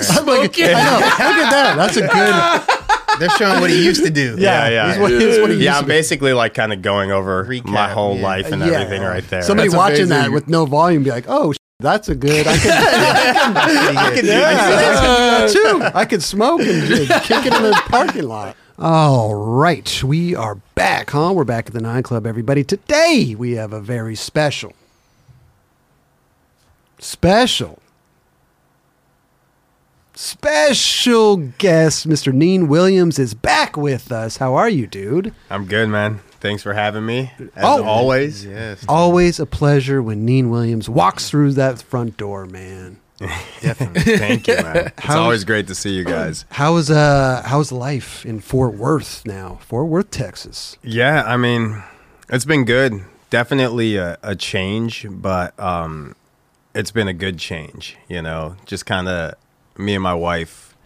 Smoking. I know. Look at that. That's a good. They're showing what he used to do. Yeah, yeah. He's what, he's what he yeah, I'm basically like kind of going over Recap, my whole yeah. life and Yeah. everything right there. Somebody That's watching that with no volume be like, "Oh, that's a good. I can, I could yeah, I could do that too. I could smoke and kick it in the parking lot." All right, we are back, huh? We're back at the Nine Club, everybody. Today we have a very special, special, special guest. Mr. Neen Williams is back with us. How are you, dude? I'm good, man. Thanks for having me. As Oh. always. Yes, Always a pleasure when Neen Williams walks through that front door, man. definitely. Thank you, man. It's How- always great to see you guys. How's uh how's life in Fort Worth now? Fort Worth, Texas. Yeah, I mean, it's been good. Definitely a, a change, but um, it's been a good change. You know, just kind of me and my wife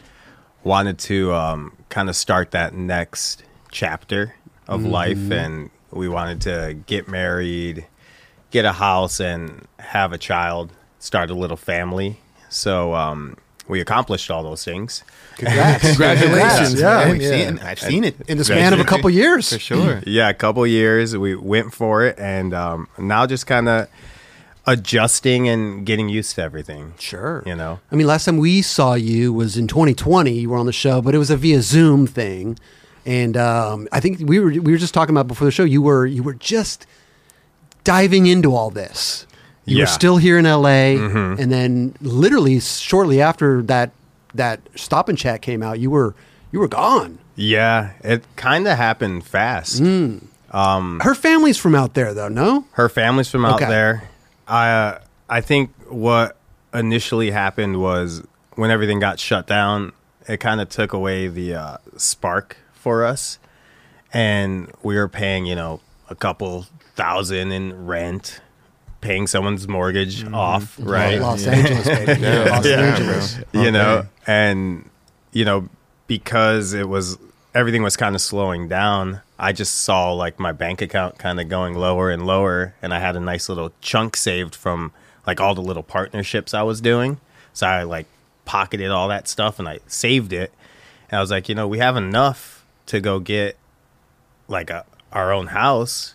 wanted to um, kind of start that next chapter of life, and we wanted to get married, get a house, and have a child, start a little family. So um, we accomplished all those things. Congrats. Congratulations, Yeah. man. We've seen, I've seen it In the span of a couple years. for sure. yeah, a couple years we went for it, and um, now just kind of adjusting and getting used to everything. Sure. You know, I mean, last time we saw you was in 2020. You were on the show, but it was a via Zoom thing, and um, I think we were we were just talking about before the show. You were you were just diving into all this. You were Yeah. Mm-hmm. still here in LA, and then literally shortly after that that Stop and Chat came out, you were you were gone. yeah, it kind of happened fast. Mm. Her family's from out there, though. No, Her family's from out Okay. there. I uh, I think what initially happened was when everything got shut down, it kind of took away the uh, spark for us, and we were paying you know a couple thousand in rent, paying someone's mortgage off, right? Los Angeles, baby. Los Yeah. Angeles. you know and you know because it was everything was kind of slowing down. I just saw like my bank account kind of going lower and lower and i had a nice little chunk saved from like all the little partnerships i was doing. So i like pocketed all that stuff and i saved it. And i was like you know we have enough to go get like a, our own house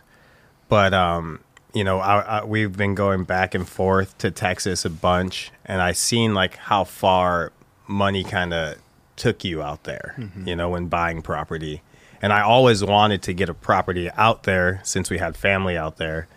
but um you know I, I, we've been going back and forth to texas a bunch and i seen like how far money kind of took you out there mm-hmm. you know when buying property. And i always wanted to get a property out there since we had family out there.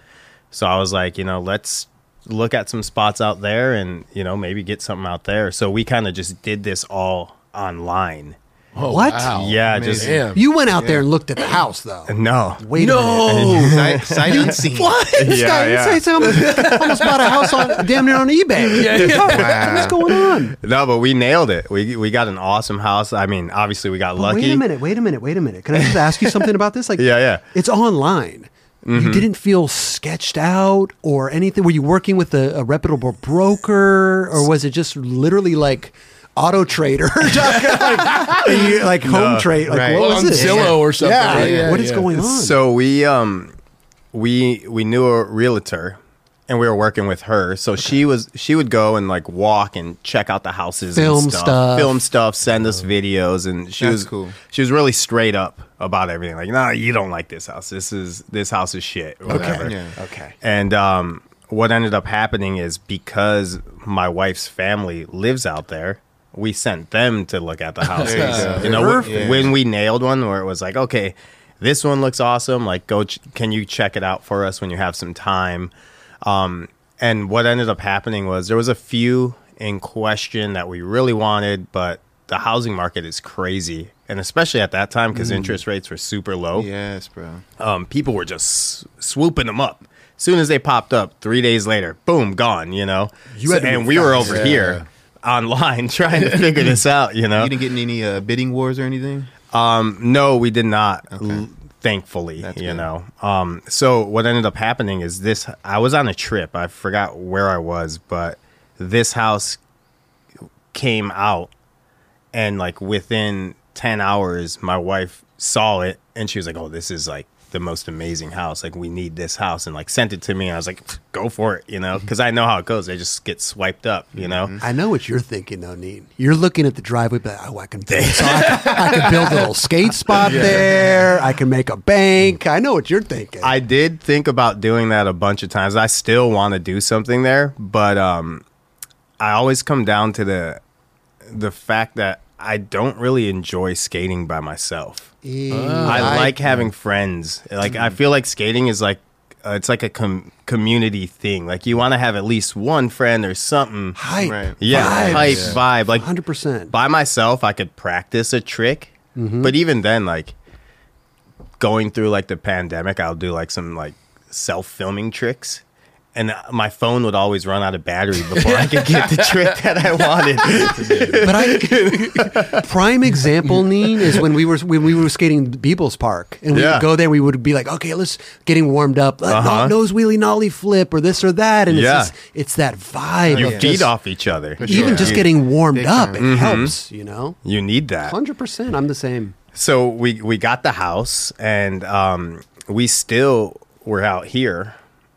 So i was like you know let's look at some spots out there and you know maybe get something out there. So we kind of just did this all online Oh, What? wow. Yeah, just- Damn. You went out there and looked at the house, though. no Wait a minute. no. Sight, sight unseen. What? This Yeah, guy yeah. say something. Almost bought a house on damn near on eBay. Yeah. What's going on? no but we nailed it we, we got an awesome house i mean obviously we got But lucky Wait a minute. Wait a minute. Wait a minute. Can I just ask you something about this? Like, Yeah, yeah. It's online. Mm-hmm. You didn't feel sketched out or anything. Were you working with a, a reputable broker, or was it just literally like Auto Trader, like, you- like home trade? Like, right. what Well, was on this? Zillow or something, Yeah, right? Yeah, What is yeah. going on? So we um we we knew a realtor and we were working with her. So she was she would go and like walk and check out the houses Film and stuff, stuff. film stuff, send us videos and she That's was cool. She was really straight up about everything. Like, "No, you don't like this house. This is this house is shit." Or whatever. Yeah. okay. And um, what ended up happening is because my wife's family lives out there, we sent them to look at the houses. There you. You know, Perfect. when, when we nailed one where it was like, okay, this one looks awesome. Like, go, ch- can you check it out for us when you have some time? Um, and what ended up happening was there was a few in question that we really wanted, but the housing market is crazy. And especially at that time, because interest rates were super low Yes, bro. um, people were just swooping them up. As soon as they popped up, three days later, boom, gone. You know, You had and move we were fast. over here online trying to figure this out. You know, You didn't get in any uh, bidding wars or anything? um, no, we did not. Okay. l- Thankfully, That's you good. know. Um, so what ended up happening is this: I was on a trip. I forgot where I was, but this house came out, and like within ten hours, my wife saw it, and she was like, "Oh, this is like the most amazing house. Like we need this house, and like sent it to me. And I was like, go for it, you know, because I know how it goes. They just get swiped up, you know. I know what you're thinking, though, Neen. You're looking at the driveway, but oh, I can build, so I, can, I can build a little skate spot there. I can make a bank. I know what you're thinking. I did think about doing that a bunch of times. I still want to do something there, but um, I always come down to the the fact that I don't really enjoy skating by myself. I, like having friends. Like I feel like skating is like uh, it's like a com- community thing. Like you want to have at least one friend or something. hype. Right. Yeah, Vibes. hype vibe. Like 100%. by myself, I could practice a trick, Mm-hmm. but even then, like going through like the pandemic, I'll do like some like self filming tricks. And uh, my phone would always run out of battery before I could get the trick that I wanted. But I prime example, Neen, is when we were when we were skating Beebles Park, and we Yeah. would go there. We would be like, okay, let's getting warmed up, uh, Uh-huh. nose wheelie nollie flip or this or that, and Yeah. it's just, it's that vibe. You of feed just- off each other. Even sure. just getting warmed Big up, time. it helps. You know, You need that. hundred percent. I'm the same. So we we got the house, and um, we still were out here,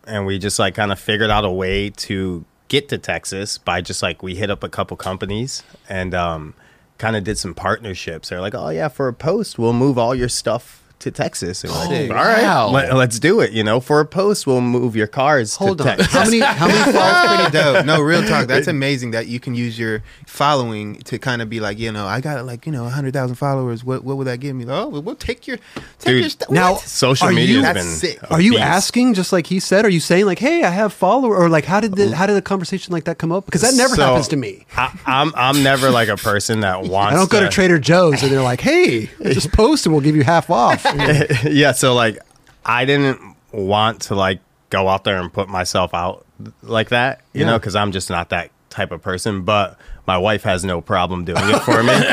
and we just like kind of figured out a way to get to Texas by just like we hit up a couple companies and um, kind of did some partnerships. They're like, oh yeah, for a post, we'll move all your stuff to Texas. And we're like, all right, Wow. let, us do it. You know, for a post, we'll move your cars Hold to on. Texas. How many? How many That's pretty dope. No, real talk. That's amazing that you can use your following to kind of be like, you know, I got like, you know, hundred thousand followers. What what would that give me? Oh, well, we'll take your take Dude, your stuff. now- What? Social media has been. sick. Are you beast. asking just like he said? Are you saying like, "Hey, I have follower," or like, how did the, how did a conversation like that come up? Because that never So, happens to me. I, I'm I'm never like a person that wants. I don't go to Trader Joe's and they're like, "Hey, just post and we'll give you half off." yeah, so like I didn't want to like go out there and put myself out like that, you know, because I'm just not that type of person. But my wife has no problem doing it for me.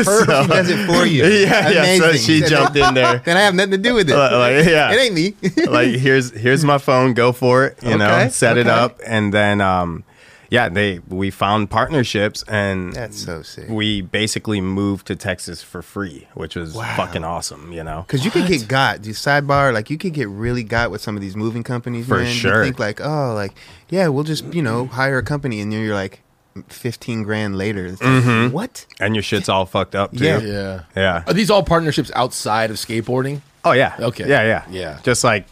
She does it for you. yeah, yeah. So she jumped in there. Then I have nothing to do with it. Like, like, yeah. It ain't me. like here's here's my phone. Go for it. You know, Okay, set it up, and then um, yeah, they we found partnerships, and That's so sick. we basically moved to Texas for free, which was fucking awesome. You know, Because you could get got, the sidebar, like you could get really got with some of these moving companies. For man. You sure. think like, oh, like, yeah, we'll just, you know, hire a company. And then you're like 15 grand later. Mm-hmm. What? and your shit's all fucked up too. Yeah. Yeah. Yeah. Are these all partnerships outside of skateboarding? Oh yeah. Okay. Yeah, yeah, Yeah. Just like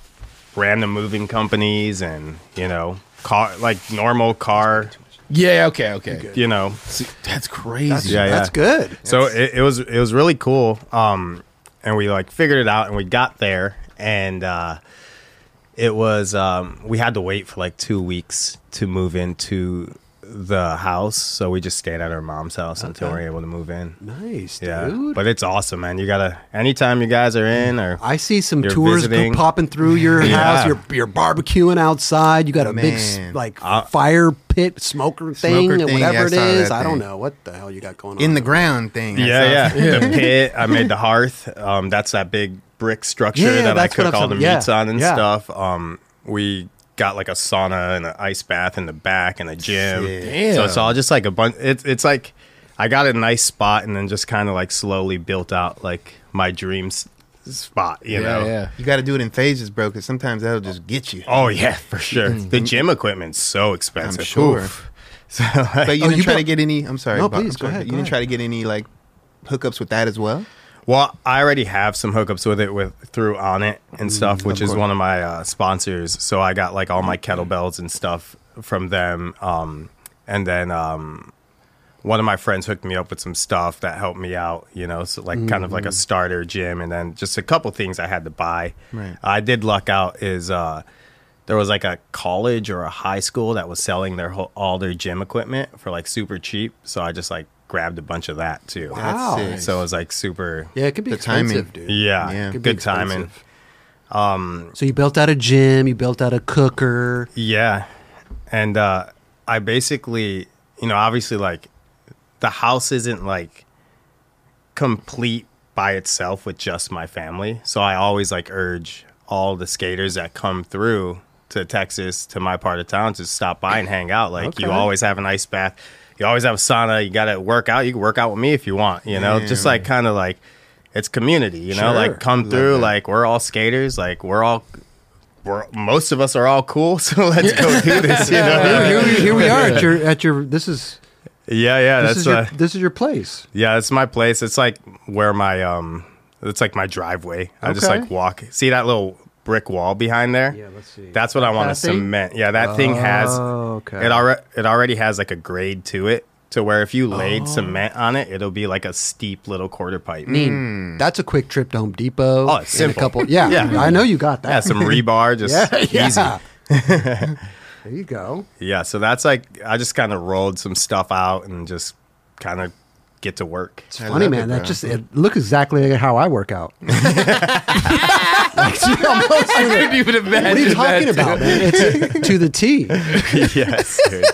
random moving companies and you know car like normal car. Yeah. Okay. Okay. You know. See, that's crazy. Yeah, yeah. That's good. So it, it was it was really cool. Um, and we like figured it out, and we got there, and uh, it was um, we had to wait for like two weeks to move into the house. So we just stayed at our mom's house until we are able to move in. Nice, Yeah, dude. but it's awesome, man. You gotta anytime you guys are in or I see some tours visiting. popping through your Yeah. house. You're, you're barbecuing outside. You got a big like Uh, fire pit smoker thing, Smoker or thing, whatever yeah, I it saw is. that I don't know what the hell you got going on In the ground thing. Yeah, That yeah. sounds- The pit. I made the hearth. Um, that's that big brick structure Yeah, that I that's cook all the talking- yeah, meats on and yeah. stuff. Um, we got like a sauna and an ice bath in the back and a gym. Sick. So it's all just like a bunch. It's it's like I got a nice spot and then just kind of like slowly built out like my dreams spot. You Yeah. know. Yeah. You got to do it in phases, bro, because sometimes that'll just get you. Oh yeah, for sure. Mm-hmm. The gym equipment's so expensive. sure. Oof. So like, But you Oh, didn't you try built- to get any. I'm sorry. No, Bob, I'm please, go sorry. ahead, You go didn't ahead. try to get any like hookups with that as well. Well, I already have some hookups with it with through Onnit and stuff, which is one of my uh, sponsors. So I got like all my kettlebells and stuff from them. Um, and then um, one of my friends hooked me up with some stuff that helped me out, you know, so like kind of like a starter gym, and then just a couple things I had to buy. Right. I did luck out is uh, there was like a college or a high school that was selling their whole, all their gym equipment for like super cheap. So I just like grabbed a bunch of that too. Wow. So it was like super Yeah, it could be The timing. dude. yeah, Yeah. Good timing. expensive. So you built out a gym. You built out a cooker. Yeah, and uh, I basically, you know, obviously, like the house isn't like complete by itself with just my family. So I always like urge all the skaters that come through to Texas to my part of town to stop by and hang out. Like you always have an ice bath. You always have a sauna. You got to work out. You can work out with me if you want. You know, just like kind of like it's community. You know, Sure. like come through. Like we're all skaters. Like we're all. We're, most of us are all cool, so let's go do this. You know? here, here, here we are at your at your. This is Yeah, yeah. this That's is your uh, this is your place. yeah. It's my place. It's like where my um. It's like my driveway. I just like walk. See that little brick wall behind there? Yeah, let's see. That's what I want to That cement. Yeah, that thing has Oh, okay. it already it already has like a grade to it to where if you laid Oh. cement on it, it'll be like a steep little quarter pipe. Neat. That's a quick trip to Home Depot. Hmm. Oh, it's and a couple. Yeah, Yeah. I know you got that. Yeah, some rebar, just yeah, easy. yeah. there you go. Yeah, so that's like I just kind of rolled some stuff out and just kind of get to work. I Funny love man, it, that bro. just it look exactly like how I work out. I couldn't even imagine. What are you talking that, about, man? It's to the T. yes, dude.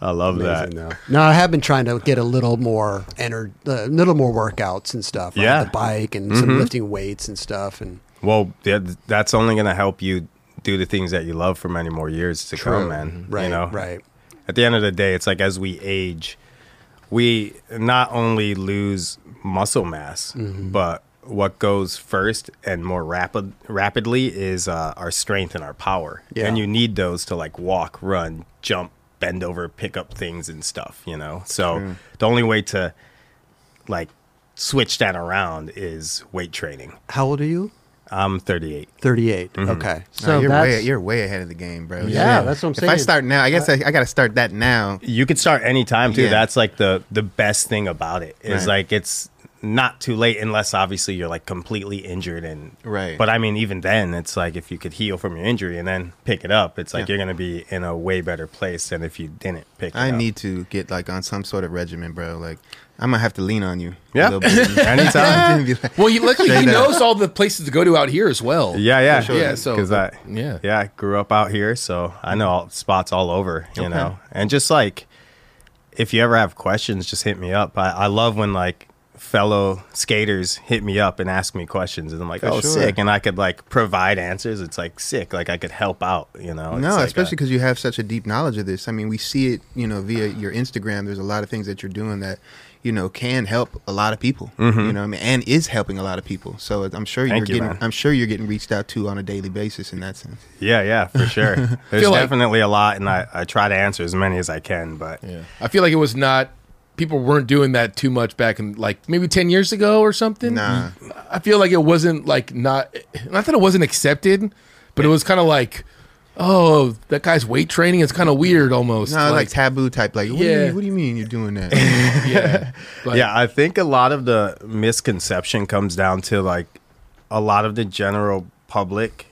I love Amazing, that. though. No, I have been trying to get a little more ener- a little more workouts and stuff. on Yeah. Mm-hmm. the bike and some lifting weights and stuff. And Well, yeah, that's only going to help you do the things that you love for many more years to True. come, man. right, you know, right. at the end of the day, it's like as we age, we not only lose muscle mass, Mm-hmm. but what goes first and more rapid rapidly is uh, our strength and our power. Yeah. And you need those to like walk, run, jump, bend over, pick up things and stuff, you know? So the only way to like switch that around is weight training. How old are you? I'm 38. 38. Mm-hmm. Okay. No, So you're way you're way ahead of the game, bro. Yeah, that's what I'm saying. If I start now, I guess I, I got to start that now. You could start anytime too. Yeah. That's like the the best thing about it is Right. like it's not too late unless obviously you're like completely injured and Right. But I mean, even then, it's like if you could heal from your injury and then pick it up, it's like Yeah. you're gonna be in a way better place than if you didn't pick it I up. need to get like on some sort of regimen, bro. Like I'm gonna have to lean on you. Yeah. a little bit. Anytime. Be like, Well, he, luckily he knows all the places to go to out here as well. Yeah, yeah, sure. Yeah, so- because I yeah. yeah I grew up out here, so I know all, spots all over, you Okay. know, and just like if you ever have questions, just hit me up. I, I love when like fellow skaters hit me up and ask me questions, and I'm like, For oh, sure. sick, and I could like provide answers. It's like sick, like I could help out, you know. It's no, like especially because you have such a deep knowledge of this. I mean, we see it, you know, via your Instagram. There's a lot of things that you're doing that, you know, can help a lot of people. You know, what I mean, and is helping a lot of people. So I'm sure you're Mm-hmm. You, getting, man. I'm sure you're getting reached out to on a daily basis in that sense. yeah, yeah, for sure. There's Feel like- definitely a lot, and I I try to answer as many as I can, but Yeah. I feel like it was not people weren't doing that too much back in like maybe 10 years ago or something. Nah. I feel like it wasn't like not not that it wasn't accepted, but it was kind of like oh, that guy's weight training is kind of weird almost. No, like, taboo type. Like, what, do you, what do you mean you're doing that? yeah. But yeah, I think a lot of the misconception comes down to like a lot of the general public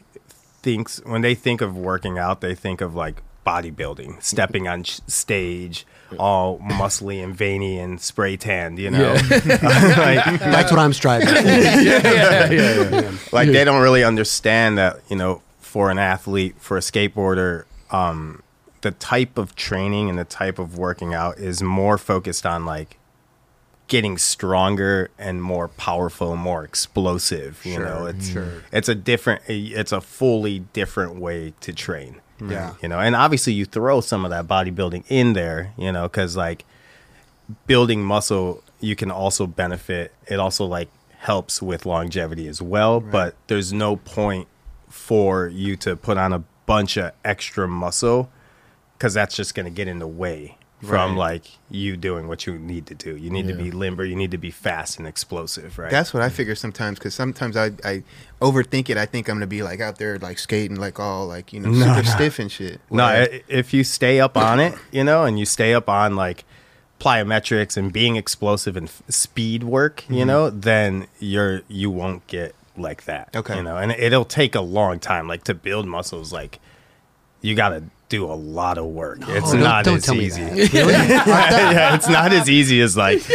thinks when they think of working out, they think of like bodybuilding, stepping on stage, all muscly and veiny and spray tanned, you know. like, That's what I'm striving for. yeah, yeah, yeah, yeah. like they don't really understand that you know for an athlete for a skateboarder um the type of training and the type of working out is more focused on like getting stronger and more powerful more explosive you know it's sure. it's a different it's a fully different way to train Yeah. you know and obviously you throw some of that bodybuilding in there you know because like building muscle you can also benefit it also like helps with longevity as well but there's no point for you to put on a bunch of extra muscle because that's just going to get in the way from Right. like you doing what you need to do you need to be limber you need to be fast and explosive right That's what I figure sometimes because sometimes I, I overthink it. I think I'm gonna be like out there like skating like all like you know No, super no. stiff and shit. No, i- if you stay up on it, you know, and you stay up on like plyometrics and being explosive and f- speed work, you mm-hmm. know, then you're you won't get like that. Okay. You know, and it'll take a long time. Like to build muscles, like you got to do a lot of work. it's don't- not don't as tell me easy. that. yeah, it's not as easy as like.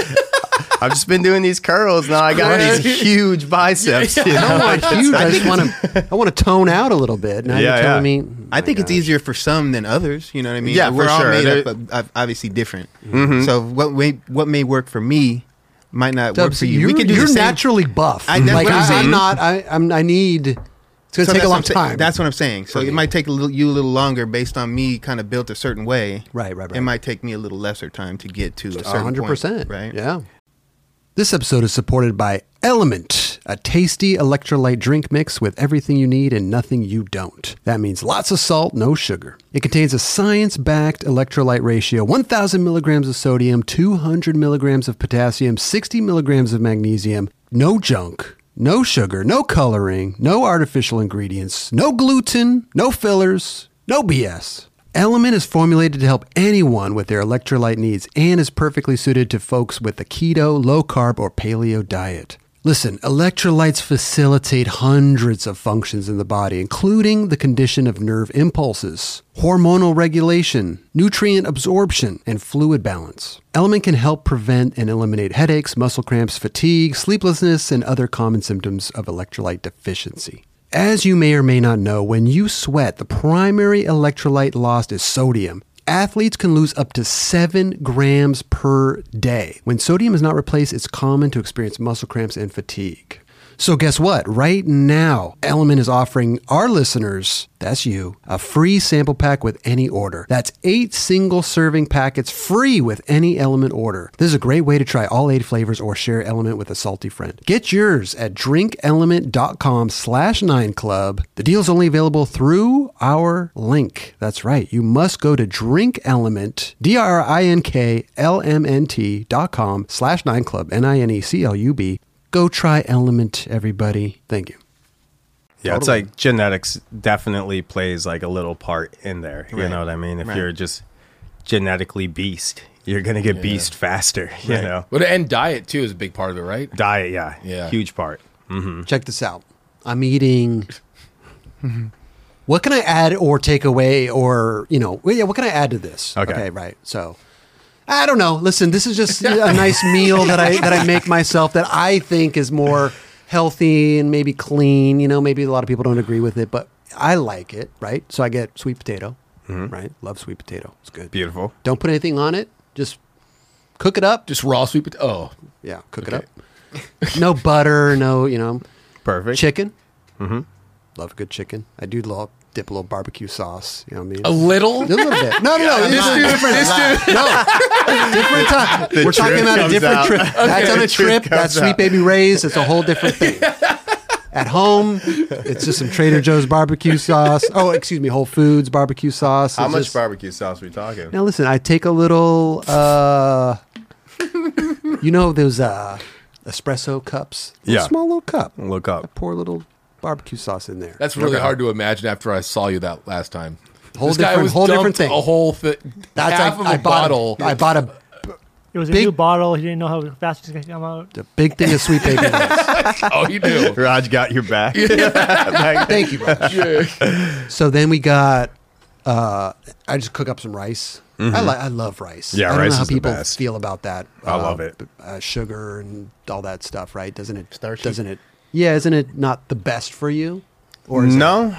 I've just been doing these curls now. I got these huge biceps. You know? I don't want huge. I just want to. I want to tone out a little bit. Now Yeah, you're telling yeah. me. I think oh it's easier for some than others. You know what I mean? Yeah, we're for all sure. made There- up of, of obviously different. Mm-hmm. So what may what may work for me might not work for you. You're, we can do you're the same. naturally buff. I- that's like what I'm I, saying. am not. I, I'm. I need. It's gonna So take a what long I'm sa- time. That's what I'm saying. So it might take a little, you a little longer based on me kind of built a certain way. Right, right, right. It might take me a little lesser time to get to a certain hundred point, percent. Right. Yeah. This episode is supported by Element, a tasty electrolyte drink mix with everything you need and nothing you don't. That means lots of salt, no sugar. It contains a science backed electrolyte ratio 1,000 milligrams of sodium, 200 milligrams of potassium, 60 milligrams of magnesium, no junk. No sugar, no coloring, no artificial ingredients, no gluten, no fillers, no BS. Element is formulated to help anyone with their electrolyte needs and is perfectly suited to folks with a keto, low carb, or paleo diet. Listen, electrolytes facilitate hundreds of functions in the body, including the condition of nerve impulses, hormonal regulation, nutrient absorption, and fluid balance. Element can help prevent and eliminate headaches, muscle cramps, fatigue, sleeplessness, and other common symptoms of electrolyte deficiency. As you may or may not know, when you sweat, the primary electrolyte lost is sodium. Athletes can lose up to 7 grams per day. When sodium is not replaced, it's common to experience muscle cramps and fatigue. So, guess what? Right now, Element is offering our listeners, that's you, a free sample pack with any order. That's eight single serving packets free with any Element order. This is a great way to try all eight flavors or share Element with a salty friend. Get yours at drinkelement.com slash 9club. The deal is only available through our link. That's right. You must go to drinkelement, D-R-I-N-K-L-M-N-T dot com slash 9club, N-I-N-E-C-L-U-B. Go try Element, everybody. Thank you. Yeah, it's like genetics definitely plays like a little part in there. You Right. know what I mean? If Right. you're just genetically beast, you're gonna get beast faster. You know, But and diet too is a big part of it, right? diet, yeah, Yeah. huge part. Mm-hmm. Check this out. I'm eating. what can I add or take away or, you know, yeah, what can I add to this? Okay. right. So I don't know. Listen, this is just a nice meal that I that I make myself that I think is more healthy and maybe clean. You know, maybe a lot of people don't agree with it, but I like it, right? So I get sweet potato, right? Love sweet potato. It's good. Beautiful. Don't put anything on it. Just cook it up. Just raw sweet potato. Oh, yeah, cook Okay. it up. no butter, no, you know, Perfect. chicken. Mm-hmm. Love a good chicken. I do love dip a little barbecue sauce. You know what I mean? a little. a little bit. No, no, no. This This is dude- different. this dude- No, different time. We're talking about a different out. trip. That's on a trip trip. That's comes Sweet. Baby Ray's. It's a whole different thing. At home, it's just some Trader Joe's barbecue sauce. Oh, excuse me, Whole Foods barbecue sauce. How It's much just- barbecue sauce we talking? Now listen, I take a little. uh You know those uh espresso cups? A Yeah. small little cup. Look I up. pour a little barbecue sauce in there. That's really Okay. hard to imagine after I saw you that last time. Whole this guy different- was whole different thing. A whole thi- That's half I, of a I bottle. A, I bought a, It was a Big- new bottle. He didn't know how fast it's going to come out. a big thing of sweet baby Ray's. oh, you do. Raj got your back. Thank you, Raj. So then we got. uh I just cook up some rice. I like. I love rice. Mm-hmm. Yeah, I don't rice know how is people feel about that. I uh, love it. Uh, sugar and all that stuff, right? Doesn't it? Starchy. Doesn't it? Yeah, isn't it not the best for you? Or is it no,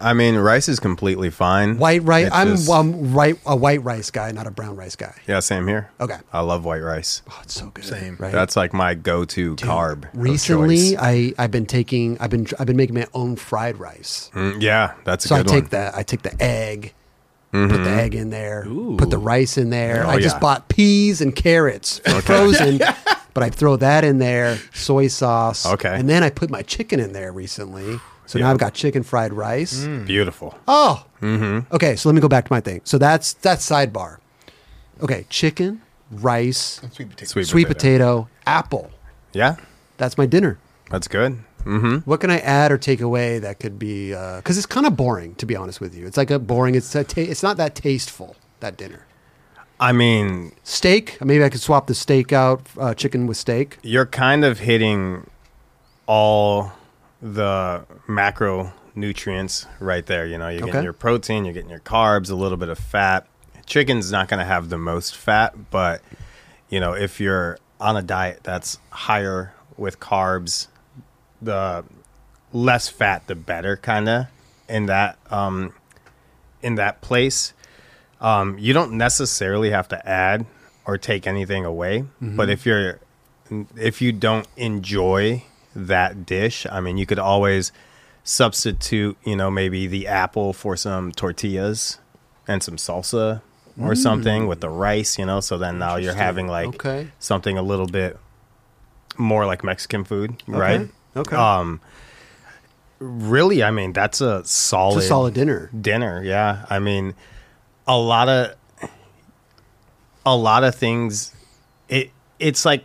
I mean rice is completely fine. white rice? It's I'm, just- I'm right, a white rice guy, not a brown rice guy. yeah, same here. Okay. I love white rice. Oh, it's so good. Same. Right? That's like my go-to carb. of Recently, choice. I I've been taking I've been I've been making my own fried rice. Mm, yeah, that's a So I good take one. the I take the egg, put the egg in there, put the rice in there. Oh, I just yeah. bought peas and carrots frozen, but I throw that in there, soy sauce. Okay. and then I put my chicken in there recently. So now I've got chicken fried rice. Mm. Beautiful. Oh, mm-hmm. okay. So let me go back to my thing. So that's that's sidebar. Okay, chicken, rice, Sweet potato. Sweet, sweet potato, apple. Yeah, That's my dinner. that's good. Mm-hmm. What can I add or take away that could be? Uh, because it's kind of boring, to be honest with you. It's like a boring. It's a ta- it's not that tasteful. That dinner. I mean, Steak. Maybe I could swap the steak out, uh, chicken with steak. you're kind of hitting all the macronutrients right there. You know, you're Okay. getting your protein, you're getting your carbs, a little bit of fat. Chicken's not going to have the most fat, but you know, if you're on a diet that's higher with carbs, the less fat, the better, kind of in that um, in that place. Um, you don't necessarily have to add or take anything away, but if you're if you don't enjoy that dish, I mean, you could always substitute, you know, maybe the apple for some tortillas and some salsa or something with the rice, you know. So then now you're having like Okay. something a little bit more like Mexican food, right? Okay. Um, really, I mean, that's a solid, It's a solid dinner. dinner. Yeah, I mean, a lot of a lot of things. It it's like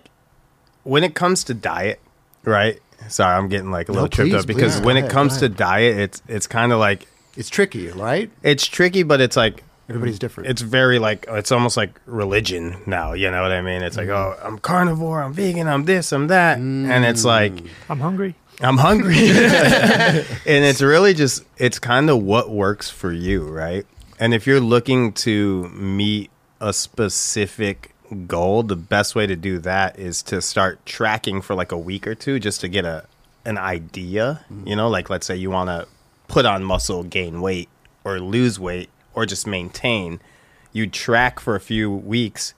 when it comes to diet, right? Sorry, I'm getting like a No, little tripped please, up because please, when go it comes to diet, it's it's kind of like It's tricky, right? it's tricky, but it's like Everybody's different. it's very like it's almost like religion now. You know what I mean? It's like Mm. oh, I'm carnivore, I'm vegan, I'm this, I'm that, and it's like I'm hungry. I'm hungry. and it's really just it's kind of what works for you, right? And if you're looking to meet a specific goal, the best way to do that is to start tracking for like a week or two just to get a an idea, mm-hmm. you know, like let's say you want to put on muscle, gain weight or lose weight or just maintain. You track for a few weeks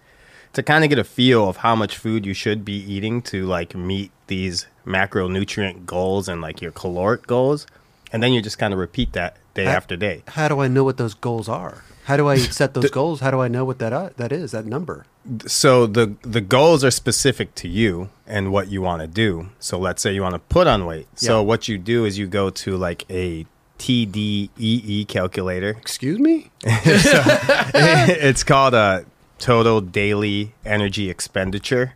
to kind of get a feel of how much food you should be eating to like meet these macronutrient goals and like your caloric goals. And then you just kind of repeat that day after day How do I know what those goals are? How do I set those goals? How do I know what that uh, that is? That number? so the the goals are specific to you and what you want to do so let's say you want to put on weight so what you do is you go to like a TDEE calculator Excuse me. it's called a total daily energy expenditure.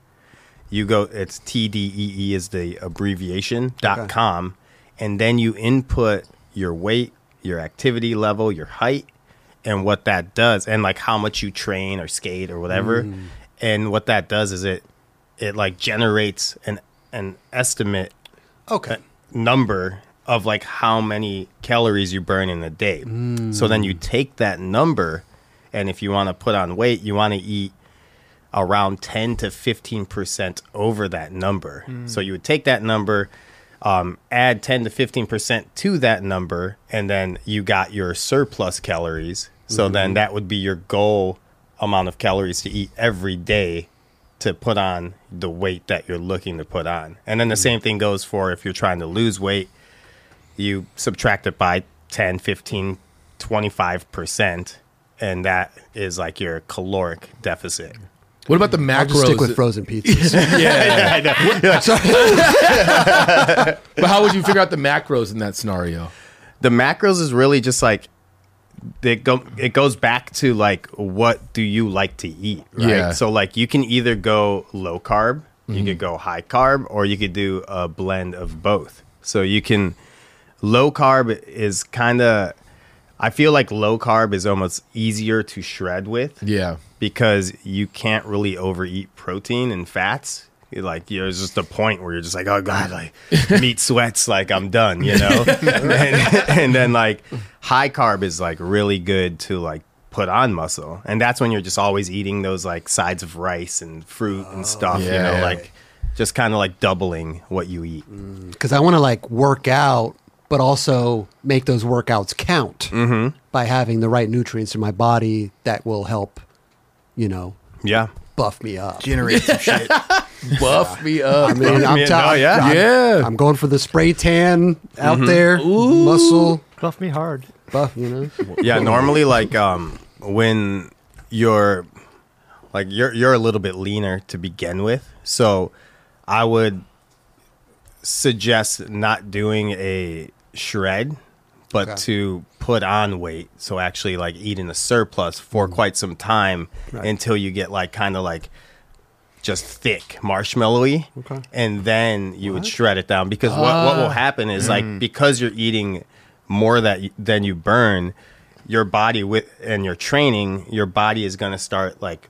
You go, it's TDEE is the abbreviation dot Okay. com, and then you input your weight, your activity level, your height, and what that does, and like how much you train or skate or whatever. Mm. And what that does is it it like generates an an estimate Okay. Uh, number of like how many calories you burn in a day. So then you mm. take that number, and if you want to put on weight, you want to eat around 10 to 15% over that number. So mm. you would take that number, um, add 10 to 15% to that number, and then you got your surplus calories. So then that would be your goal amount of calories to eat every day to put on the weight that you're looking to put on. And then the same thing goes for if you're trying to lose weight, you subtract it by 10, 15, 25%, and that is like your caloric deficit. What about the I'll macros? just stick with frozen pizzas. Yeah, yeah, I know. But how would you figure out the macros in that scenario? The macros is really just like it go it goes back to like what do you like to eat, right? Yeah. So like you can either go low carb, you could mm-hmm. go high carb, or you could do a blend of both. So you can low carb is kind of I feel like low carb is almost easier to shred with. Yeah. because you can't really overeat protein and fats. You're like there's just a point where you're just like, oh god, like meat sweats, like I'm done, you know. and, and then like high carb is like really good to like put on muscle, and that's when you're just always eating those like sides of rice and fruit and oh. stuff, you yeah. know, like just kind of like doubling what you eat. Mm. because I want to like work out, but also make those workouts count Mm-hmm. by having the right nutrients in my body that will help, you know, Yeah, buff me up. Generate some shit. Buff me up. I mean, I'm Yeah, telling no, yeah. I'm, Yeah. I'm going for the spray tan out Mm-hmm. there, muscle Buff me hard. buff. You know, yeah normally like um when you're like you're you're a little bit leaner to begin with so i would suggest not doing a shred but Okay. to put on weight. So actually like eating a surplus for mm-hmm. quite some time Right. until you get like kind of like just thick marshmallowy. Okay. and then you would shred it down. Because what, what will ah. happen is like mm. because you're eating more that than you burn your body with and your training your body is going to start like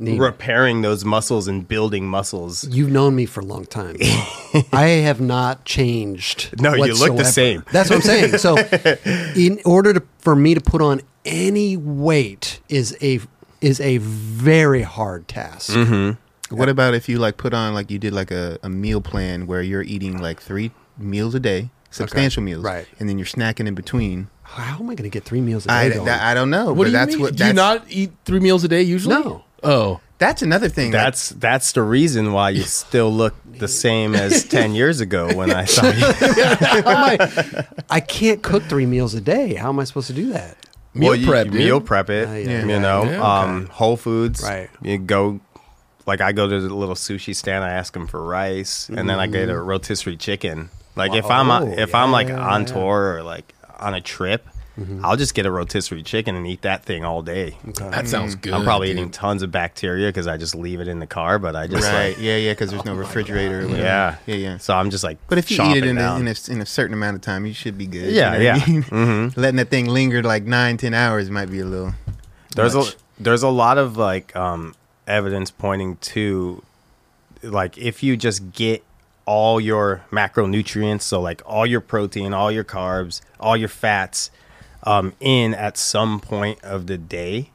Neat. repairing those muscles and building muscles You've known me for a long time. I have not changed. No, you look the same. That's what I'm saying. So, in order to, for me to put on any weight is a is a very hard task. Mm-hmm. What about if you like put on like you did like a, a meal plan where you're eating like three meals a day, substantial meals, Right. And then you're snacking in between. How am I going to get three meals a day? I, going? that- I don't know, What but do you that's mean? what do you not eat three meals a day usually? No. Oh. That's another thing. like, that's that's the reason why you still look the same as 10 years ago when i saw you I, I can't cook three meals a day. How am I supposed to do that? Meal Well, prep, you dude. meal prep it Uh, yeah. you know Yeah, um whole foods Right. you go like I go to the little sushi stand, I ask them for rice, and then I get a rotisserie chicken. Like if I'm Oh, if I'm like on yeah. tour or like on a trip, I'll just get a rotisserie chicken and eat that thing all day. That sounds good. I'm probably dude. eating tons of bacteria because I just leave it in the car, but I just right. like yeah, yeah, because there's no refrigerator. or yeah yeah, yeah. So I'm just like, But if you eat it in a, in, a, in a certain amount of time, you should be good. Yeah, You know what I yeah. mean? Mm-hmm. Letting that thing linger like nine, ten hours might be a little. there's much. a there's a lot of like um evidence pointing to like if you just get all your macronutrients so like all your protein all your carbs all your fats um in at some point of the day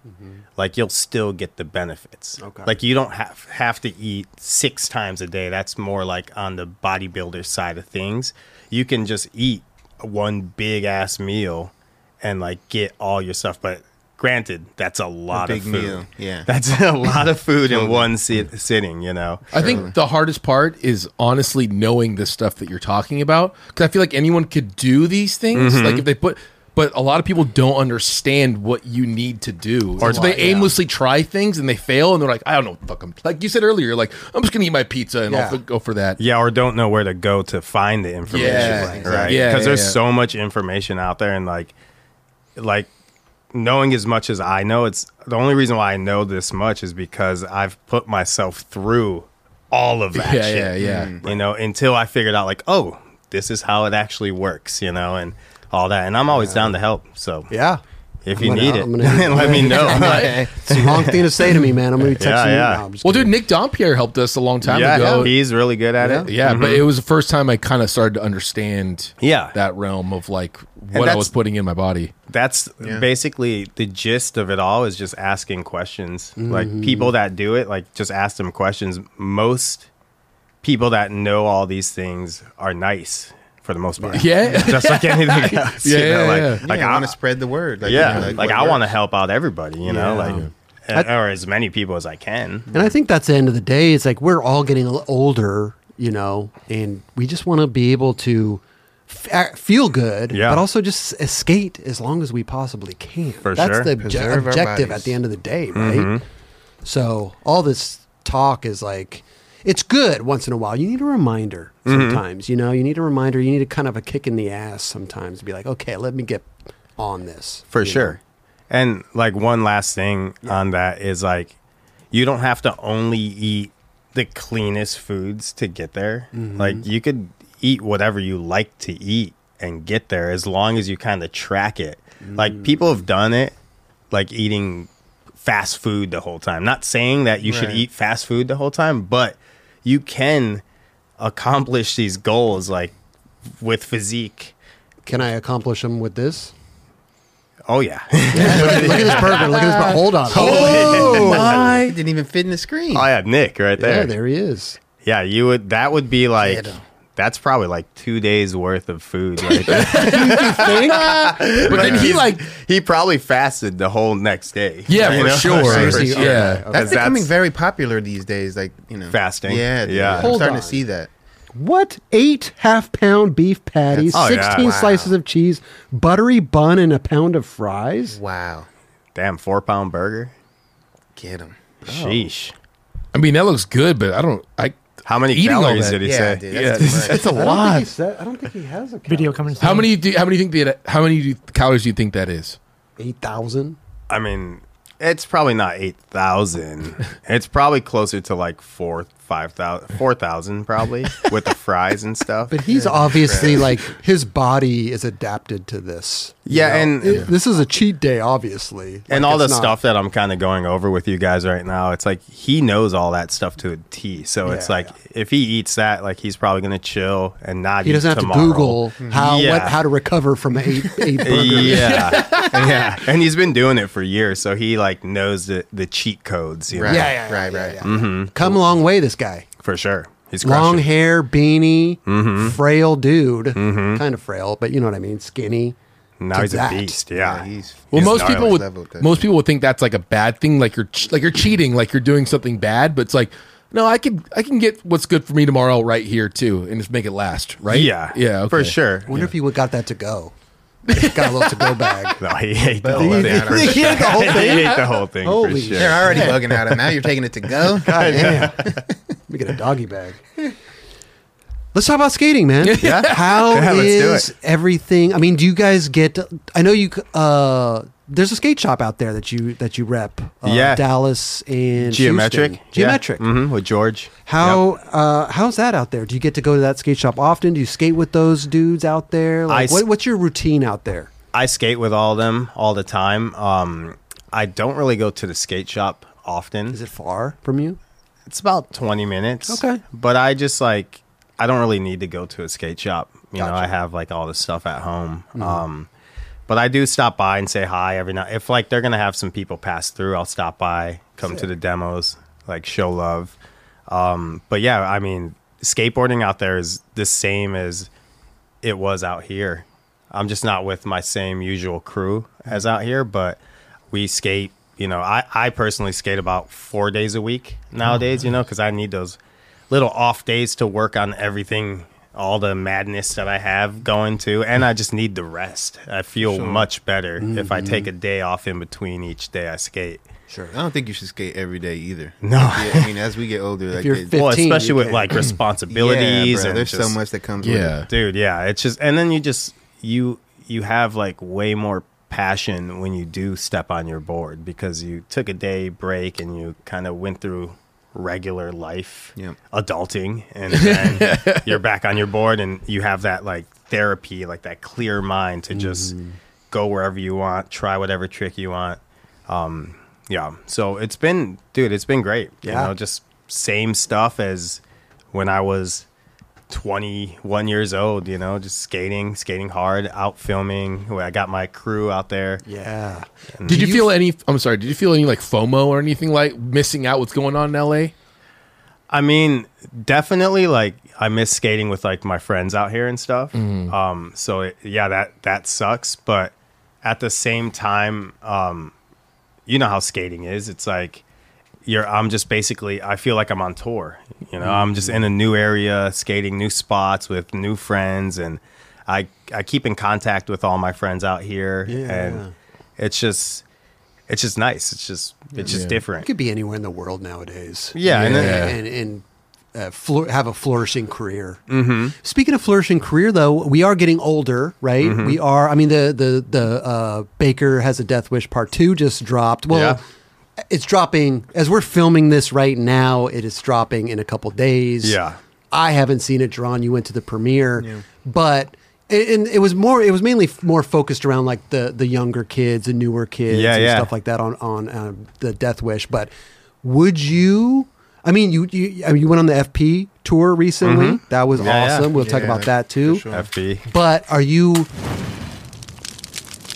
like you'll still get the benefits. Okay. like you don't have have to eat six times a day. That's more like on the bodybuilder side of things. You can just eat one big ass meal and like get all your stuff. But granted that's a lot big of food. meal, yeah. that's a lot of food in one sit- sitting you know? I think the hardest part is honestly knowing the stuff that you're talking about. Because I feel like anyone could do these things. Mm-hmm. Like if they put, but a lot of people don't understand what you need to do, or so they aimlessly try things and they fail, and they're like, I don't know, what the fuck. I'm like you said earlier, you're like, I'm just gonna eat my pizza and Yeah. I'll go for that. yeah or don't know where to go to find the information Yeah, right exactly. because Yeah, yeah, there's yeah. so much information out there and like like knowing as much as i know it's the only reason why i know this much is because i've put myself through all of that Yeah, shit yeah, yeah. Mm. you know until i figured out like oh this is how it actually works you know and all that and i'm always down to help so Yeah. if I'm you gonna- need it I'm gonna- let me know It's the wrong thing to say to me, man. I'm going to be texting Yeah, you. yeah. No, I'm just Well, kidding. dude, Nick Dompierre helped us a long time yeah ago. he's really good at it Yeah, but it was the first time I kind of started to understand Yeah. that realm of like what I that's- was putting in my body. that's Yeah. basically the gist of it all is just asking questions like Mm-hmm. people that do it like just ask them questions most people that know all these things are nice for the most part Yeah. just like anything else Yeah, you know? yeah, like, yeah. like yeah, I I, want to spread the word. Like, yeah you know, like, what I want to help out everybody you know Yeah. like and- or as many people as I can And I think that's the end of the day. It's like we're all getting older, you know, and we just want to be able to f- feel good, Yeah. but also just escape as long as we possibly can. For that's sure. the obje- objective at the end of the day, right? Mm-hmm. So all this talk is like, it's good once in a while. You need a reminder Mm-hmm. sometimes, you know, you need a reminder. You need a kind of a kick in the ass sometimes to be like, okay, let me get on this. for sure know? and like one last thing on that is like you don't have to only eat the cleanest foods to get there Mm-hmm. like you could eat whatever you like to eat and get there as long as you kind of track it Mm. like people have done it like eating fast food the whole time not saying that you should eat fast food the whole time but you can accomplish these goals like with physique Can I accomplish them with this? oh yeah look at this burger. Look at this. Burger. Hold on. Oh my. It didn't even fit in the screen. oh yeah nick right there Yeah, there he is. Yeah, you would. That would be like. Get 'em. That's probably like two days worth of food right there. But then he like, he probably fasted the whole next day. yeah, You for know? sure. Seriously, Yeah. okay. That's Because becoming that's- very popular these days. Like you know, Fasting? Yeah, dude. Yeah. I'm Hold starting on. to see that. What? Eight half pound beef patties, That's- Oh, yeah. 16 Wow. slices of cheese, buttery bun, and a pound of fries? Wow, Damn, four pound burger. get him. Sheesh. I mean, that looks good, but I don't. I How many Eating all calories that. did he Yeah, say? dude, yeah, that's too much. that's a I don't, think lot. said, I don't think he has a Video count. coming. How many? Do, how many you think that? How many do you, calories do you think that is? 8,000? I mean, it's probably not eight thousand. it's probably closer to like four, five thousand, four thousand probably with the fries and stuff. But he's obviously like, his body is adapted to this. you Yeah, know? and- It- this is a cheat day, obviously. and all the not- stuff that I'm kind of going over with you guys right now, it's like he knows all that stuff to a T. So it's Yeah, like if he eats that, like he's probably gonna chill and not. He eat doesn't have tomorrow. to Google how Yeah. what, how to recover from eight, eight burgers. Yeah, yeah, and he's been doing it for years, so he like knows the the cheat codes. You know? Right, Yeah, yeah, yeah, right, yeah, right. yeah. Mm-hmm. Come a long way, this guy. For sure. He's Long crushing. hair, beanie, Mm-hmm. frail dude. Kind of frail, but you know what I mean. Skinny. Now he's that. a beast. Yeah, he's Well, He's most people would level with that. most people would think that's like a bad thing, like you're ch- like you're cheating, like you're doing something bad. But it's like, no, I can I can get what's good for me tomorrow right here too, and just make it last, right? yeah, yeah, okay. for sure. I wonder if he would got that to go. Got a little to go bag. No, he ate the whole thing. he ate the whole thing. he thing? ate the whole thing Holy for sure. They're already bugging out, him. now you're taking it to go. God damn. Let me get a doggy bag. Let's talk about skating, man. Yeah. How Yeah, is everything? I mean, do you guys get? I know you. Uh, there's a skate shop out there that you that you rep. Uh, Yeah. Dallas and Geometric. Houston. Geometric. Yeah. hmm with George. How uh, how's that out there? Do you get to go to that skate shop often? Do you skate with those dudes out there? Like, I what, what's your routine out there? I skate with all of them all the time. Um, I don't really go to the skate shop often. Is it far from you? It's about 20 minutes. Okay. But I just like, I don't really need to go to a skate shop. You know, Gotcha. Mm-hmm. I have like all the stuff at home. Um, but I do stop by and say hi every night. If like they're going to have some people pass through, I'll stop by, come to the demos, like show love. Um, but yeah, I mean, skateboarding out there is the same as it was out here. I'm just not with my same usual crew as out here, but we skate. You know, I, I personally skate about four days a week nowadays, you know, because I need those little off days to work on everything, all the madness that I have going to. And I just need the rest. I feel Sure. much better if I mm-hmm. take a day off in between each day I skate. Sure. I don't think you should skate every day either. No. Yeah, I mean, as we get older, like you're it- fit- well, especially you with can- like responsibilities yeah, bro, and there's so much that comes with Yeah. it. dude yeah it's just and then you just you you have like way more passion when you do step on your board because you took a day break and you kind of went through regular life Yep. adulting and then you're back on your board and you have that like therapy like that clear mind to just go wherever you want try whatever trick you want um yeah so it's been dude it's been great Yeah. you know just same stuff as when i was 21 years old, you know, just skating, skating hard, out filming. I got my crew out there. Yeah. Did you, feel any? I'm sorry. Did you feel any like FOMO or anything like missing out what's going on in LA? I mean, definitely like I miss skating with like my friends out here and stuff. Um, so it, yeah, that that sucks. But at the same time, um, you know how skating is. It's like you're. I'm just basically. I feel like I'm on tour. You know, I'm just in a new area, skating new spots with new friends, and I I keep in contact with all my friends out here, Yeah. and it's just. It's just nice. It's just it's just Yeah. You could be anywhere in the world nowadays. Yeah, and then- Yeah. and and uh, flour- have a flourishing career. Mm-hmm. Speaking of flourishing career, though, we are getting older, right? Mm-hmm. We are. I mean, the the the uh, Baker has a Death Wish Part Two just dropped. Well. It's dropping as we're filming this right now. It is dropping in a couple days. Yeah. I haven't seen it drawn. You went to the premiere, but and it was more. It was mainly more focused around like the the younger kids and newer kids Yeah, and yeah. stuff like that on on uh, the Death Wish. But would you? I mean, you you I mean, you went on the FP tour recently. That was Mm-hmm. Yeah, yeah. awesome. We'll talk about that too. sure. FB. But are you? What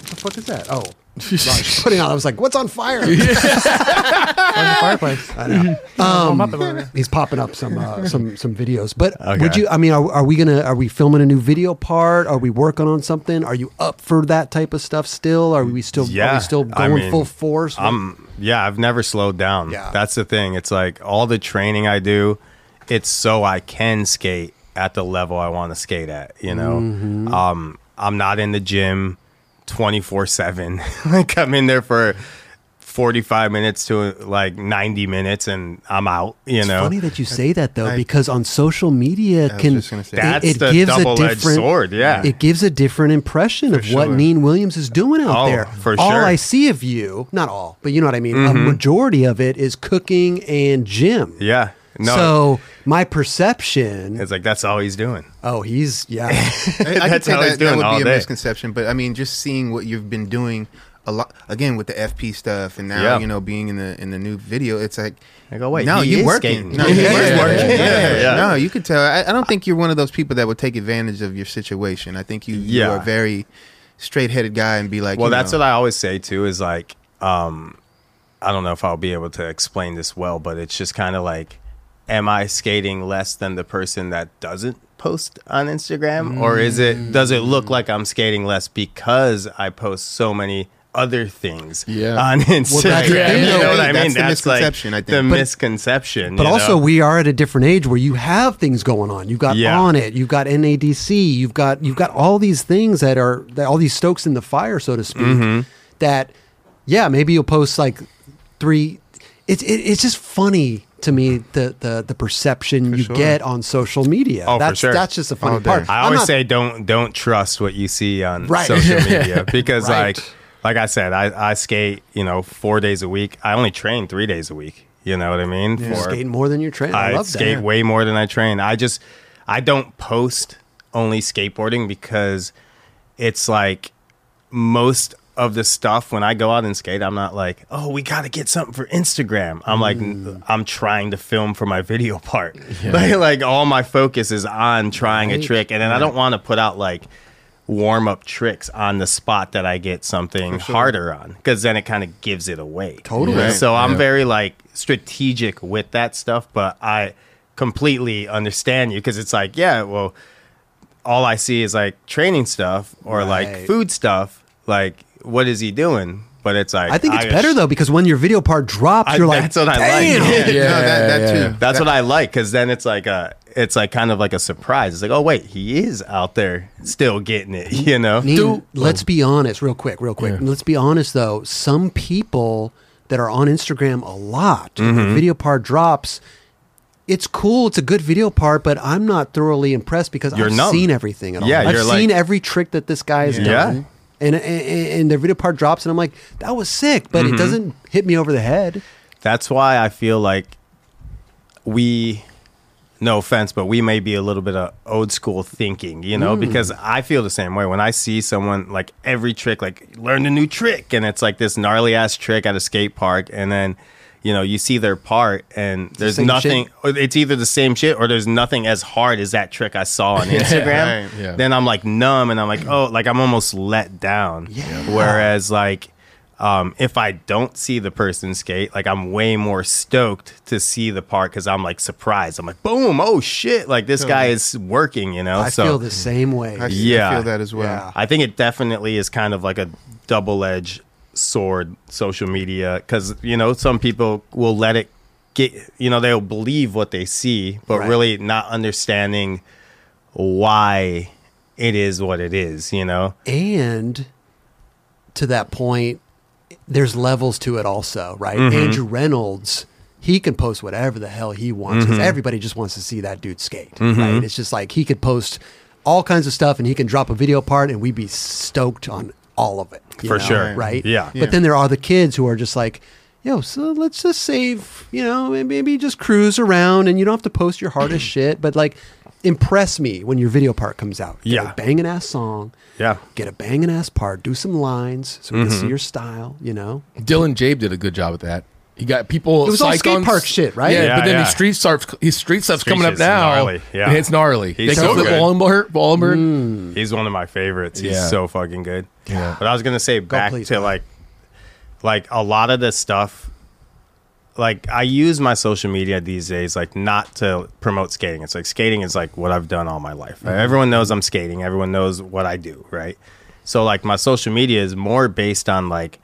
the fuck is that? Oh. Raj putting on. I was like, "What's on fire?" on the fireplace. I know. Um, up a little bit. He's popping up some uh, some some videos. But Okay. would you? I mean, are, are we gonna? Are we filming a new video part? Are we working on something? Are you up for that type of stuff still? Are we still? Yeah, Are we still I going mean, full force? I'm yeah, I've never slowed down. Yeah. That's the thing. It's like all the training I do, it's so I can skate at the level I want to skate at, you know. Mm-hmm. Um I'm not in the gym 24/7. like I'm in there for 45 minutes to like 90 minutes and I'm out, you it's know. funny that you say that though, I- because on social media can just gonna say it. That's it the gives a double-edged different sword, yeah. It gives a different impression of what sure. Neen Williams is doing out Oh, there. for All sure. Mm-hmm. I see of you, not all, but you know what I mean. A majority of it is cooking and gym. yeah. No. So my perception. it's like that's all he's doing. Oh, he's yeah. I, I could That's say how he's that, doing that would all be a day. misconception, but I mean, just seeing what you've been doing a lot again with the FP stuff, and now Yeah. you know being in the in the new video, it's like. I go, wait, no, you is working. No, Yeah, you yeah, working. yeah. No, you could tell. I, I don't think you're one of those people that would take advantage of your situation. I think you, you Yeah. are a very straight headed guy and be like, well you that's know, what i always say too is like um i don't know if i'll be able to explain this well but it's just kind of like am i skating less than the person that doesn't post on instagram or is it does it look like i'm skating less because i post so many other things Yeah. on Instagram. that's you though. know what I That's mean? the misconception, I think. the But- misconception. But you also, know? we are at a different age where you have things going on. You've got Yeah. Onnit. You've got NADC. You've got you've got all these things that are that all these stokes in the fire, so to speak. Mm-hmm. That yeah, maybe you'll post like three. It's it, it's just funny to me the the the perception you sure. get on social media. Oh, for that's sure. that's just a funny oh, day. part. I always not- say don't don't trust what you see on Right. social media because Right. like like I said, I, I skate you know four days a week. I only train three days a week. You know what I mean? you're skating more than you train. I, I, love skate that. way more than I train. I just I don't post only skateboarding because it's like most of the stuff when I go out and skate, I'm not like, oh, we got to get something for Instagram. I'm like, Mm. I'm trying to film for my video part. Like, like all my focus is on trying a trick, and then I don't want to put out like warm up tricks on the spot that I get something harder on because then it kind of gives it away. Totally. Right. So I'm Yeah. very like strategic with that stuff, but I completely understand you because it's like, yeah, well, all I see is like training stuff or like food stuff. Like, what is he doing? But it's like I think it's better though because when your video part drops, I- you're like, that's what I Damn! like. Yeah, Yeah, no, that, that yeah. too. That's That- what I like because then it's like a, it's like kind of like a surprise. It's like, oh wait, he is out there still getting it, you know? Neen, Do- let's be honest, real quick, real quick. Yeah. Let's be honest though. Some people that are on Instagram a lot, Mm-hmm. video part drops. It's cool. It's a good video part, but I'm not thoroughly impressed because You're I've numb. seen everything at all. Yeah, I've you're seen like- every trick that this guy has Yeah. done. And, and and their video part drops, and I'm like, that was sick, but Mm-hmm. it doesn't hit me over the head. That's why I feel like we no offense, but we may be a little bit of old school thinking, you know, because I feel the same way when I see someone like every trick, like learn a new trick, and it's like this gnarly ass trick at a skate park, and then you know you see their part, and there's same nothing. or It's either the same shit or there's nothing as hard as that trick I saw on Instagram. right. Yeah. Then I'm like numb, and I'm like, oh, like I'm almost let down. Yeah. Whereas like um, if I don't see the person skate, like I'm way more stoked to see the part because I'm like surprised. I'm like, boom, oh shit, like this guy is working, you know. I so feel the same way. I, I Yeah. feel that as well. Yeah. I think it definitely is kind of like a double edged sword, social media, because you know some people will let it get, you know, they'll believe what they see, but Right. really not understanding why it is what it is, you know. And to that point, there's levels to it also, right? Mm-hmm. Andrew Reynolds, he can post whatever the hell he wants Mm-hmm. because everybody just wants to see that dude skate, right? It's just like he could post all kinds of stuff and he can drop a video part and we'd be stoked on all of it. you For know, sure. Right? Yeah. But then there are the kids who are just like, yo, so let's just save, you know, and maybe just cruise around and you don't have to post your hardest shit, but like impress me when your video part comes out. Get Yeah. a banging ass song Yeah. get a banging ass part, do some lines so we Mm-hmm. can see your style, you know? Dylan Jaeb did a good job at that. He got people. It was all skate on- park shit, right? Yeah, Yeah, but then yeah. his street stuff, his street stuff's Street coming up now. gnarly, yeah. it's gnarly. He's they so flip good. Wallenberg. Wallenberg. Mm. He's one of my favorites. He's Yeah. so fucking good. Yeah. But I was gonna say back please, to man. like, like a lot of the stuff. Like I use my social media these days, like not to promote skating. It's like skating is like what I've done all my life. Mm-hmm. Everyone knows I'm skating. Everyone knows what I do, right? So like my social media is more based on like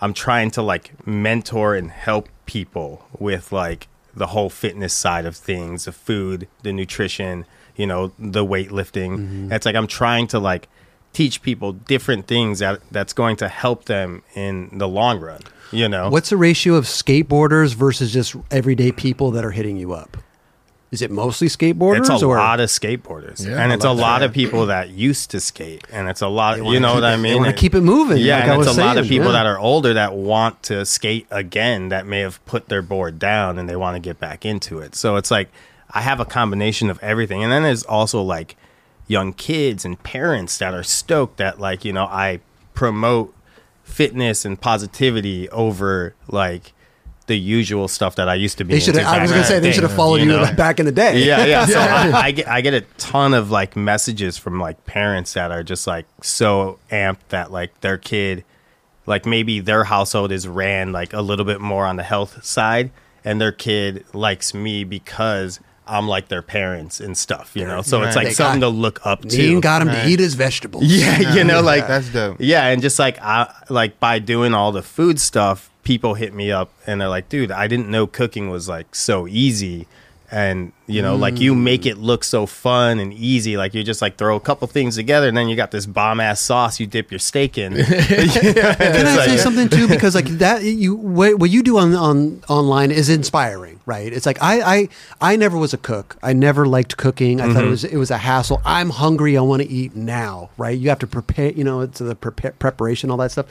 I'm trying to like mentor and help people with like the whole fitness side of things, the food, the nutrition, you know, the weightlifting. Mm-hmm. It's like I'm trying to like teach people different things that that's going to help them in the long run, you know. What's the ratio of skateboarders versus just everyday people that are hitting you up? Is it mostly skateboarders it's a or lot of skateboarders, Yeah, and I it's a lot that. of people that used to skate, and it's a lot. You know keep what I mean? They want to keep it moving. Yeah, like and I it's was a lot of people yeah. that are older that want to skate again that may have put their board down and they want to get back into it. So it's like I have a combination of everything. And then there's also like young kids and parents that are stoked that like, you know, I promote fitness and positivity over like the usual stuff that I used to be. They should. into I was gonna say they should have followed you, know? back in the day. Yeah, yeah. So I, I get I get a ton of like messages from like parents that are just like so amped that like their kid, like maybe their household is ran like a little bit more on the health side, and their kid likes me because I'm like their parents and stuff, you know. So Right. it's like They something got- to look up to. Dean got him Right. to eat his vegetables. Yeah, you know, like That's dope. Yeah, and just like I like by doing all the food stuff, people hit me up and they're like, "Dude, I didn't know cooking was like so easy." And you know, like you make it look so fun and easy. Like you just like throw a couple things together, and then you got this bomb ass sauce you dip your steak in. Can I say something too? Because like that, you what, what you do on on online is inspiring, right? It's like I I I never was a cook. I never liked cooking. I thought it was it was a hassle. I'm hungry. I want to eat now, right? You have to prepare. You know, it's the prepare, preparation, all that stuff.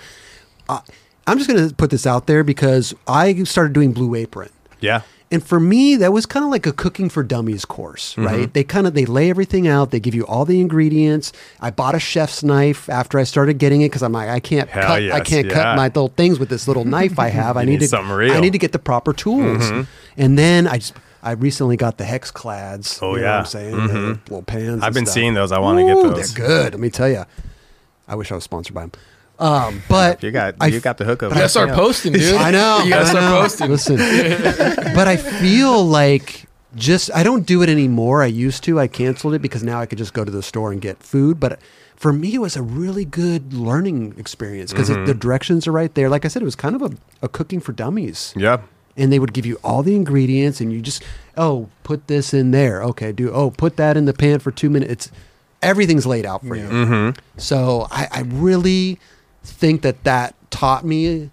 Uh, I'm just gonna put this out there because I started doing Blue Apron. yeah, And for me, that was kind of like a cooking for dummies course, Mm-hmm. right? They kind of they lay everything out. They give you all the ingredients. I bought a chef's knife after I started getting it because I'm like, I can't Hell cut, I can't yeah. cut my little things with this little knife I have. I need, need to. Mm-hmm. I need to get the proper tools. And then I just I recently got the HexClads. Oh, you know yeah. what I'm saying the little pans. I've been stuff. seeing those. I wanna get those. They're good. Let me tell you. I wish I was sponsored by them. Um, but you got I you got the hookup. You gotta start posting, dude. I know. You gotta I start know. posting. Listen, but I feel like just I don't do it anymore. I used to. I canceled it because now I could just go to the store and get food. But for me, it was a really good learning experience because Mm-hmm. the directions are right there. Like I said, it was kind of a, a cooking for dummies. Yeah, And they would give you all the ingredients, and you just oh put this in there. Okay, do oh put that in the pan for two minutes. It's everything's laid out for you. Mm-hmm. So I, I really think that that taught me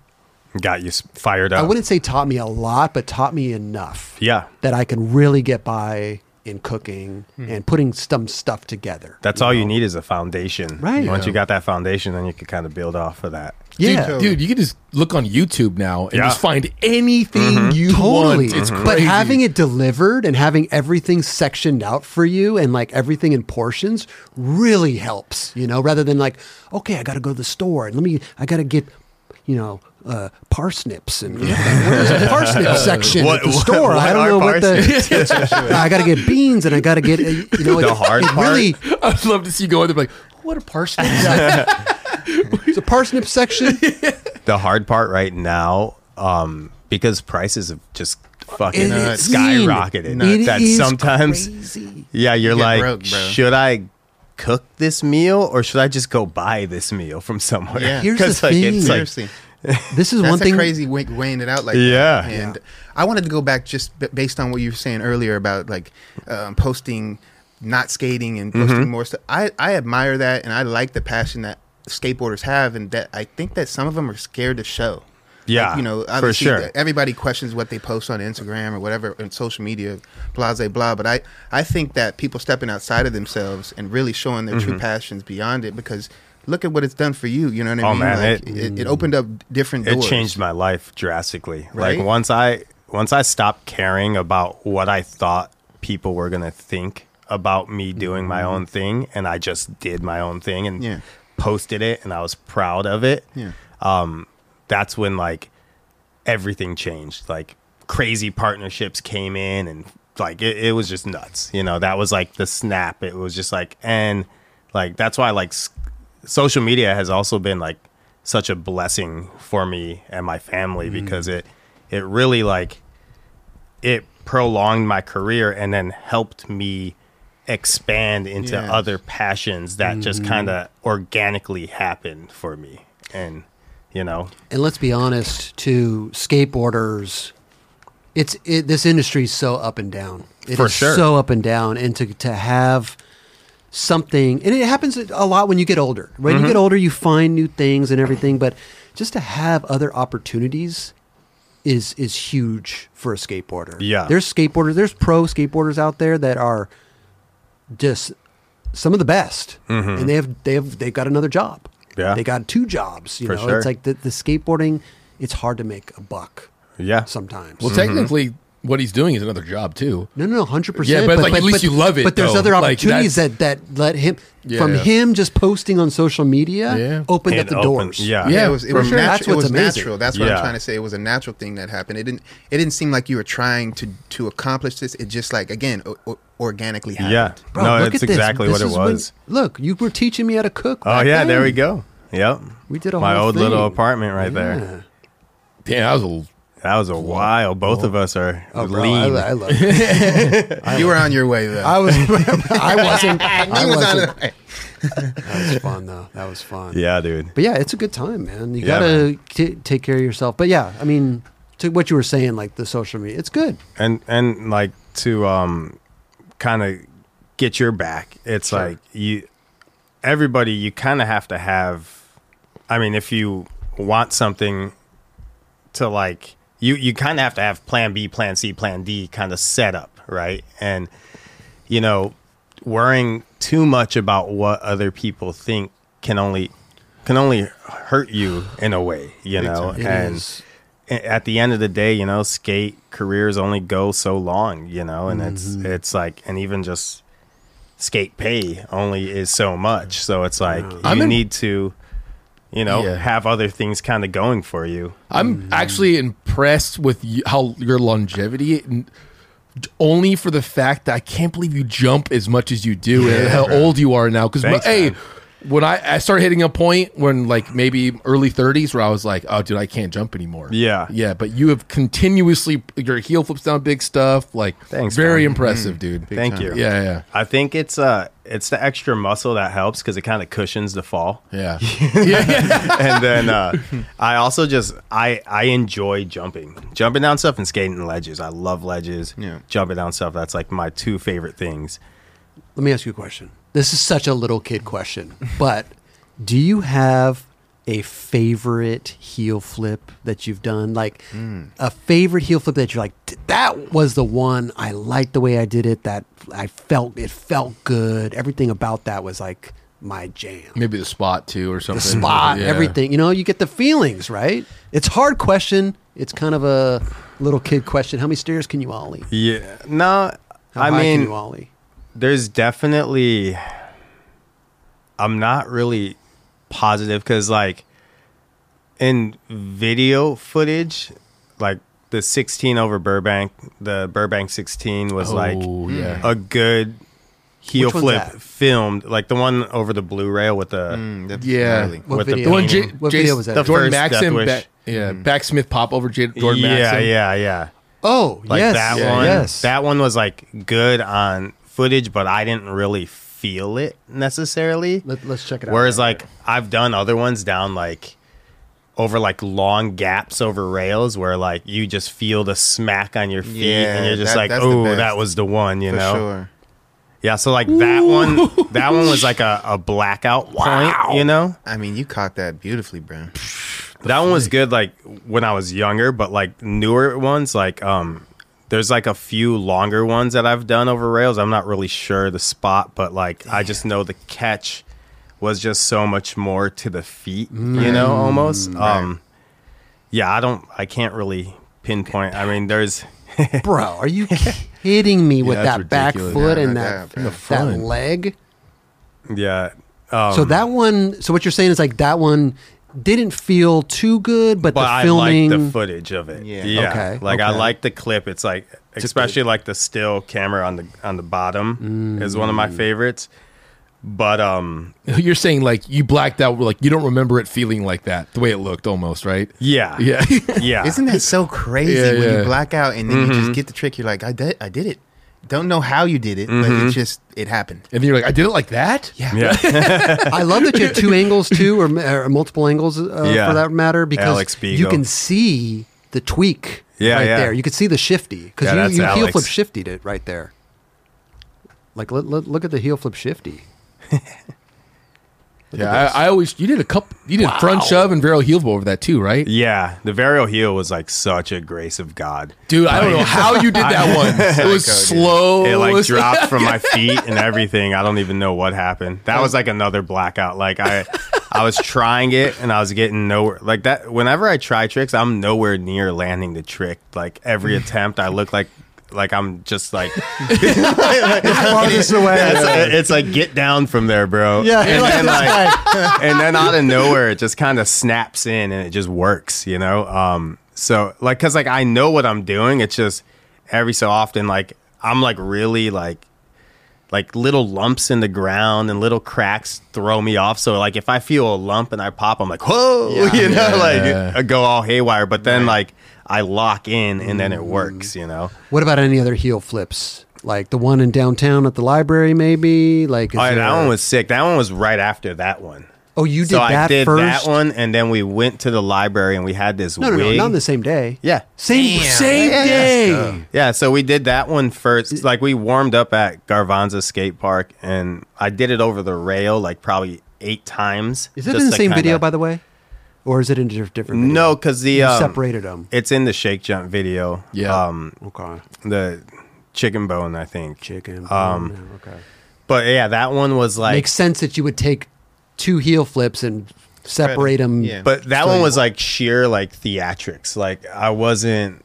got you fired up. I wouldn't say taught me a lot, but taught me enough Yeah, that I can really get by in cooking Hmm. and putting some stuff together. that's all you need is a foundation. Right. Once Yeah. you got that foundation, then you can kind of build off of that. Yeah, Dude, Dude, you can just look on YouTube now and Yeah. Mm-hmm. just find anything you totally. want. It's crazy. But having it delivered and having everything sectioned out for you and like everything in portions really helps, you know, rather than like, okay, I got to go to the store and let me, I got to get, you know, uh, parsnips and where's the parsnip section What- at the what- store? what I don't are know what parsnips? the. I got to get beans and I got to get, uh, you know, The it, hard it part? really. I'd love to see you go in there like, what a parsnip. It's a parsnip section. the hard part right now, um, because prices have just fucking It is skyrocketed. It that is sometimes, crazy. yeah, you're get like, broke, bro. should I cook this meal or should I just go buy this meal from somewhere? Yeah. Here's the 'Cause, like, thing. it's like, Seriously. This is That's one a thing. crazy way, weighing it out like Yeah. that. And I wanted to go back just b- based on what you were saying earlier about like um, posting, not skating and posting Mm-hmm. more stuff. I, I admire that and I like the passion that skateboarders have and that I think that some of them are scared to show. Yeah, Like, you know, for sure. everybody questions what they post on Instagram or whatever on social media, blah blah blah. But I, I think that people stepping outside of themselves and really showing their Mm-hmm. true passions beyond it because look at what it's done for you. You know what I Oh, mean? man, Like, it- it, it opened up different it doors. changed my life drastically. Right? Like once I once I stopped caring about what I thought people were gonna think about me doing my own thing, and I just did my own thing and Yeah. posted it, and I was proud of it. Yeah. Um, that's when like everything changed. Like crazy partnerships came in, and like it, it was just nuts. You know, that was like the snap. It was just like and like that's why like s- social media has also been like such a blessing for me and my family because it it really like it prolonged my career and then helped me expand into Yes. other passions that just kind of organically happened for me and you know and let's be honest, to skateboarders, it's it, this industry is so up and down. It is For sure. so up and down, and to to have something, and it happens a lot when you get older. When Mm-hmm. you get older, you find new things and everything, but just to have other opportunities is is huge for a skateboarder. Yeah. there's skateboarders, there's pro skateboarders out there that are just some of the best, and they have they have they've got another job. Mm-hmm. Yeah. they got two jobs. You For know, sure. it's like the, the skateboarding. It's hard to make a buck yeah sometimes. Well, technically, what he's doing is another job too. no, no, no, hundred percent. Yeah, but, like, at least you love it, But there's though. other opportunities that's- that that let him from Yeah. him just posting on social media Yeah. opened It up the opened- doors. yeah. Yeah, Yeah, it was it was, sure. natu- That's it was natural. That's what Yeah. I'm trying to say. It was a natural thing that happened. It didn't it didn't seem like you were trying to to accomplish this. It just like again o- o- organically happened. yeah Bro, no look it's at this. exactly This what it is when- was look, you were teaching me how to cook. oh back yeah there we go yep We did a my whole old little apartment right there Yeah. Damn, that was a That was a while. Both of us are Oh, bro, lean. I, I love it. you were on your way though. I was. I wasn't. I He was on wasn't. the. That was fun though. That was fun. yeah, dude. But yeah, it's a good time, man. You Yeah, gotta t- take care of yourself. But yeah, I mean, to what you were saying, like the social media, it's good. and and like to um kind of get your back it's Sure. like you everybody you kind of have to have i mean if you want something to like you you kind of have to have plan b plan c plan d kind of set up right and you know worrying too much about what other people think can only can only hurt you in a way you know. It and is. at the end of the day, you know, skate careers only go so long, you know, and it's mm-hmm. it's like, and even just skate pay only is so much. So it's like I'm you in- need to, you know, Yeah. have other things kind of going for you. I'm mm-hmm. actually impressed with y how your longevity, only for the fact that I can't believe you jump as much as you do and how old you are now. Because Thanks, hey, man. When I, I started hitting a point when like maybe early 30s where I was like, oh, dude, I can't jump anymore. Yeah. yeah. But you have continuously your heel flips down big stuff. Like, Thanks, very man. impressive, dude. Big Thank time. you. Yeah, yeah, I think it's uh it's the extra muscle that helps because it kind of cushions the fall. yeah, yeah. yeah. and then uh, I also just I I enjoy jumping, jumping down stuff and skating ledges. I love ledges. Yeah. jumping down stuff. That's like my two favorite things. Let me ask you a question. This is such a little kid question, but do you have a favorite heel flip that you've done? Like hmm. a favorite heel flip that you're like, that was the one I liked the way I did it. That I felt it felt good. Everything about that was like my jam. Maybe the spot too, or something. The something. spot, Yeah. everything. You know, you get the feelings, right? It's hard question. It's kind of a little kid question. How many stairs can you ollie? Yeah, no, How I high can mean, you ollie? There's definitely i'm not really positive because like in video footage like the 16 over burbank the burbank 16 was like Oh, yeah. a good heel Which flip that? filmed like the one over the blu-ray with the Mm, that's Yeah. gnarly. What with the video? The one, J- What Jason- video was that? The Jordan Maxham, Death Wish. back, yeah, backsmith pop over J- Jordan yeah Maxham. yeah yeah Oh, like yes. that Yeah, one Yes. that one was like good on footage but i didn't really feel it necessarily Let, us check it out. Whereas like I've done other ones down like over like long gaps over rails where like you just feel the smack on your feet and you're just that- like, that's oh, that was the one, you For know? sure. Yeah, so like that one that one was like a, a blackout point, you know? I mean, you caught that beautifully, bro. That one was good like when I was younger, but like newer ones, like um there's like a few longer ones that I've done over rails. I'm not really sure the spot, but like I just know the catch was just so much more to the feet, you know, almost. Um yeah, I don't I can't really pinpoint. I mean, there's bro, are you kidding me with that's that back foot Yeah, and that that, that leg? yeah. Um, so that one. So what you're saying is like that one didn't feel too good, but, but the I filming. like the footage of it. Yeah. Yeah. Okay, Like I like the clip. It's like especially like the still camera on the on the bottom is one of Mm. my favorites. But um You're saying like you blacked out, like you don't remember it feeling like that, the way it looked almost, right? yeah. Yeah. Yeah. Isn't that so crazy Yeah, when yeah. you black out and then you just get the trick? You're like, I did, I did it. Don't know how you did it, but it just it happened. and then you're like, I did it like that? Yeah. yeah. I love that you have two angles too, or, or multiple angles uh, Yeah. for that matter, because Alex you can see the tweak Yeah, right yeah. there. You can see the shifty because Yeah, you, you heel Alex. flip shifted it right there. Like look, look, look at the heel flip shifty. Yeah, I, I always you did a couple, you did front shove and varial heel over that too, right? Yeah. The Varial heel was like such a grace of God. Dude, I don't know how you did that one. It was slow. It like dropped from my feet and everything. I don't even know what happened. That was like another blackout. Like I I was trying it and I was getting nowhere. Like that whenever I try tricks, I'm nowhere near landing the trick. Like every attempt I look like like I'm just like Farthest away. it's, it's like get down from there, bro. Yeah, and like then this like, and then out of nowhere, it just kind of snaps in and it just works, you know. Um, so like, cause like I know what I'm doing. It's just every so often, like I'm like really like like little lumps in the ground and little cracks throw me off. So like if I feel a lump and I pop, I'm like whoa, you know, Yeah. like I go all haywire. But then like I lock in and then Mm. it works. You know. What about any other heel flips? Like the one in downtown at the library, maybe? Like is Oh, yeah, that there- one was sick. That one was right after that one. Oh, you did so that I did first? that one, and then we went to the library and we had this No, no, wig. no, not on the same day. yeah, Same Damn. same Yeah, day. yeah. So we did that one first. Like we warmed up at Garvanza Skate Park, and I did it over the rail like probably eight times. Is it in the same video, kinda- by the way, or is it in a different? Video? No, because the you um, separated them. It's in the Shake Junt video. Yeah. Um, Okay, the chicken bone, I think. chicken. Um, yeah, okay. But yeah, that one was like. Makes sense that you would take two heel flips and separate them. Yeah. But that one was like sheer like theatrics. Like I wasn't,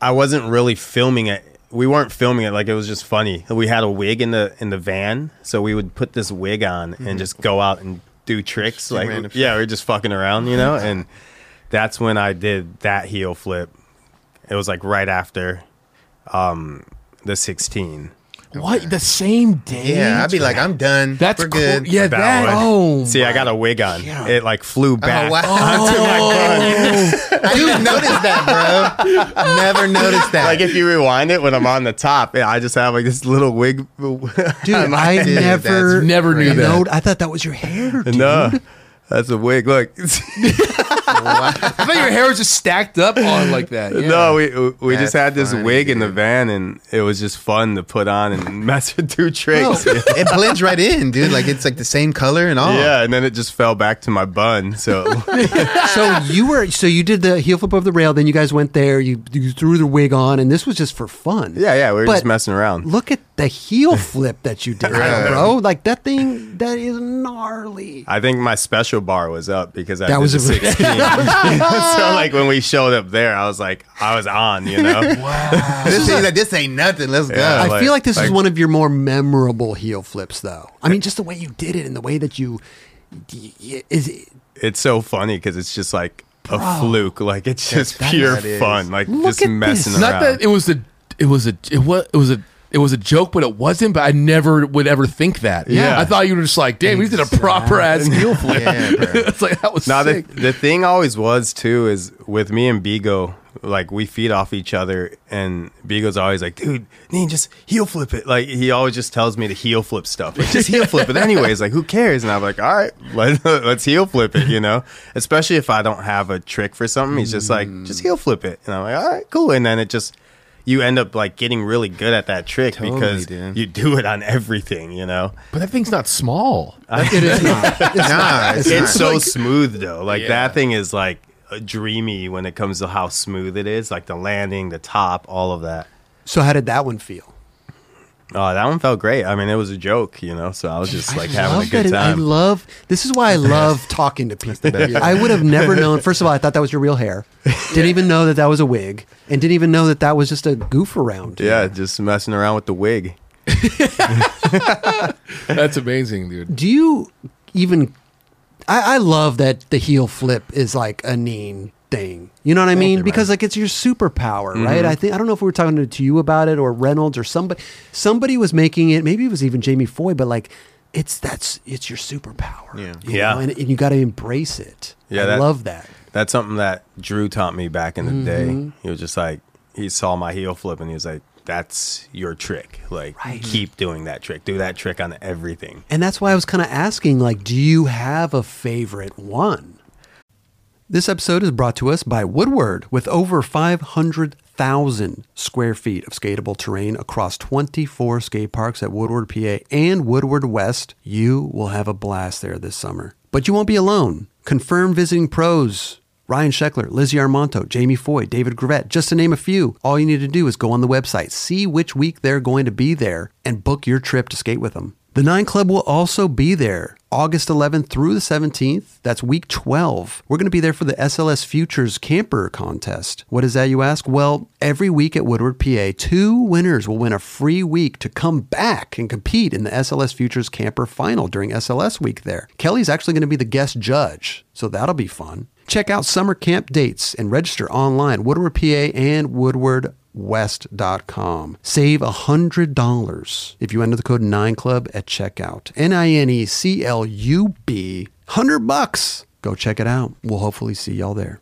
I wasn't really filming it. We weren't filming it. Like it was just funny. We had a wig in the in the van, so we would put this wig on and just go out and do tricks. do like yeah, we are just fucking around, you know. And that's when I did that heel flip. It was like right after um the sixteen. What the same day? Yeah, I'd be like, I'm done. That's We're cool. good. Yeah, That that. one. Oh, See, I got a wig on. It like flew oh, back. wow. onto my oh. bun. I didn't notice that, bro. Never noticed that. like if you rewind it when I'm on the top, yeah, I just have like this little wig. Dude, I Dude, never that's Never knew crazy. that. knowed- I thought that was your hair, dude. no, that's a wig. Look, I thought your hair was just stacked up on like that. Yeah. no, we we just had this funny, wig in the dude. van, and it was just fun to put on and mess with two No, tricks. it blends right in, dude. Like it's like the same color and all. Yeah, and then it just fell back to my bun. So So you were so you did the heel flip over the rail. Then you guys went there. You you threw the wig on, and this was just for fun. yeah, yeah, we were But just messing around. Look at the heel flip that you did, Right. bro. Like that thing, that is gnarly. I think my special bar was up because I That did was a- 16. so like when we showed up there, I was like, I was on, you know. This ain't like this ain't nothing. Let's go. Yeah, I like- feel like this is one of your more memorable heel flips, though. I mean, just the way you did it and the way that you y- y- is. It, It's so funny because it's just like a fluke. Like it's just that's pure what it is. fun. Like Look just messing this. around. Not that it was a. It was a. It was. It was a. It was a joke, but it wasn't. But I never would ever think that. Yeah. I thought you were just like, damn, we did a proper ass heel flip. It's like that was Now the sick. the thing always was too is with me and Bigo, like we feed off each other, and Bigo's always like, "Dude, Neen, just heel flip it." Like he always just tells me to heel flip stuff. Like just heel flip it anyways. Like who cares? And I'm like, "All right, let, let's heel flip it." You know, especially if I don't have a trick for something, he's just like, mm. "Just heel flip it," and I'm like, "All right, cool." And then it just you end up like getting really good at that trick Totally, because dude. you do it on everything. You know. But that thing's not small. it is not. It's Nah, not. it's it's not. so smooth though. Like Yeah. that thing is like dreamy when it comes to how smooth it is. Like the landing, the top, all of that. So how did that one feel? Oh, that one felt great. I mean, it was a joke, you know. So I was just like having a good that it- I love. This is why I love talking to people. I would have never known. First of all, I thought that was your real hair. Didn't even know that that was a wig, and didn't even know that that was just a goof around. yeah, just messing around with the wig. That's amazing, dude. Do you even? I, I love that the heel flip is like a Neen thing. You know what I mean? you, because like it's your superpower, Mm-hmm. right? I think I don't know if we were talking to, to you about it or Reynolds or somebody. Somebody was making it. Maybe it was even Jamie Foy, but like. It's that's it's your superpower. Yeah. you Yeah. know, and, and you got to embrace it. Yeah, I that- love that. That's something that Drew taught me back in the Mm-hmm. day. He was just like, he saw my heel flip and he was like, "That's your trick. Like, Right. keep doing that trick. Do that trick on everything." And that's why I was kind of asking, like, do you have a favorite one? This episode is brought to us by Woodward with over 500,000 square feet of skatable terrain across 24 skate parks at Woodward, PA and Woodward West. You will have a blast there this summer. But you won't be alone. Confirmed visiting pros. Ryan Sheckler, Lizzie Armanto, Jamie Foy, David Gravette, just to name a few. All you need to do is go on the website, see which week they're going to be there, and book your trip to skate with them. The Nine Club will also be there August 11th through the 17th. That's week 12. We're going to be there for the SLS Futures Camper Contest. What is that, you ask? Well, every week at Woodward, PA, two winners will win a free week to come back and compete in the SLS Futures Camper Final during SLS week there. Kelly's actually going to be the guest judge, so that'll be fun. Check out summer camp dates and register online, Woodward, PA, and woodwardwest.com. Save $100 if you enter the code 9club at checkout. N I N E C L U B. 100 bucks. Go check it out. We'll hopefully see y'all there.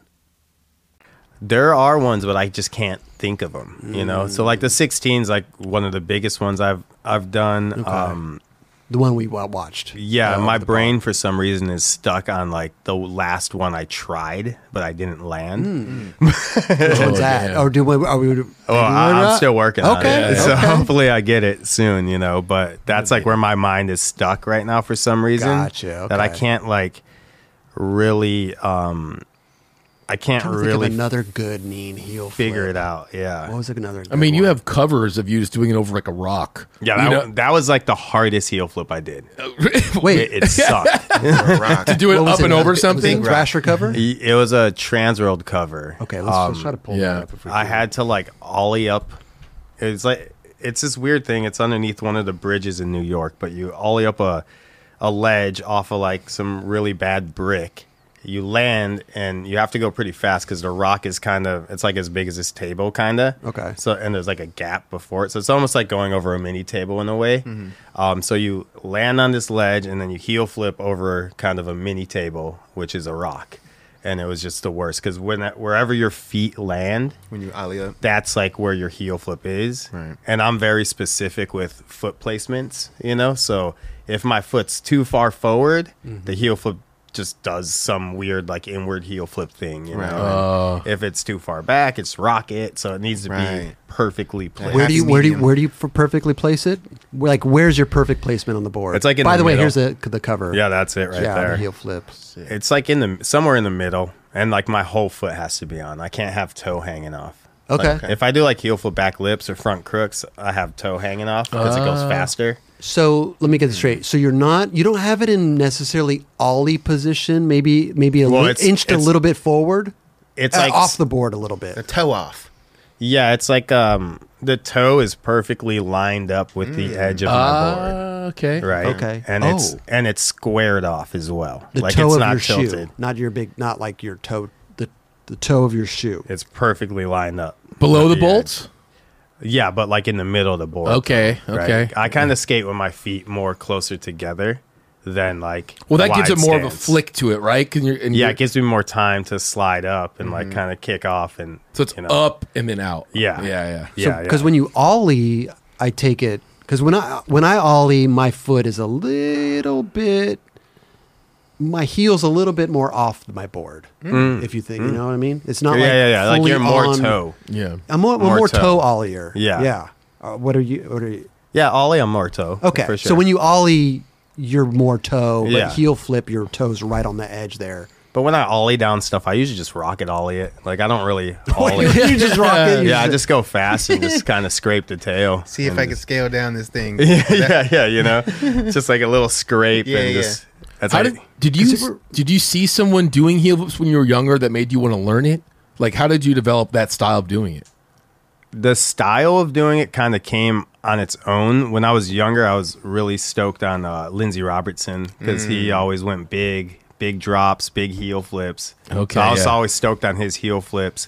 There are ones, but I just can't think of them. You know, so like the 16's like one of the biggest ones I've I've done. Um, The one we wa- watched. yeah, Uh, my the brain for some reason is stuck on like the last one I tried, but I didn't land. Which one's that? yeah. Or do we? Are we? Well, I, I'm still working on Okay, it, so okay. hopefully I get it soon. You know, but that's like where my mind is stuck right now for some reason. Gotcha, That I okay. can't like really. um I can't trying to think really of another good mean heel. figure flip. it out. Yeah. What was like another? I mean, you have covers of you just doing it over like a rock. Yeah, that, know- that was like the hardest heel flip I did. wait. It, it sucked. to do it what was up and it? over Was it something. a Thrasher cover. it was a Transworld cover. Okay, let's, let's um, try to pull yeah. that up. I had to like ollie up. It's like it's this weird thing. It's underneath one of the bridges in New York, but you ollie up a a ledge off of like some really bad brick. You land and you have to go pretty fast because the rock is kind of it's like as big as this table, kind of. Okay. So and there's like a gap before it, so it's almost like going over a mini table in a way. Um, so you land on this ledge and then you heel flip over kind of a mini table, which is a rock. And it was just the worst because when that, wherever your feet land, when you ollie up. that's like where your heel flip is. Right. And I'm very specific with foot placements, you know? So if my foot's too far forward, Mm-hmm. the heel flip just does some weird like inward heel flip thing, you know? Right. Oh. And if it's too far back, it's rocket, so it needs to be perfectly placed. Where do you where do you where do you f- perfectly place it? Like where's your perfect placement on the board? It's like in By the the way, here's the the cover. Yeah, that's it right yeah, there. the heel flip. It's like in the somewhere in the middle, and like my whole foot has to be on. I can't have toe hanging off. Okay. Like, if I do like heel flip back lips or front crooks, I have toe hanging off because it Ah. goes faster. So let me get this straight. So you're not you don't have it in necessarily ollie position. Maybe maybe a Well, li- it's- inched a it's- little bit forward. It's Uh, like off the board a little bit. The toe off. Yeah, it's like um the toe is perfectly lined up with the edge of my Ah, board. okay. Right. Okay. And it's Oh. and it's squared off as well. The like toe it's of not your tilted. shoe, not your big, not like your toe. The the toe of your shoe. It's perfectly lined up. Below the with bolts. Edge. Yeah, but like in the middle of the board. Okay, right? okay. I kind of skate with my feet more closer together than like. Well, that gives it wide more of a flick to it, right? 'Cause you're, and Yeah, you're- it gives me more time to slide up and like mm-hmm. kind of kick off and. so it's you know. up and then out. Yeah. yeah, yeah. Yeah, Because yeah. when you ollie, I take it because when I when I ollie, my foot is a little bit, my heel's a little bit more off my board. If you think, you know what I mean? It's not Mm. yeah, like yeah, yeah. Like you're more on- toe. yeah. I'm more, more more toe. toe ollier. Yeah. yeah. Uh, what are you? What are you? Yeah, ollie on more toe. Okay, for sure. so when you ollie, you're more toe, but Yeah. heel flip, your toes right on the edge there. But when I ollie down stuff, I usually just rocket ollie it. Like I don't really ollie. you just rock it. you yeah, I just go fast and just kind of scrape the tail. See if and I can scale down this thing. yeah, yeah, yeah. You know, just like a little scrape Yeah, and yeah. just. That's How like, did did you did you see someone doing heel flips when you were younger that made you want to learn it? Like, how did you develop that style of doing it? the style of doing it kind of came on its own. When I was younger, I was really stoked on uh, Lindsey Robertson because he always went big, big drops, big heel flips. Okay, so I was yeah. always stoked on his heel flips.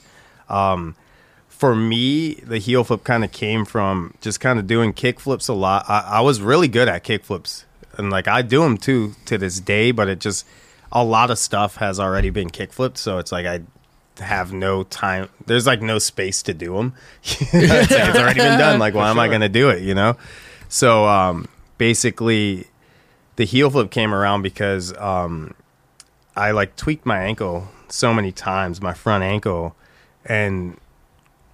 Um, for me, the heel flip kind of came from just kind of doing kick flips a lot. I, I was really good at kick flips, and like I do them too to this day. But it just a lot of stuff has already been kick flipped, so it's like I have no time. There's like no space to do them. it's, like it's already been done. Like, why am I going to do it? You know. So um, basically, the heel flip came around because um, I like tweaked my ankle so many times, my front ankle, and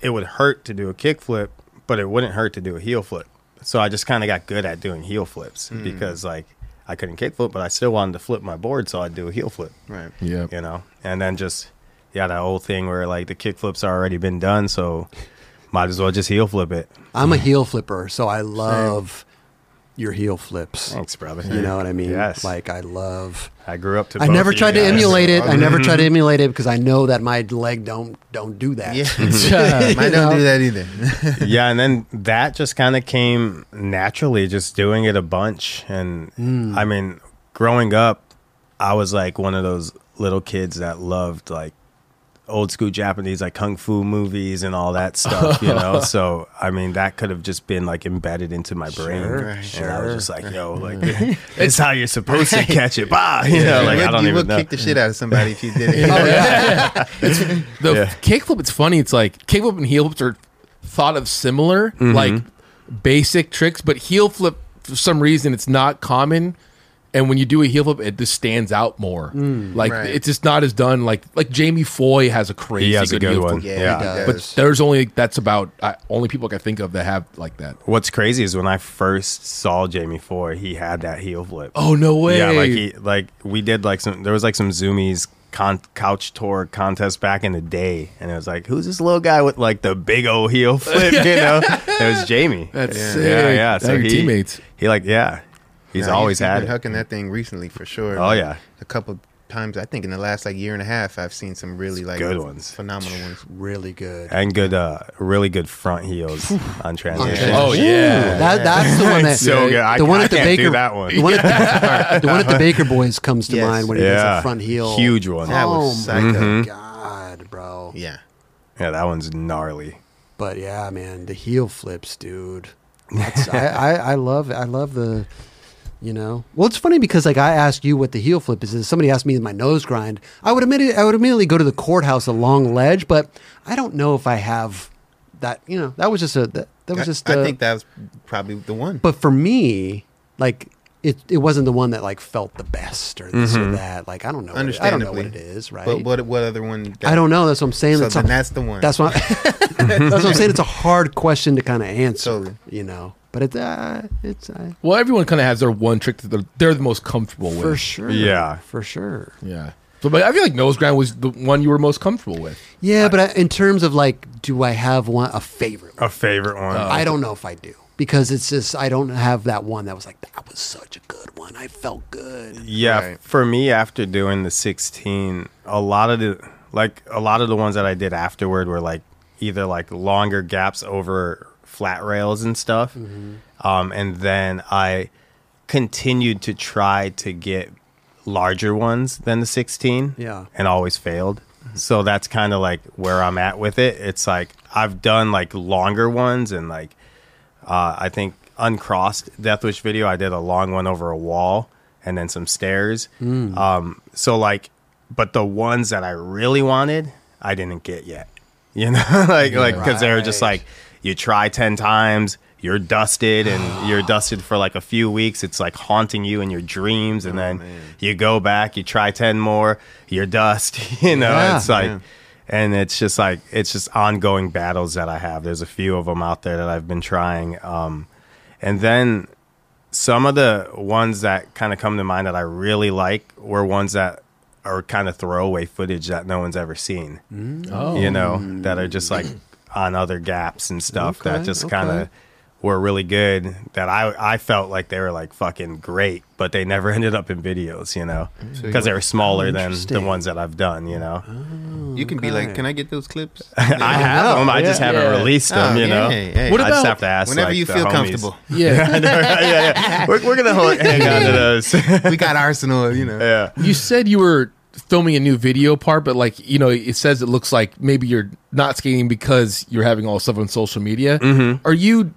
it would hurt to do a kickflip, but it wouldn't hurt to do a heel flip. So I just kind of got good at doing heel flips hmm. because like I couldn't kick flip, but I still wanted to flip my board, so I'd do a heel flip Right. Yeah. you know and then just yeah that old thing where like the kick flips are already been done so might as well just heel flip it I'm a heel flipper, so I love. Your heel flips. Thanks, brother. You know what I mean? Yes. Like I love. I grew up to. I never tried to emulate it. I never tried Mm-hmm. to emulate it because I know that my leg don't don't do that. Yeah, mine don't do that either. yeah, and then that just kind of came naturally, just doing it a bunch. And Hmm. I mean, growing up, I was like one of those little kids that loved like old school Japanese, like kung fu movies and all that stuff, you know? so, I mean, that could have just been like embedded into my brain. Sure, and I was just like, yo, like, it's how you're supposed to catch it. Bah! You know, like, you I don't you even would know. kick the shit out of somebody if you did it. Oh, yeah. It's- the Yeah. kickflip, it's funny. It's like kickflip and heel flips are thought of similar, Mm-hmm. like basic tricks, but heel flip, for some reason, it's not common. And when you do a heel flip, it just stands out more. like Right. it's just not as done. Like like Jamie Foy has a crazy He has a good heel one. flip. Yeah, Yeah. he does. But there's only that's about uh, only people I can think of that have like that. What's crazy is when I first saw Jamie Foy, he had that heel flip. Oh no way! Yeah, like he like we did like some there was like some Zumiez con- couch tour contest back in the day, and it was like who's this little guy with like the big old heel flip? You know, it was Jamie. That's Yeah. sick. yeah, yeah. So he teammates. he like yeah, he's Nah, always he's had been it. hucking that thing recently for sure. Oh, Like, yeah. a couple times. I think in the last like year and a half, I've seen some really like good ones. phenomenal ones. Really good. and good, uh, really good front heels on transition. Oh yeah. That that's the one that so good. I, the one I at the can't Baker do that one. The one at the, the one at the Baker Boys comes to Yes. mind when he does a front heel. Huge one. That Oh was my psycho. Mhm. god, bro. Yeah. Yeah, that one's gnarly. But yeah, man, the heel flips, dude. That's I, I I love I love the you know. Well, it's funny because like I asked you what the heel flip is. If somebody asked me my nose grind, I would admit it, I would immediately go to the courthouse a long ledge, but I don't know if I have that. You know, that was just a that, that was just. I a- think that was probably the one. But for me, like it, it wasn't the one that like felt the best or this or mm-hmm. that. Like I don't know. What it, I don't know what it is, right? But what what other one? I don't know. That's what I'm saying. So that's, a- that's the one. that's what that's what I'm saying. It's a hard question to kind of answer. Totally. You know, but it's uh, it's uh, Well, everyone kind of has their one trick that they're, they're the most comfortable with. for sure. Yeah. for sure. Yeah. So, but I feel like nose grind was the one you were most comfortable with. Yeah, but I, in terms of like, do I have one a favorite? A favorite one. I don't know if I do because it's just I don't have that one that was like that was such a good one. I felt good. Yeah, Right. for me after doing the 16, a lot of the like a lot of the ones that I did afterward were like either like longer gaps over flat rails and stuff. Um and then I continued to try to get larger ones than the 16 Yeah. and always failed. So that's kind of like where I'm at with it. It's like I've done like longer ones and like uh, I think uncrossed Deathwish video. I did a long one over a wall and then some stairs. Um, so like, but the ones that I really wanted, I didn't get yet. You know, like like because they were just like you try ten times. You're dusted and you're dusted for like a few weeks. It's like haunting you in your dreams, and then you go back, you try ten more, you're dust. You know, Yeah. it's like, Yeah. and it's just like it's just ongoing battles that I have. There's a few of them out there that I've been trying, um, and then some of the ones that kind of come to mind that I really like were ones that are kind of throwaway footage that no one's ever seen. Oh. You know, that are just like on other gaps and stuff that just okay. kind of were really good that I I felt like they were like fucking great, but they never ended up in videos, you know, mm. because they were smaller than the ones that I've done, you know. Oh, you can be like, can I get those clips? I have them, I just haven't Yeah. released them, Oh, you know. hey, hey. What I just about have to ask Whenever like, you feel comfortable, Yeah. yeah, yeah. We're, we're gonna hold, hang on to those. we got Arsenal. You know, yeah. you said you were filming a new video part, but like you know, it says it looks like maybe you're not skating because you're having all this stuff on social media. Mm-hmm. Are you?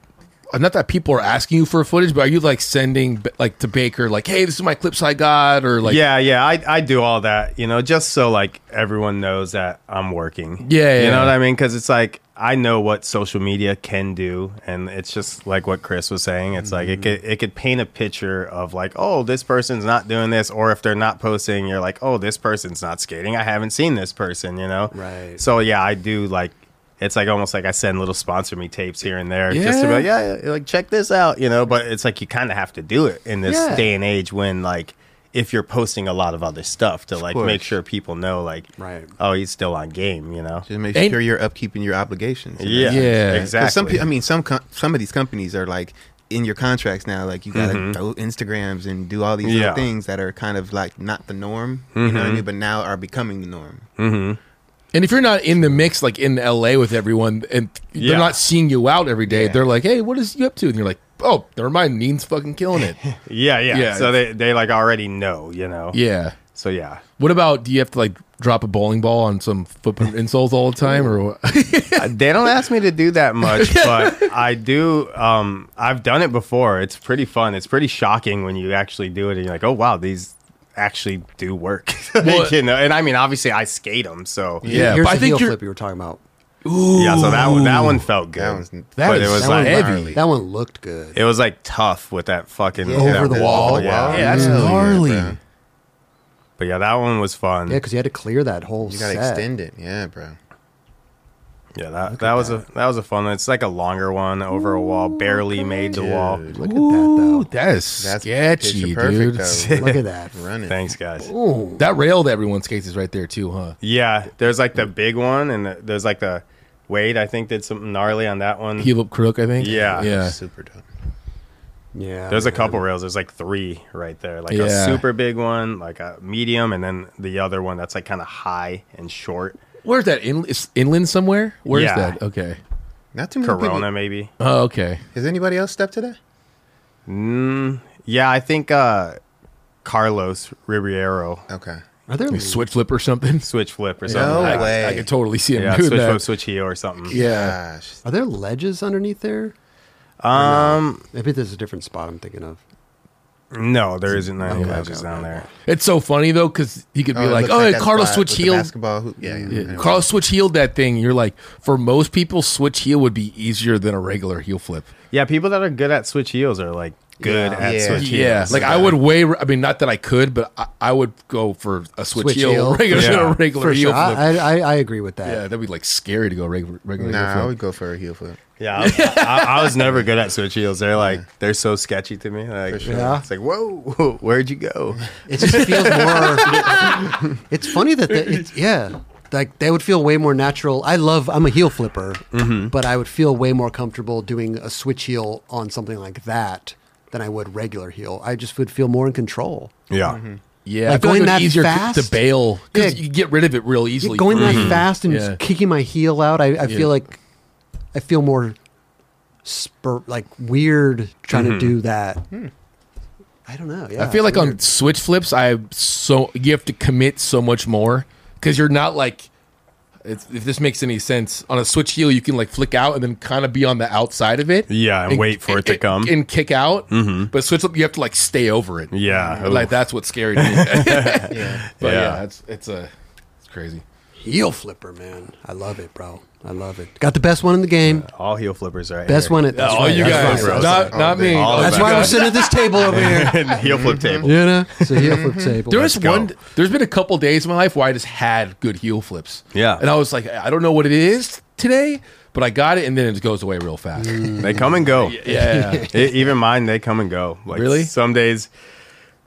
Not that people are asking you for footage, but are you like sending like to Baker, like, "Hey, this is my clips I got," or like, yeah, yeah, I I do all that, you know, just so like everyone knows that I'm working. Yeah, you yeah. know what I mean? Because it's like I know what social media can do, and it's just like what Chris was saying. It's like it Mm-hmm. could it could paint a picture of like, oh, this person's not doing this, or if they're not posting, you're like, oh, this person's not skating. I haven't seen this person, you know? Right. So yeah, I do like. It's like almost like I send little sponsor me tapes here and there just to be like, yeah, yeah, like check this out, you know. But it's like you kind of have to do it in this Yeah. day and age when like if you're posting a lot of other stuff to like make sure people know like Right. oh he's still on game you know just make Ain't- sure you're upkeeping your obligations. you know? yeah Yeah. Because Exactly some, pe- I mean, some com- some of these companies are like in your contracts now. Like you gotta Mhm. throw Instagrams and do all these Yeah. little things that are kind of like not the norm. You know what I Mhm. mean? But now are becoming the norm. Mm-hmm. And if you're not in the mix, like in LA with everyone, and Yeah. they're not seeing you out every day, Yeah. they're like, "Hey, what is you up to?" And you're like, "Oh, never mind. Neen's fucking killing it." Yeah, yeah, Yeah. So they they like already know, you know. yeah. So yeah. What about? Do you have to like drop a bowling ball on some footprint insoles all the time, or what? Uh, they don't ask me to do that much, but I do. Um, I've done it before. It's pretty fun. It's pretty shocking when you actually do it, and you're like, "Oh wow, these actually do work." Like, Well- you know, and I mean, obviously, I skate them, so Yeah, Here's but I the think heel you're- flip you were talking about. Yeah. So that one, that one felt good. That one's That but is it was That like one, heavy. That one looked good. it was like tough with that fucking Yeah, Over that the wall. wall. Yeah. yeah, that's Hell yeah, gnarly. bro. but yeah, that one was fun. Yeah, because you had to clear that whole You gotta set. extend it. Yeah, bro. Yeah, that that was a that was a fun one. It's like a longer one over a wall, barely made the wall. Dude, Look at Ooh, that that is That's sketchy, picture perfect, dude. though. though. Look at that. Running. Thanks, guys. Ooh. That rail that everyone skates is right there too, huh? Yeah, there's like the big one, and the, there's like the Wade. I think did something gnarly on that one. Heel up crook, I think. Yeah. yeah. Super dope. Yeah. There's a couple rails. There's like three right there, like Yeah. a super big one, like a medium, and then the other one that's like kind of high and short. Where's that? In, is inland somewhere? Where's Yeah. that? Okay. Not too many Corona, people. maybe. Oh, okay. Has anybody else stepped today? Mm, yeah, I think uh, Carlos Ribeiro Okay. Are there? Switch flip or something. switch flip or No something. I, like- way. I could totally see him Yeah, doing switch that. flip, switch heel or something. Yeah. Gosh. Are there ledges underneath there? Um, Maybe there's a different spot I'm thinking of. no, there isn't any Okay, ledges okay, down okay. there. It's so funny though because he could be like, looks "Oh, that Carlos switch heel." Basketball hoop. Yeah, yeah. Yeah, anyway. Carlos switch heel that thing. You're like, for most people, switch heel would be easier than a regular heel flip. Yeah, people that are good at switch heels are like good Yeah. at Yeah. switch Yeah, heels. like I would way. I mean, not that I could, but I, I would go for a switch, Switch heel, heel. regular, Yeah. regular For heel sure. flip. I, I, I agree with that. yeah, that'd be like scary to go regular, regular Nah, I heel flip. would go for a heel flip. Yeah, I was, I, I was never good at switch heels. They're like they're so sketchy to me. Like, sure. Yeah. it's like whoa, where'd you go? It just feels more. it's funny that the, it's yeah, like they would feel way more natural. I love. I'm a heel flipper, Mm-hmm. but I would feel way more comfortable doing a switch heel on something like that than I would regular heel. I just would feel more in control. Yeah, mm-hmm. Yeah, Like I feel going like that it's easier to- fast? to bail because Yeah. you get rid of it real easily. going for that me. fast and Yeah. just kicking my heel out, I, I Yeah. feel like I feel more spur like weird trying to mm-hmm. do that. Hmm. I don't know. Yeah, I feel it's like on switch flips, I so you have to commit so much more because you're not like. It's, if this makes any sense, on a switch heel, you can like flick out and then kind of be on the outside of it. Yeah, and wait for it to come. and kick out. Mm-hmm. But switch flip, you have to like stay over it. Yeah, like oof. that's what's scary to me. Yeah. But yeah, Yeah. it's it's a it's crazy. heel flipper, man. I love it, bro. I love it. Got the best one in the game. all heel flippers right Best here. one at that's all right, you that's guys, right. not not me. All That's why that. we're sitting at this table over here. heel flip table. You know, it's a heel flip table. There Let's is go. one. There's been a couple days in my life where I just had good heel flips. Yeah. and I was like, I don't know what it is today, but I got it, and then it goes away real fast. They come and go. Yeah, E- even mine, they come and go. Like Really? Some days,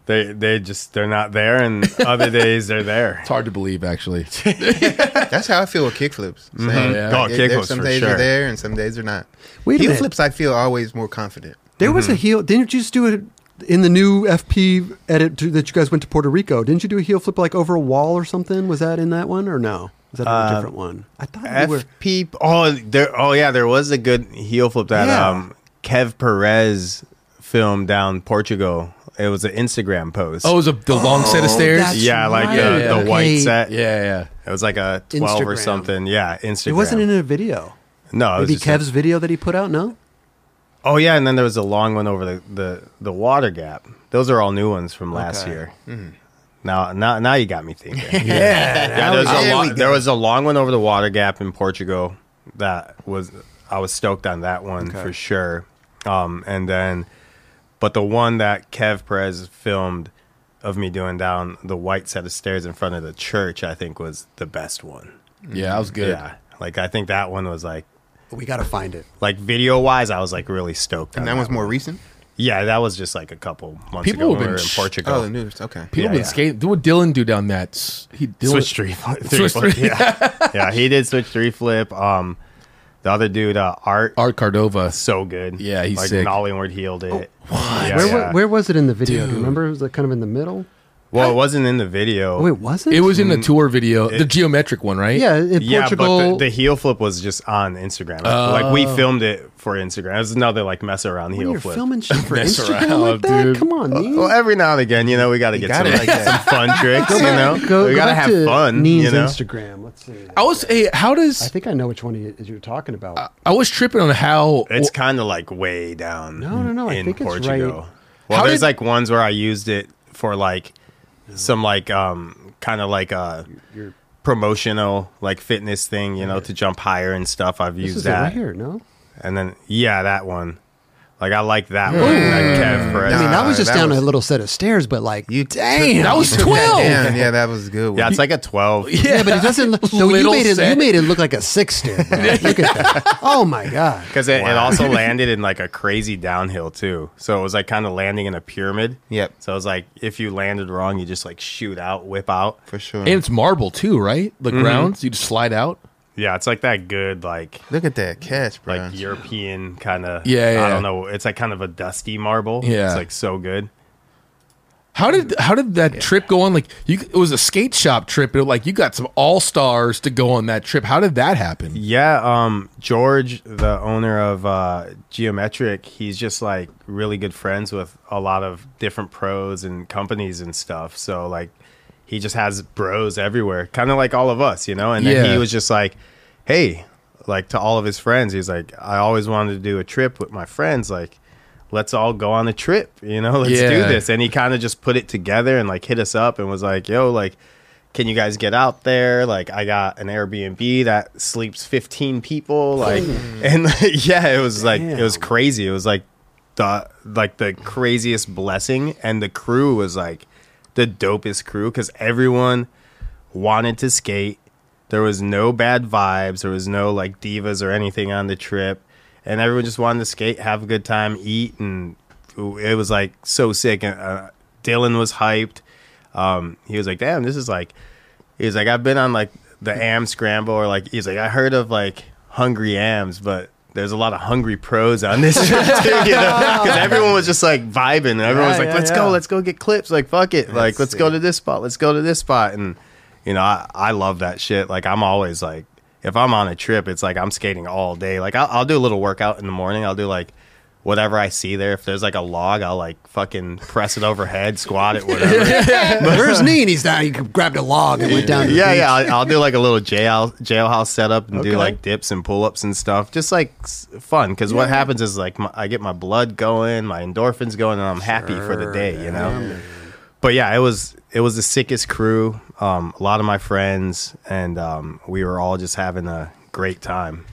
they they just they're not there, and other days they're there. it's hard to believe actually. That's how I feel with kickflips. Same. Yeah. Oh, Like, there- kickflips some for days sure. are there and some days are not. Wait a heel flips, I feel always more confident. There was a heel. Didn't you just do it in the new FP edit to, that you guys went to Puerto Rico? Didn't you do a heel flip like over a wall or something? Was that in that one or no? Is that a Uh, different one? I thought you were. FP. Oh, there. Oh yeah, there was a good heel flip that Yeah. um Kev Perez filmed down Portugal. It was an Instagram post. Oh, it was a, the long set of stairs. that's yeah, like right. the, the Okay. white set. yeah, yeah. It was like a twelve or Instagram. something. Yeah, Instagram. It wasn't in a video. no, it was Maybe just a- Kev's video that he put out. No. Oh yeah, and then there was a long one over the, the, the water gap. Those are all new ones from last Okay. year. Mm-hmm. Now, now, now you got me thinking. Yeah. yeah, there was, a we long, there was a long one over the water gap in Portugal. That was I was stoked on that one Okay. for sure. Um, and then, but the one that Kev Perez filmed of me doing down the white set of stairs in front of the church, I think was the best one. Yeah, that was good. Yeah, like I think that one was like We got to find it. like video wise, I was like really stoked. And on that one's more recent? Yeah, that was just like a couple months People ago have when we been were in sh- Portugal. Oh, the news. Okay. People Yeah, been yeah. skating. What did Dylan do down that? He Dylan, switch three, three Switch flip. three. Yeah. yeah, he did switch three flip. Um, The other dude, uh, Art, Art Cardova. so good. Yeah, he's like sick. Nollingwood healed it. Yeah, where, yeah. where was it in the video? Do you remember? It was it kind of in the middle? well, it wasn't in the video. Oh, it wasn't. It was in the tour video, the geometric one, right? Yeah, in yeah, Portugal. but the, the heel flip was just on Instagram. like we filmed it for Instagram. It was another like mess around when heel you're flip. filming shit for Mess Instagram around, like that? dude. Come on, Neen. Well, every now and again, you know, we got to get got some, it like that. some fun tricks. you know, go, we go got to have to fun. Neen's you know, Instagram. Let's see. I was. Hey, how does? I think I know which one he is you're talking about. I was tripping on how it's kind of like way down. No, no, no, I In think it's Portugal. right- Well, How there's did- like ones where I used it for like some like um kind of like a You're- promotional like fitness thing, you know, to jump higher and stuff. I've this used is it that. right here. No, And then yeah, that one. Like I like that one. Hmm. That Kev Perez. I mean that was just that down was- a little set of stairs, but like You damn, that was you took that 12. down. Yeah, that was a good. One. yeah, it's like a 12. Yeah, but it doesn't. Look, so you Little made it. You made it look like a six stair. bro. Look at that. Oh my god. Because it, it also landed in like a crazy downhill too. So it was like kind of landing in a pyramid. Yep. So it was like if you landed wrong, you just like shoot out, whip out. for sure. and it's marble too, right? The mm-hmm. grounds you just slide out. Yeah, it's like that good like Look at that catch, bro. like European kind of. Yeah, yeah. I don't know. It's like kind of a dusty marble. Yeah. It's like so good. How did how did that trip go on? Like you, it was a skate shop trip. But like you got some all stars to go on that trip. How did that happen? Yeah, um, George, the owner of uh, Geometric, he's just like really good friends with a lot of different pros and companies and stuff. So like, he just has bros everywhere, kind of like all of us, you know. And then Yeah. he was just like, "Hey," like to all of his friends, he's like, "I always wanted to do a trip with my friends, like." Let's all go on a trip, you know. Let's do this, and he kind of just put it together and like hit us up and was like, "Yo, like, can you guys get out there? Like, I got an Airbnb that sleeps 15 people. Like, and yeah, it was like, it was crazy. It was like the, like the craziest blessing. And the crew was like the dopest crew because everyone wanted to skate. There was no bad vibes. There was no like divas or anything on the trip. And everyone just wanted to skate, have a good time, eat. And it was like so sick. And uh, Dylan was hyped um, he was like, "Damn, this is like," he was like, "I've been on like the Am Scramble, or like he's like, I heard of like Hungry Ams, but there's a lot of hungry pros on this trip too, you know, because everyone was just like vibing, and everyone was Yeah, like, yeah, "Let's yeah. go, let's go get clips, like fuck it, like let's go to this spot, let's go to this spot," and you know, I I love that shit. Like I'm always like, if I'm on a trip, it's like I'm skating all day. Like I'll, I'll do a little workout in the morning. I'll do like. Whatever I see there, if there's like a log, I'll like fucking press it overhead, squat it, whatever. Where's Neen? He's down. He grabbed a log and went down. Yeah, yeah. I'll, I'll do like a little jail jailhouse setup and Okay. do like dips and pull ups and stuff. Just like fun because what happens is like my, I get my blood going, my endorphins going, and I'm happy for the day. You know. But yeah, it was it was the sickest crew. Um, a lot of my friends, and um, we were all just having a great time.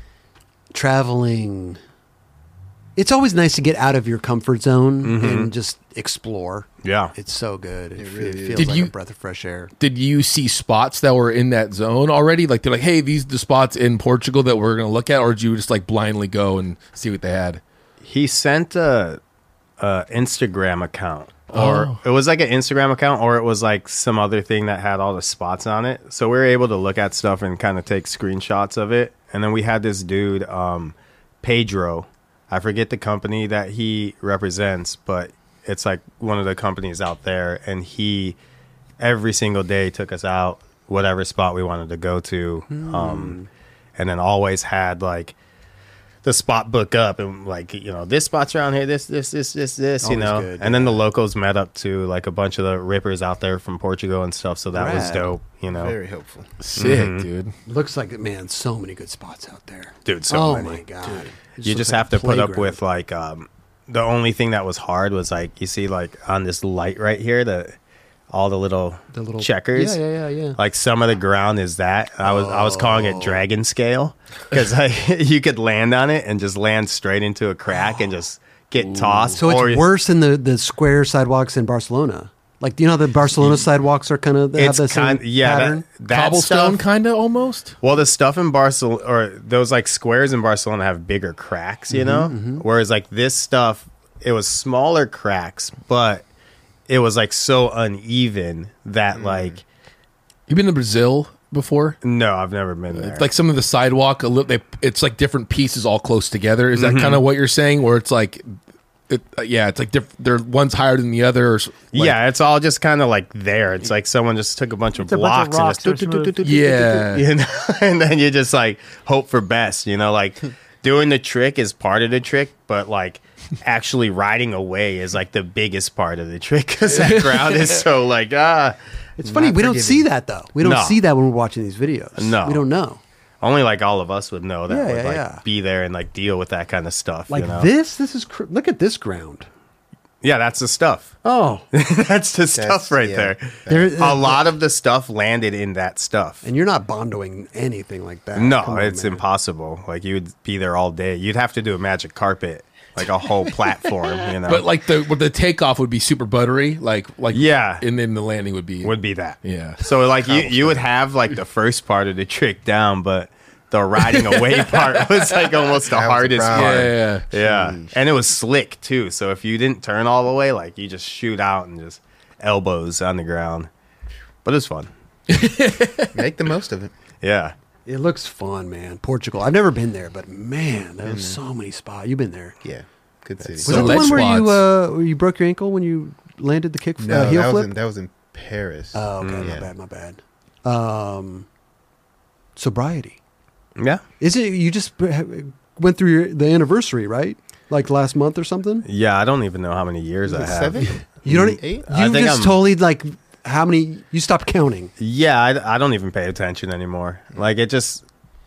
Traveling. It's always nice to get out of your comfort zone Mm-hmm. and just explore. Yeah. It's so good. It, really it is. feels Did like you- a breath of fresh air. Did you see spots that were in that zone already? Like they're like, hey, these are the spots in Portugal that we're gonna look at, or did you just like blindly go and see what they had? He sent a, a Instagram account, or Oh. it was like an Instagram account, or it was like some other thing that had all the spots on it. So we were able to look at stuff and kind of take screenshots of it. And then we had this dude, um, Pedro. I forget the company that he represents, but it's like one of the companies out there. And he every single day took us out whatever spot we wanted to go to, um, and then always had like the spot book up and like you know this spot's around here this this this this this you know good, and then the locals met up to like a bunch of the rippers out there from portugal and stuff so that was dope you know Very helpful. Sick, Mm-hmm. dude. Looks like man, so many good spots out there. dude so oh many. my god! It you just like have a to put up with like um the only thing that was hard was like you see like on this light right here the all the little the little checkers Yeah, yeah, yeah, yeah. like some of the ground is that I was I was calling Oh. it dragon scale because like you could land on it and just land straight into a crack and just get tossed. so or it's worse than the the square sidewalks in Barcelona. Like do you know, the Barcelona sidewalks are kind of they have It's the same kind yeah pattern. that, that Cobblestone, stuff. kind of almost. Well, the stuff in Barcelona or those like squares in Barcelona have bigger cracks, you mm-hmm, know. Mm-hmm. Whereas like this stuff, it was smaller cracks, but it was like so uneven that mm. like You been to Brazil? before? No, I've never been there. Like some of the sidewalk, a little, they, it's like different pieces all close together. Is Mm-hmm. that kind of what you're saying? Where it's like, it, uh, yeah, it's like diff- they're one's higher than the other. Or, like- yeah, it's all just kind of like there. It's like someone just took a bunch of It's bunch of blocks rocks and that are just smooth. Yeah. you know, and then you just like hope for best. You know, like doing the trick is part of the trick, but like actually riding away is like the biggest part of the trick because that crowd is so like ah. It's funny Not we don't see that though. We don't No. see that when we're watching these videos. No. we don't know. Only like all of us would know that Yeah, would yeah, like yeah. be there and like deal with that kind of stuff. Like you know? this. This is cr- look at this ground. Yeah, that's the stuff. Oh, that's the stuff right yeah. there. there. A lot of the stuff landed in that stuff. and you're not bondoing anything like that. No, on, it's man. impossible. Like you would be there all day. You'd have to do a magic carpet, like a whole platform. You know, But like the the takeoff would be super buttery, like like Yeah. and then the landing would be would be that. yeah. So like you you would have like the first part of the trick down, but the riding away part was like almost the That was the hardest problem. part. Yeah, yeah, Yeah, and it was slick too. So if you didn't turn all the way, like you just shoot out and just elbows on the ground. But it's fun. Make the most of it. Yeah. It looks fun, man. Portugal. I've never been there, but man, there's Mm-hmm. so many spots. You've been there. Yeah, good city. Was So that the ledge one where you uh, where you broke your ankle when you landed the kick no, uh, heel that was flip? in that was in Paris. oh, okay, my Yeah. bad, my bad. Um, sobriety. Yeah. Is it you just went through your, the anniversary, right? Like last month or something? Yeah. I don't even know how many years I have. seven? You don't. Eight? You I think just I'm- totally like how many? You stopped counting. Yeah, I, I don't even pay attention anymore. Like it just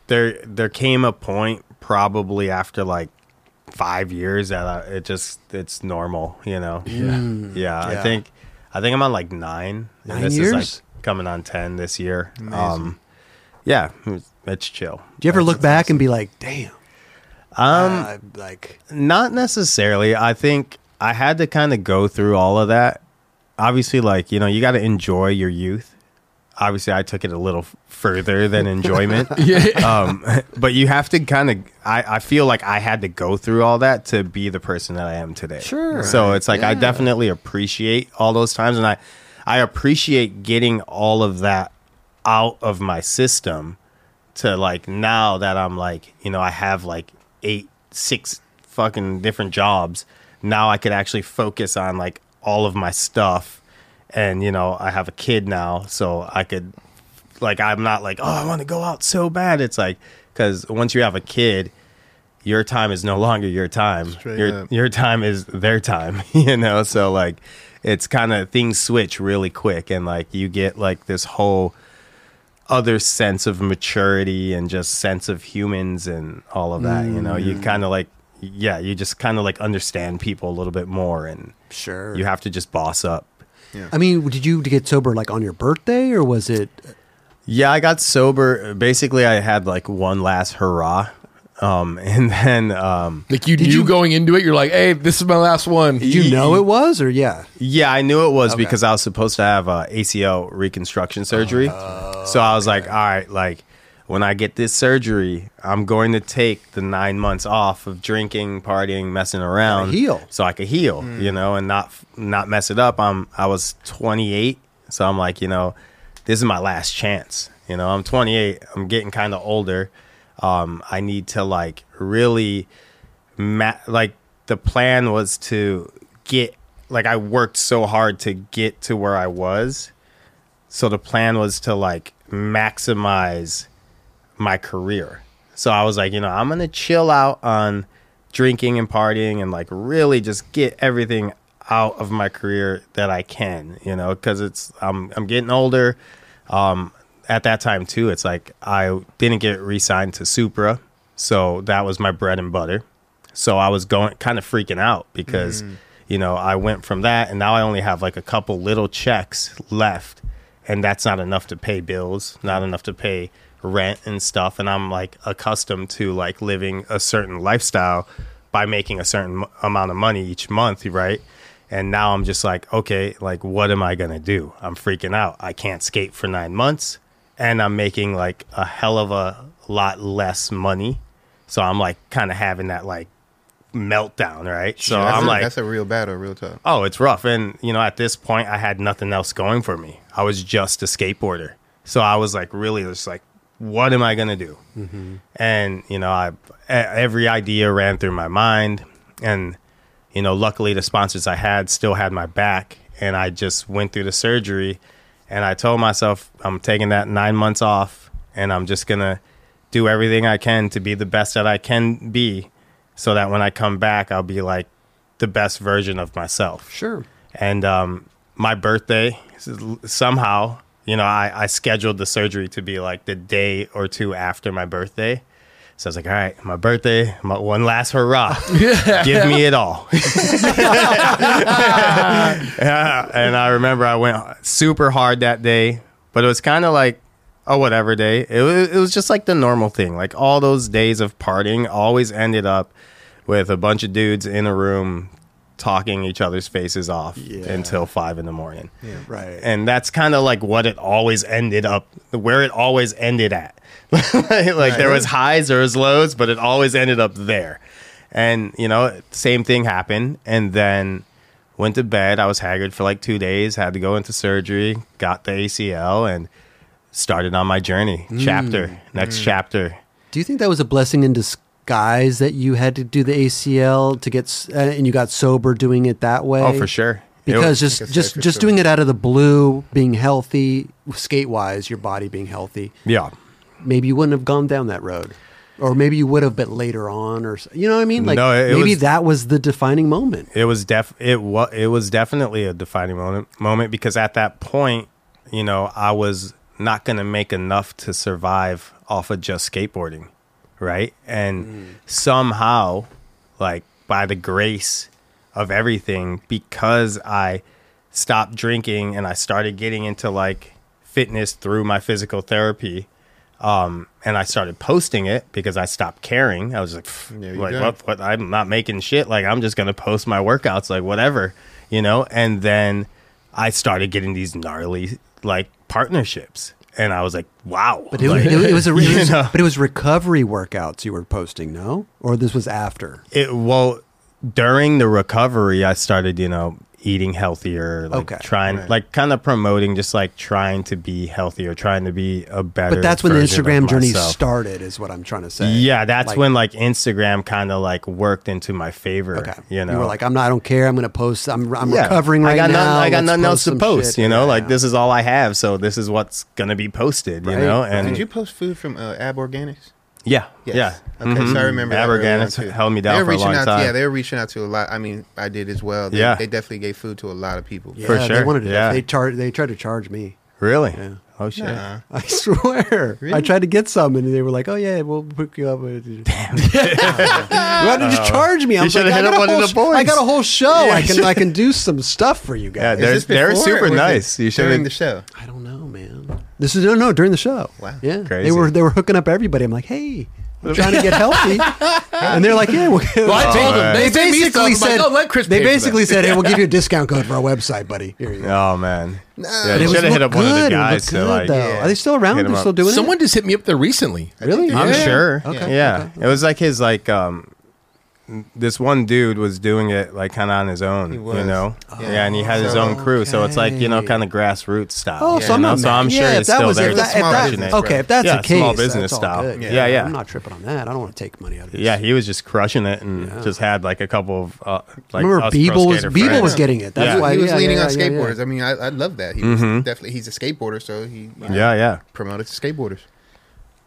there there came a point probably after like five years that I, it just it's normal, you know. Yeah, yeah. I think I think I'm on like nine. and Nine this years? is like coming on ten this year. Amazing. Um, yeah, it's- it's chill. Do you ever That's look back and be like, "Damn"? Um, uh, like Not necessarily. I think I had to kind of go through all of that. Obviously, like, you know, you got to enjoy your youth. Obviously, I took it a little further than enjoyment. yeah. um, but you have to kind of, I, I feel like I had to go through all that to be the person that I am today. Sure. So it's like, I definitely appreciate all those times. And I, I appreciate getting all of that out of my system to like now that I'm like, you know, I have like eight, six fucking different jobs. Now I could actually focus on like all of my stuff. And, you know, I have a kid now, so I could, like, I'm not like, oh, I want to go out so bad. It's like, because once you have a kid, your time is no longer your time. Straight your up. your time is their time, you know. So like, it's kind of things switch really quick, and like you get like this whole other sense of maturity and just sense of humans and all of that. You know, you mm-hmm. kind of like, yeah, you just kind of like understand people a little bit more, and sure. you have to just boss up. I mean, did you get sober like on your birthday or was it? Yeah, I got sober. Basically, I had like one last hurrah. Um, and then, um, Like you Did knew you- going into it, you're like, hey, this is my last one. Did you know it was or yeah? yeah, I knew it was Okay. because I was supposed to have uh, ACL reconstruction surgery. so I was like, all right, like when I get this surgery, I'm going to take the nine months off of drinking, partying, messing around, heal. so I could heal, you know, and not not mess it up. I'm I was 28, so I'm like, you know, this is my last chance. You know, I'm 28. I'm getting kind of older. Um, I need to like really, ma- like the plan was to get like I worked so hard to get to where I was. So the plan was to like maximize my career. So I was like, you know, I'm going to chill out on drinking and partying and like really just get everything out of my career that I can, you know, cuz it's I'm I'm getting older. Um at that time too, it's like I didn't get re-signed to Supra, so that was my bread and butter. So I was going kind of freaking out because you know, I went from that and now I only have like a couple little checks left and that's not enough to pay bills, not enough to pay rent and stuff and I'm like accustomed to like living a certain lifestyle by making a certain m- amount of money each month, right? And now I'm just like, okay, like what am I to do? I'm freaking out. I can't skate for 9 months and I'm making like a hell of a lot less money. So I'm like kind of having that like meltdown, right? So that's I'm a, like that's a real battle, real tough. Oh, it's rough. And, you know, at this point, I had nothing else going for me. I was just a skateboarder. So I was like really just like, what am I gonna do? And you know, I, every idea ran through my mind, and you know, luckily the sponsors I had still had my back, and I just went through the surgery, and I told myself I'm taking that nine months off, and I'm just gonna do everything I can to be the best that I can be, so that when I come back, I'll be like the best version of myself. Sure. and um, my birthday somehow you know I, I scheduled the surgery to be like the day or two after my birthday. So i was like all right my birthday my one last hurrah. Give me it all. Yeah, and i remember i went super hard that day but it was kind of like oh whatever day. It was, it was just like the normal thing. Like all those days of partying always ended up with a bunch of dudes in a room talking each other's faces off Yeah. until five in the morning. Right. And that's kind of like what it always ended up, where it always ended at. like there was highs, there was lows, but it always ended up there. And you know, same thing happened. And then went to bed. I was haggard for like two days. Had to go into surgery. Got the ACL and started on my journey. Chapter mm. next mm. chapter. Do you think that was a blessing in disguise that you had to do the ACL to get uh, and you got sober doing it that way? Oh, for sure. Because was- just I could say just just sure. doing it out of the blue, being healthy, skate wise, your body being healthy, yeah. maybe you wouldn't have gone down that road, or maybe you would have, but later on, or you know what I mean? Like No, it- it maybe was- that was the defining moment. it was def it was it was definitely a defining moment moment because at that point you know i was not going to make enough to survive off of just skateboarding right and somehow like by the grace of everything because i stopped drinking and i started getting into like fitness through my physical therapy um, and I started posting it because I stopped caring. I was like, "Pff, like what, what? I'm not making shit. Like I'm just gonna post my workouts, like whatever, you know. And then I started getting these gnarly like partnerships, and I was like, wow. But it, was Like, it, was a, it you was, know? but it was recovery workouts you were posting, no? Or this was after? it well during the recovery, I started, you know, eating healthier, like Okay. trying, Right. like kind of promoting, just like trying to be healthier, trying to be a better. But that's when the Instagram journey myself. started, is what I'm trying to say. Yeah, that's Like- when like Instagram kind of like worked into my favor. Okay, You know, you were like, I'm not. I don't care. I'm going to post. I'm, I'm Yeah. recovering right I got now. Nothing, I got Let's nothing else to post. shit. You know, Yeah. like this is all I have, so this is what's gonna be posted. You Right, know, right. and Did you post food from uh, Ab Organics? Yeah, Yes. yeah. Okay, Mhm. so I remember Ab that early on, Organics held me They down for a reaching long out, time. Yeah, they were reaching out to a lot. I mean, I did as well. They, Yeah. they definitely gave food to a lot of people. Yeah, For They wanted to. Yeah. They charge. They tried to charge me. really? Yeah. Oh shit. Nuh-uh. I swear. really? I tried to get some, and they were like, "Oh yeah, we'll hook you up." with Damn. Why did you charge me? I'm Uh, You like, I hit got up a one whole the sh- I got a whole show. Yeah, I can. I can do some stuff for you guys. Yeah, guys. they're they're super or it nice. You during should the show. I don't know, man. This is no, no during the show. Wow. Yeah, Crazy. they were they were hooking up everybody. I'm like, hey, I'm trying to get healthy, and they're like, yeah. We'll, Well, I told them. They They sent me stuff. basically I'm like, said, "Oh, let Chris they basically said, hey, we'll give you a discount code for our website, buddy. Here you go. Oh man. Nah. Yeah, But you it was should have hit look up one of the good. It guys looked to good, like. though. Yeah. Are they still around? They're still doing Someone it. just hit me up there recently. Really? I'm Yeah. sure. Okay, Yeah. okay. It was like his like um this one dude was doing it like kind of on his own, He you know. Yeah. Yeah, and he had his own crew, so it's like you know kind of grassroots style. Oh, Yeah. so I'm not so I'm sure yeah, it's that still was there. if to that, if small that- business, okay, if that's Yeah, the case, small that's business all style. good. Yeah, yeah. I'm not tripping on that. I don't want to take money out of it. Yeah, he was just crushing it and Yeah. just had like a couple of uh, like Remember, us Beeble was Beeble was getting it. That's Yeah. why he was yeah, leaning yeah, on yeah, yeah. skateboarders. I mean, I, I love that. He was Mhm. definitely he's a skateboarder, so he Yeah, yeah. promoted to skateboarders.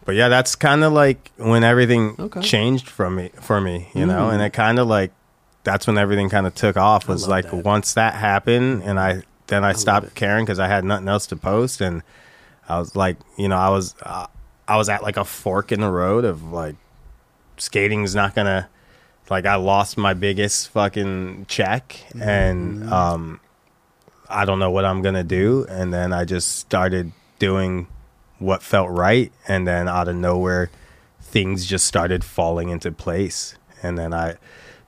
But yeah, that's kind of like when everything Okay. changed from me for me, you know, Mm. and it kind of like that's when everything kind of took off. Was like that. once that happened, and I then I, love stopped caring because I had nothing else to post, and I was like, you know, I was uh, I was at like a fork in the road of like skating's not gonna like I lost my biggest fucking check, and um, I don't know what I'm gonna do, and then I just started doing what felt right and then out of nowhere things just started falling into place. And then i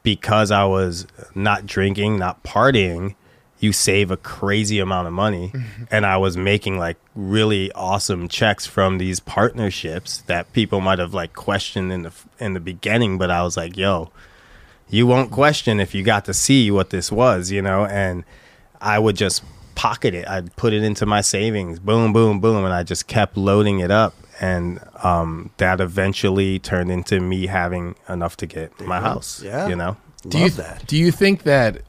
because i was not drinking not partying you save a crazy amount of money. And i was making like really awesome checks from these partnerships that people might have like questioned in the in the beginning. But i was like yo you won't question if you got to see what this was you know? And i would just pocket it. I'd put it into my savings. Boom, boom, boom, and I just kept loading it up, and um, that eventually turned into me having enough to get my house. Yeah. you know. Love you that. do you think that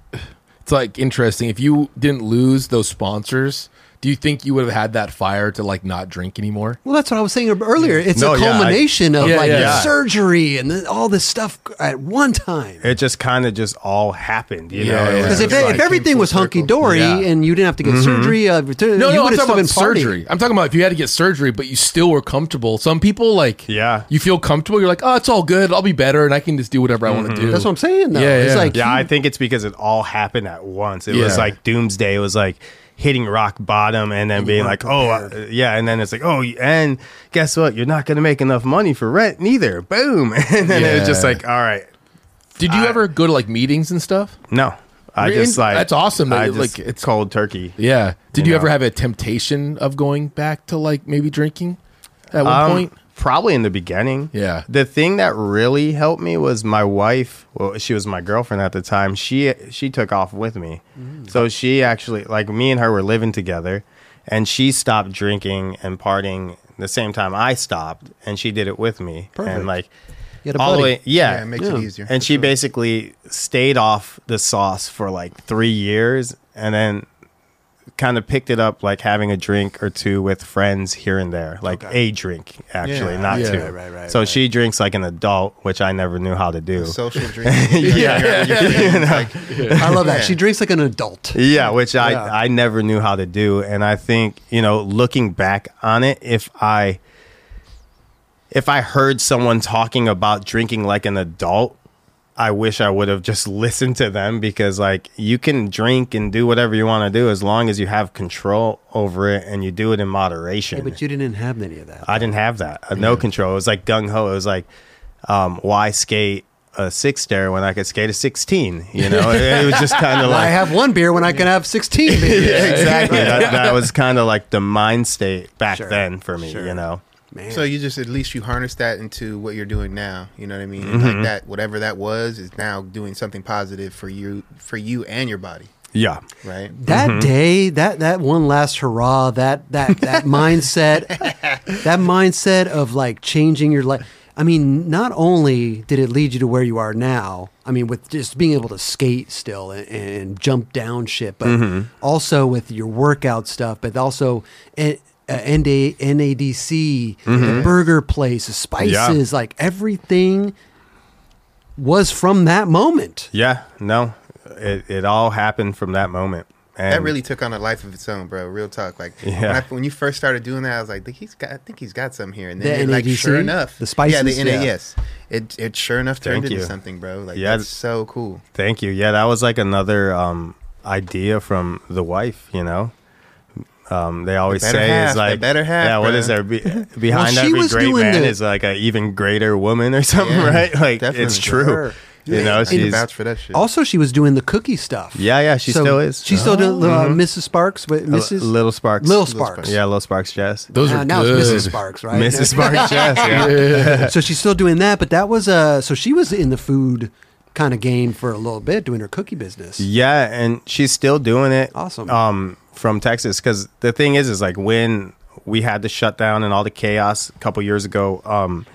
it's like interesting if you didn't lose those sponsors? Do you think you would have had that fire to like not drink anymore? Well, that's what I was saying earlier. It's No, a yeah, I- culmination of Yeah, like yeah. surgery and then all this stuff at one time. It just kind of just all happened, you Yeah, know. It yeah. Because if, just if everything was hunky dory Yeah. and you didn't have to get surgery, uh, to- No, you no, I'm talking about been partying. surgery. I'm talking about if you had to get surgery, but you still were comfortable. Some people like, Yeah. you feel comfortable. You're like, oh, it's all good. I'll be better, and I can just do whatever I want to do. That's what I'm saying. Though. Yeah, It's yeah. like Yeah, you- I think it's because it all happened at once. It was like doomsday. It was like hitting rock bottom and then being like, oh, uh, yeah. And then it's like, oh, and guess what? You're not going to make enough money for rent neither. Boom. And then it was just like, all right, Did you I- ever go to like meetings and stuff? no. I Really? just like, That's awesome that I just, like, it's- cold turkey. Yeah. Did You you, know. ever have a temptation of going back to like maybe drinking at one Um, point? Probably in the beginning. Yeah. The thing that really helped me was my wife. Well, she was my girlfriend at the time. She she took off with me, Mm. so she actually like me and her were living together, and she stopped drinking and partying the same time I stopped, and she did it with me. Perfect. And like You had a all the way, yeah, Yeah, it makes Yeah. it easier. and she basically stayed off the sauce for like three years and then kind of picked it up like having a drink or two with friends here and there like a drink actually Yeah. not Yeah. two Right, right, right, so right. she drinks like an adult which i never knew how to do social drinking. Yeah. yeah. I love that. Yeah. She drinks like an adult. yeah which i Yeah. i never knew how to do and i think you know looking back on it if i if i heard someone talking about drinking like an adult I wish I would have just listened to them because like you can drink and do whatever you want to do as long as you have control over it and you do it in moderation. Yeah, but you didn't have any of that. I didn't have that. Uh, No control. It was like gung ho. It was like um, why skate a six stair when I could skate a sixteen? You know, it, was just kind of Well, I have one beer when I can have 16 beers. Yeah, exactly. That, that was kind of like the mind state back Sure. then for me. Sure. You know. Man. So you just at least you harness that into what you're doing now. You know what I mean? Mm-hmm. Like that, whatever that was, is now doing something positive for you, for you and your body, Yeah. right? that Mm-hmm. day, that that one last hurrah, that that that mindset, that mindset of like changing your life. I mean, not only did it lead you to where you are now, I mean, with just being able to skate still and, and jump down shit, but Mm-hmm. also also with your workout stuff, but also eh, uh, NA, NADC, Mm-hmm. the burger place, the spices, like everything was from that moment. Yeah. No. It it all happened from that moment. And that really took on a life of its own, bro. Real talk. Like Yeah. when, I, when you first started doing that, I was like, he's got. I think he's got some here. And The then, it, like, NADC? sure enough, The spices? Yeah, the NA, Yeah. yes. It it sure enough turned into something, bro. Like Yeah. that's so cool. Thank you. Yeah, that was like another um, idea from the wife. You know, um, they always better say half, is the like, better half, yeah, what bruh. is there be, behind she every great doing man the- is like an even greater woman or something, Yeah, right? Like it's true. Sure. You know, I can she's vouch for that shit. Also, she was doing the cookie stuff. yeah, yeah. She So still is. She's still doing uh, Mrs. Sparks, but Mrs. Little Sparks. Little Little Sparks. Yeah, Little Sparks Jazz. Those Uh, are now good. it's Mrs. Sparks, right? Mrs. Sparks Jazz. Yeah. so she's still doing that, but that was uh so she was in the food kind of game for a little bit doing her cookie business. Yeah, and she's still doing it. Awesome. Um, from Texas, because the thing is, is like when we had to shut down and all the chaos a couple years ago, um,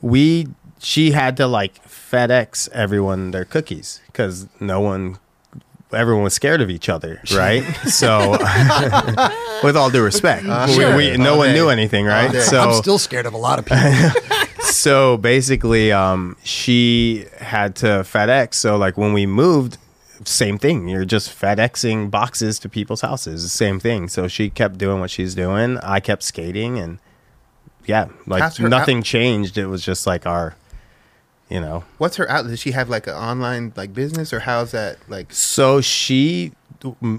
we she had to like FedEx everyone their cookies because no one. Everyone was scared of each other, right? so, with all due respect, we, sure. we, no All one day. knew anything, right? So, I'm still scared of a lot of people. so basically um she had to fedex so like when we moved same thing. You're just fedexing boxes to people's houses. Same thing. So she kept doing what she's doing. I kept skating and yeah like her nothing changed. It was just like our you know. What's her outlet? Does she have like an online like business, or how's that like? so she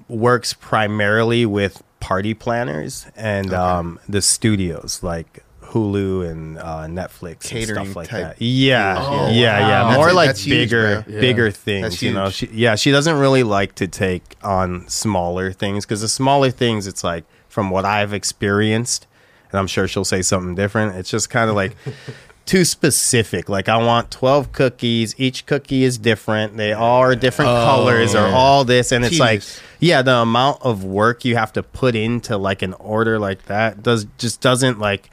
works primarily with party planners and um the studios. Like Hulu and uh, Netflix Catering and stuff like type that. Yeah, Oh, yeah, wow. yeah. That's- More like that's bigger, bro. Yeah. bigger things. That's You know, she yeah, she doesn't really like to take on smaller things because the smaller things, it's like from what I've experienced, and I'm sure she'll say something different. It's just kind of like too specific. Like I want 12 cookies. Each cookie is different. They all are different colors or all this and it's like yeah, the amount of work you have to put into like an order like that does just doesn't like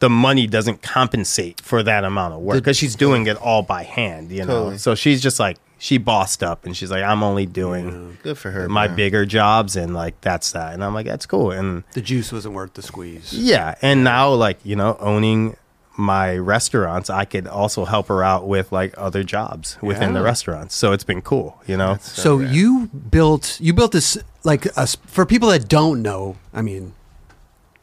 the money doesn't compensate for that amount of work because she's doing it all by hand, you know. Totally. So she's just like she bossed up and she's like, I'm only doing Good for her. my man. bigger jobs and like that's that. And I'm like, that's cool. And The juice wasn't worth the squeeze. yeah, and now like you know owning my restaurants, I could also help her out with like other jobs within the restaurants. So it's been cool, you know. So so you built you built this like a, s- for people that don't know. I mean,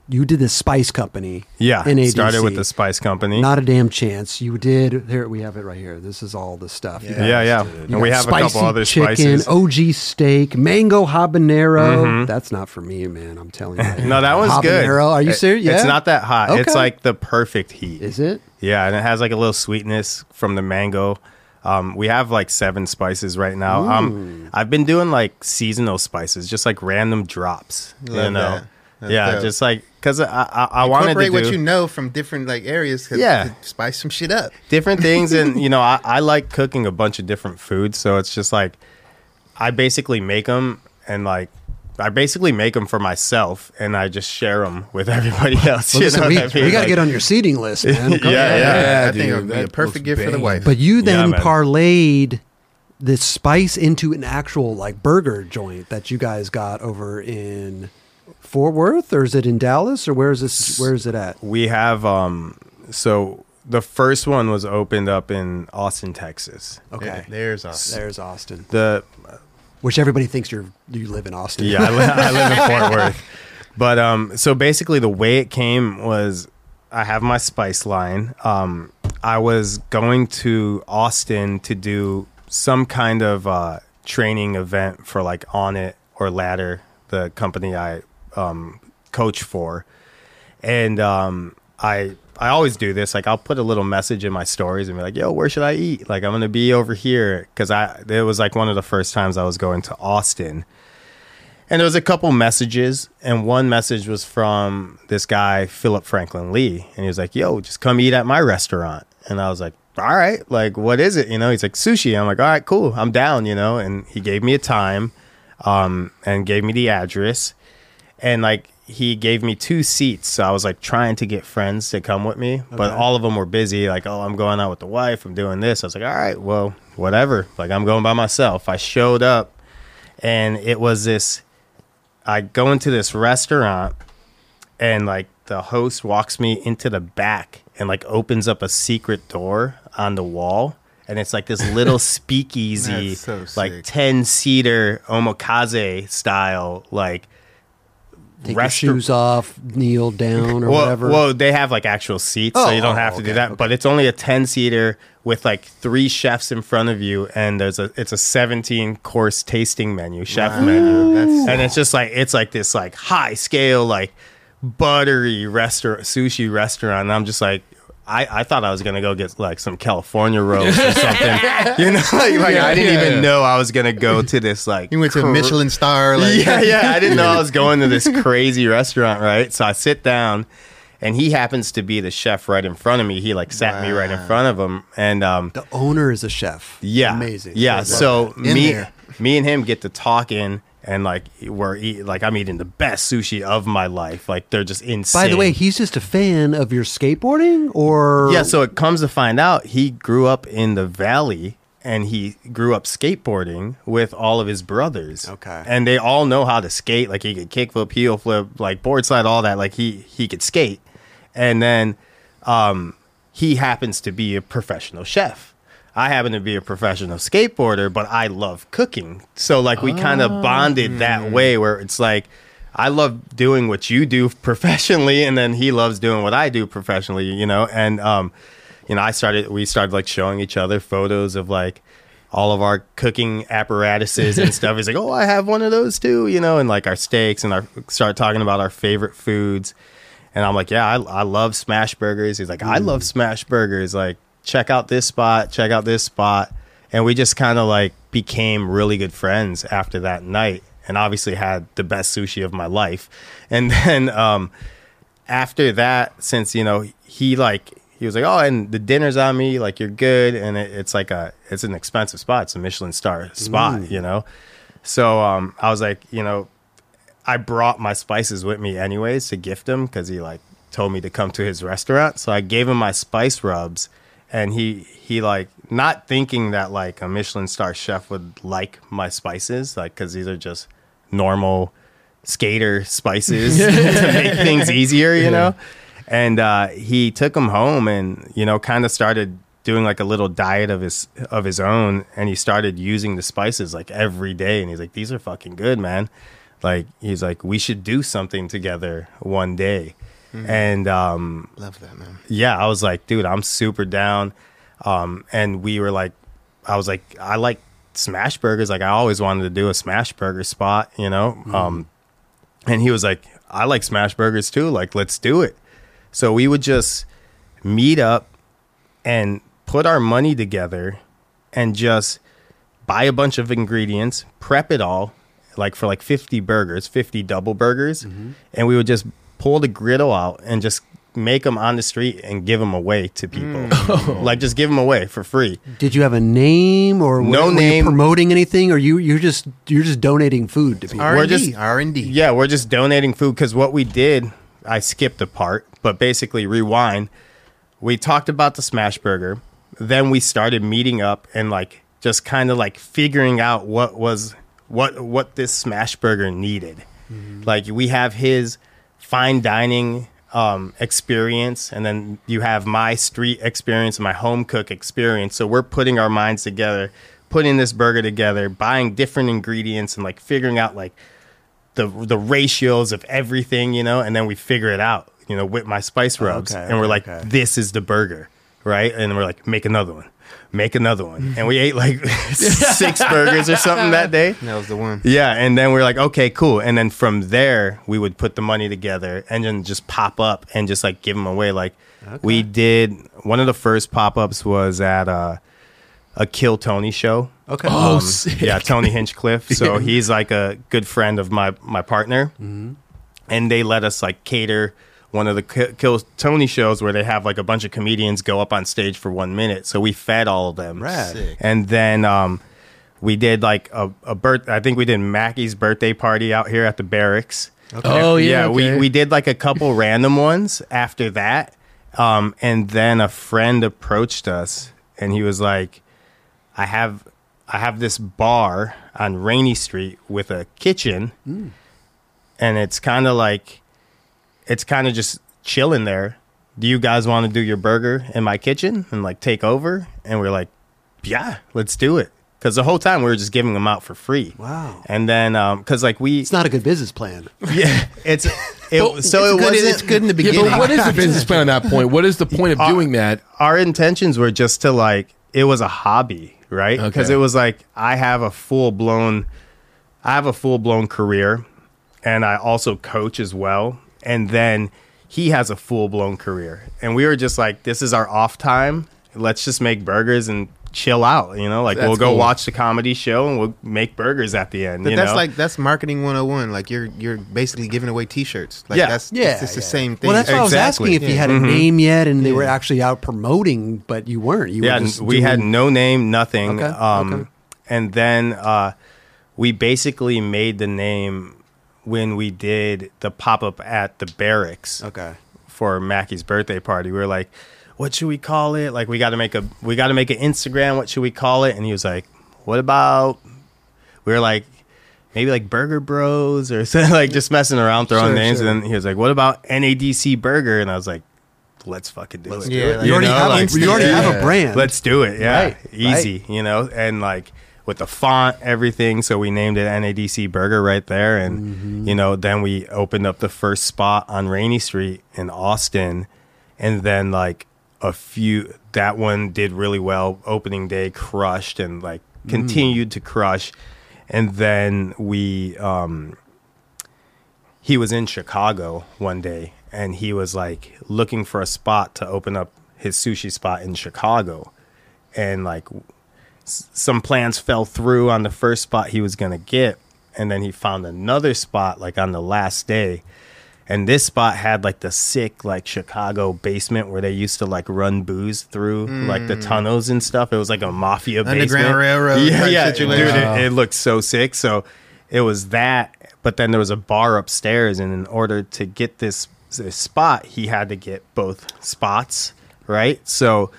you did the spice company. yeah, NADC. started with the spice company. Not a damn chance. You did. Here we have it right here. This is all the stuff. You Yeah. yeah, yeah, You and we got have a couple spicy other chicken, spices. OG steak, mango habanero. That's not for me, man. I'm telling you. no, that one's good. Are you It- serious? Yeah. It's not that hot. It's like the perfect heat. Is it? Yeah, and it has like a little sweetness from the mango. Um, we have like seven spices right now. Um, I've been doing like seasonal spices, just like random drops. you know, that. That's yeah, dope. just like because I I, I wanted to Incorporate do what you know from different like areas. 'cause Yeah. spice some shit up. different things, and you know, I, I like cooking a bunch of different foods, so it's just like I basically make them and like. I basically make them for myself, and I just share them with everybody else. Well, you listen, know we, what I mean? we got to Like- get on your seating list, man. Come Yeah, on. yeah. I think it would be a perfect looks gift for the bang. wife. But you then man. parlayed this spice into an actual like burger joint that you guys got over in Fort Worth, or is it in Dallas, or where is this? Where is it at? We have um so the first one was opened up in Austin, Texas. Okay, there's us. there's Austin, The which everybody thinks you're you live in Austin. yeah, I, li- I live in Fort Worth. But um so basically the way it came was I have my spice line. Um I was going to Austin to do some kind of uh training event for like Onnit or Ladder, the company I um coach for. and um, I I always do this. Like I'll put a little message in my stories and be like, "Yo, where should I eat?" Like I'm gonna be over here because I it was like one of the first times I was going to Austin, and there was a couple messages, and one message was from this guy Philip Frankland Lee, and he was like, "Yo, just come eat at my restaurant," and I was like. All right, like what is it? You know, he's like sushi. I'm like, all right, cool, I'm down. You know, and he gave me a time, um, and gave me the address, and like he gave me two seats so i was like trying to get friends to come with me but all of them were busy like oh i'm going out with the wife i'm doing this. I was like all right well whatever like i'm going by myself. I showed up and it was this i go into this restaurant and like the host walks me into the back and like opens up a secret door on the wall and it's like this little speakeasy so like 10 seater omakase style like Take restaur- your shoes off, kneel down, or well, whatever. Well, they have like actual seats, so Oh, you don't oh, have to do that. okay. But it's only a ten seater with like three chefs in front of you, and there's a it's a seventeen course tasting menu, chef menu, That's and it's just like it's like this like high scale like buttery restaurant sushi restaurant. And I'm just like. I, I thought I was gonna go get like some California rolls or something, you know. Like, like I didn't Yeah, even yeah. know I was gonna go to this like. you went to a cr- Michelin star. Like, yeah, yeah. I didn't know I was going to this crazy restaurant, right? So I sit down, and he happens to be the chef right in front of me. He like sat me right in front of him, and um, the owner is a chef. yeah, amazing. Yeah, Love so me, there. me and him get to talking, and like we're eat, like I'm eating the best sushi of my life. Like they're just insane. By the way, he's just a fan of your skateboarding, or Yeah, so it comes to find out he grew up in the valley and he grew up skateboarding with all of his brothers. Okay. And they all know how to skate. Like he could kickflip, heel flip, like board slide, all that. Like he he could skate. And then um he happens to be a professional chef. I happen to be a professional skateboarder, but I love cooking. So like we kind of bonded that way where it's like I love doing what you do professionally and then he loves doing what I do professionally, you know. And um you know, I started we started like showing each other photos of like all of our cooking apparatuses and stuff. He's like, "Oh, I have one of those too," you know, and like our steaks and our start talking about our favorite foods. And I'm like, yeah, I, I love smash burgers. He's like, I love smash burgers. Like, check out this spot, check out this spot. And we just kind of like became really good friends after that night and obviously had the best sushi of my life. And then um, after that, since, you know, he like, he was like, "Oh, and the dinner's on me. Like you're good." And it, it's like a it's an expensive spot. It's a Michelin star spot, you know. So um, I was like, you know, I brought my spices with me anyways to gift him because he like told me to come to his restaurant. So I gave him my spice rubs, and he he like not thinking that like a Michelin star chef would like my spices, like because these are just normal skater spices to make things easier, you know. And uh, he took them home, and you know, kind of started doing like a little diet of his of his own, and he started using the spices like every day. And he's like, "These are fucking good, man." Like he's like, "We should do something together one day." And um, Love that, man. yeah, I was like, dude, I'm super down. Um, and we were like, I was like, I like smash burgers. Like I always wanted to do a smash burger spot, you know? Um, and he was like, I like smash burgers too. Like, let's do it. So we would just meet up and put our money together and just buy a bunch of ingredients, prep it all, like for like 50 burgers, 50 double burgers. And we would just pull the griddle out and just make them on the street and give them away to people. Mm. like just give them away for free. Did you have a name or No were, were you name. promoting anything, or you you're just you're just donating food to people? R and just- D, R and D. Yeah, we're just donating food because what we did, I skipped a part, but basically rewind. We talked about the smash burger, then we started meeting up and like just kind of like figuring out what was what what this smash burger needed. Mm-hmm. Like we have his fine dining um, experience, and then you have my street experience and my home cook experience. So we're putting our minds together, putting this burger together, buying different ingredients, and like figuring out like the the ratios of everything, you know, and then we figure it out, you know, with my spice rubs, Okay, and we're like, this is the burger, right? And we're like, make another one, make another one, and we ate like six burgers or something that day. That was the one. Yeah, and then we're like, okay, cool. And then from there, we would put the money together and then just pop up and just like give them away. Like we did. One of the first pop ups was at uh, a Kill Tony show. Okay. Oh, Um, sick. yeah, Tony Hinchcliffe. So he's like a good friend of my my partner, Mm-hmm. and they let us like cater one of the Ki- Kill Tony shows where they have like a bunch of comedians go up on stage for one minute. So we fed all of them, Rad. Sick. and then um, we did like a, a birth. I think we did Mackey's birthday party out here at the barracks. Oh yeah, we okay. we did like a couple random ones after that, um, and then a friend approached us and he was like, "I have I have this bar on Rainey Street with a kitchen, and it's kind of like it's kind of just chilling there. Do you guys want to do your burger in my kitchen and like take over?" And we're like, "Yeah, let's do it." Because the whole time we were just giving them out for free. Wow. And then, um, because like we, It's not a good business plan. yeah, it's it, so it's it good, wasn't. it's good in the Yeah, beginning. but what is the business plan at that point? What is the point of doing that? Our intentions were just to like it was a hobby, right? Because Okay. it was like I have a full blown, I have a full blown career, and I also coach as well. And then he has a full blown career, and we were just like, this is our off time. Let's just make burgers and chill out. You know, like That's we'll go cool. watch the comedy show and we'll make burgers at the end. But you that's know? like that's marketing 101. Like you're you're basically giving away T-shirts. Like Yeah. that's Yeah, it's, it's the same thing. Well, that's why I was asking if you had a name yet, and they were actually out promoting, but you weren't. You yeah, were just we had no name, nothing. Okay, Um, okay. And then uh, we basically made the name when we did the pop up at the barracks Okay. for Mackie's birthday party. We were like, "What should we call it? Like, we got to make a we got to make an Instagram. What should we call it?" And he was like, "What about?" We were like. Maybe like Burger Bros or something, like just messing around, throwing Sure, names. sure. And then he was like, "What about NADC Burger?" And I was like, "Let's fucking do it." Yeah, You like- You already know, have like- a, you already have a brand. Let's do it. Yeah. Right, Easy, you know, and like with the font, everything. So we named it NADC Burger right there. And, Mm-hmm. you know, then we opened up the first spot on Rainey Street in Austin. And then like a few, that one did really well. Opening day crushed and like Mm. continued to crush. And then we, um, he was in Chicago one day and he was like looking for a spot to open up his sushi spot in Chicago. And like s- some plans fell through on the first spot he was going to get. And then he found another spot like on the last day. And this spot had like the sick like Chicago basement where they used to like run booze through like the hmm. tunnels and stuff. It was like a mafia Underground basement. railroad Yeah, yeah, dude. It, it looked so sick. So it was that, but then there was a bar upstairs, and in order to get this, this spot, he had to get both spots, right? So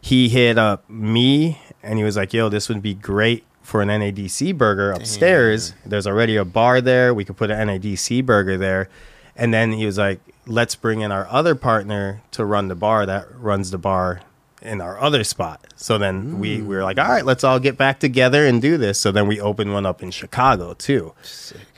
he hit up me, and he was like, "Yo, this would be great." For an NADC burger upstairs, there's already a bar there. We could put an NADC burger there, and then he was like, "Let's bring in our other partner to run the bar that runs the bar in our other spot." So then we, we were like, "All right, let's all get back together and do this." So then we opened one up in Chicago too,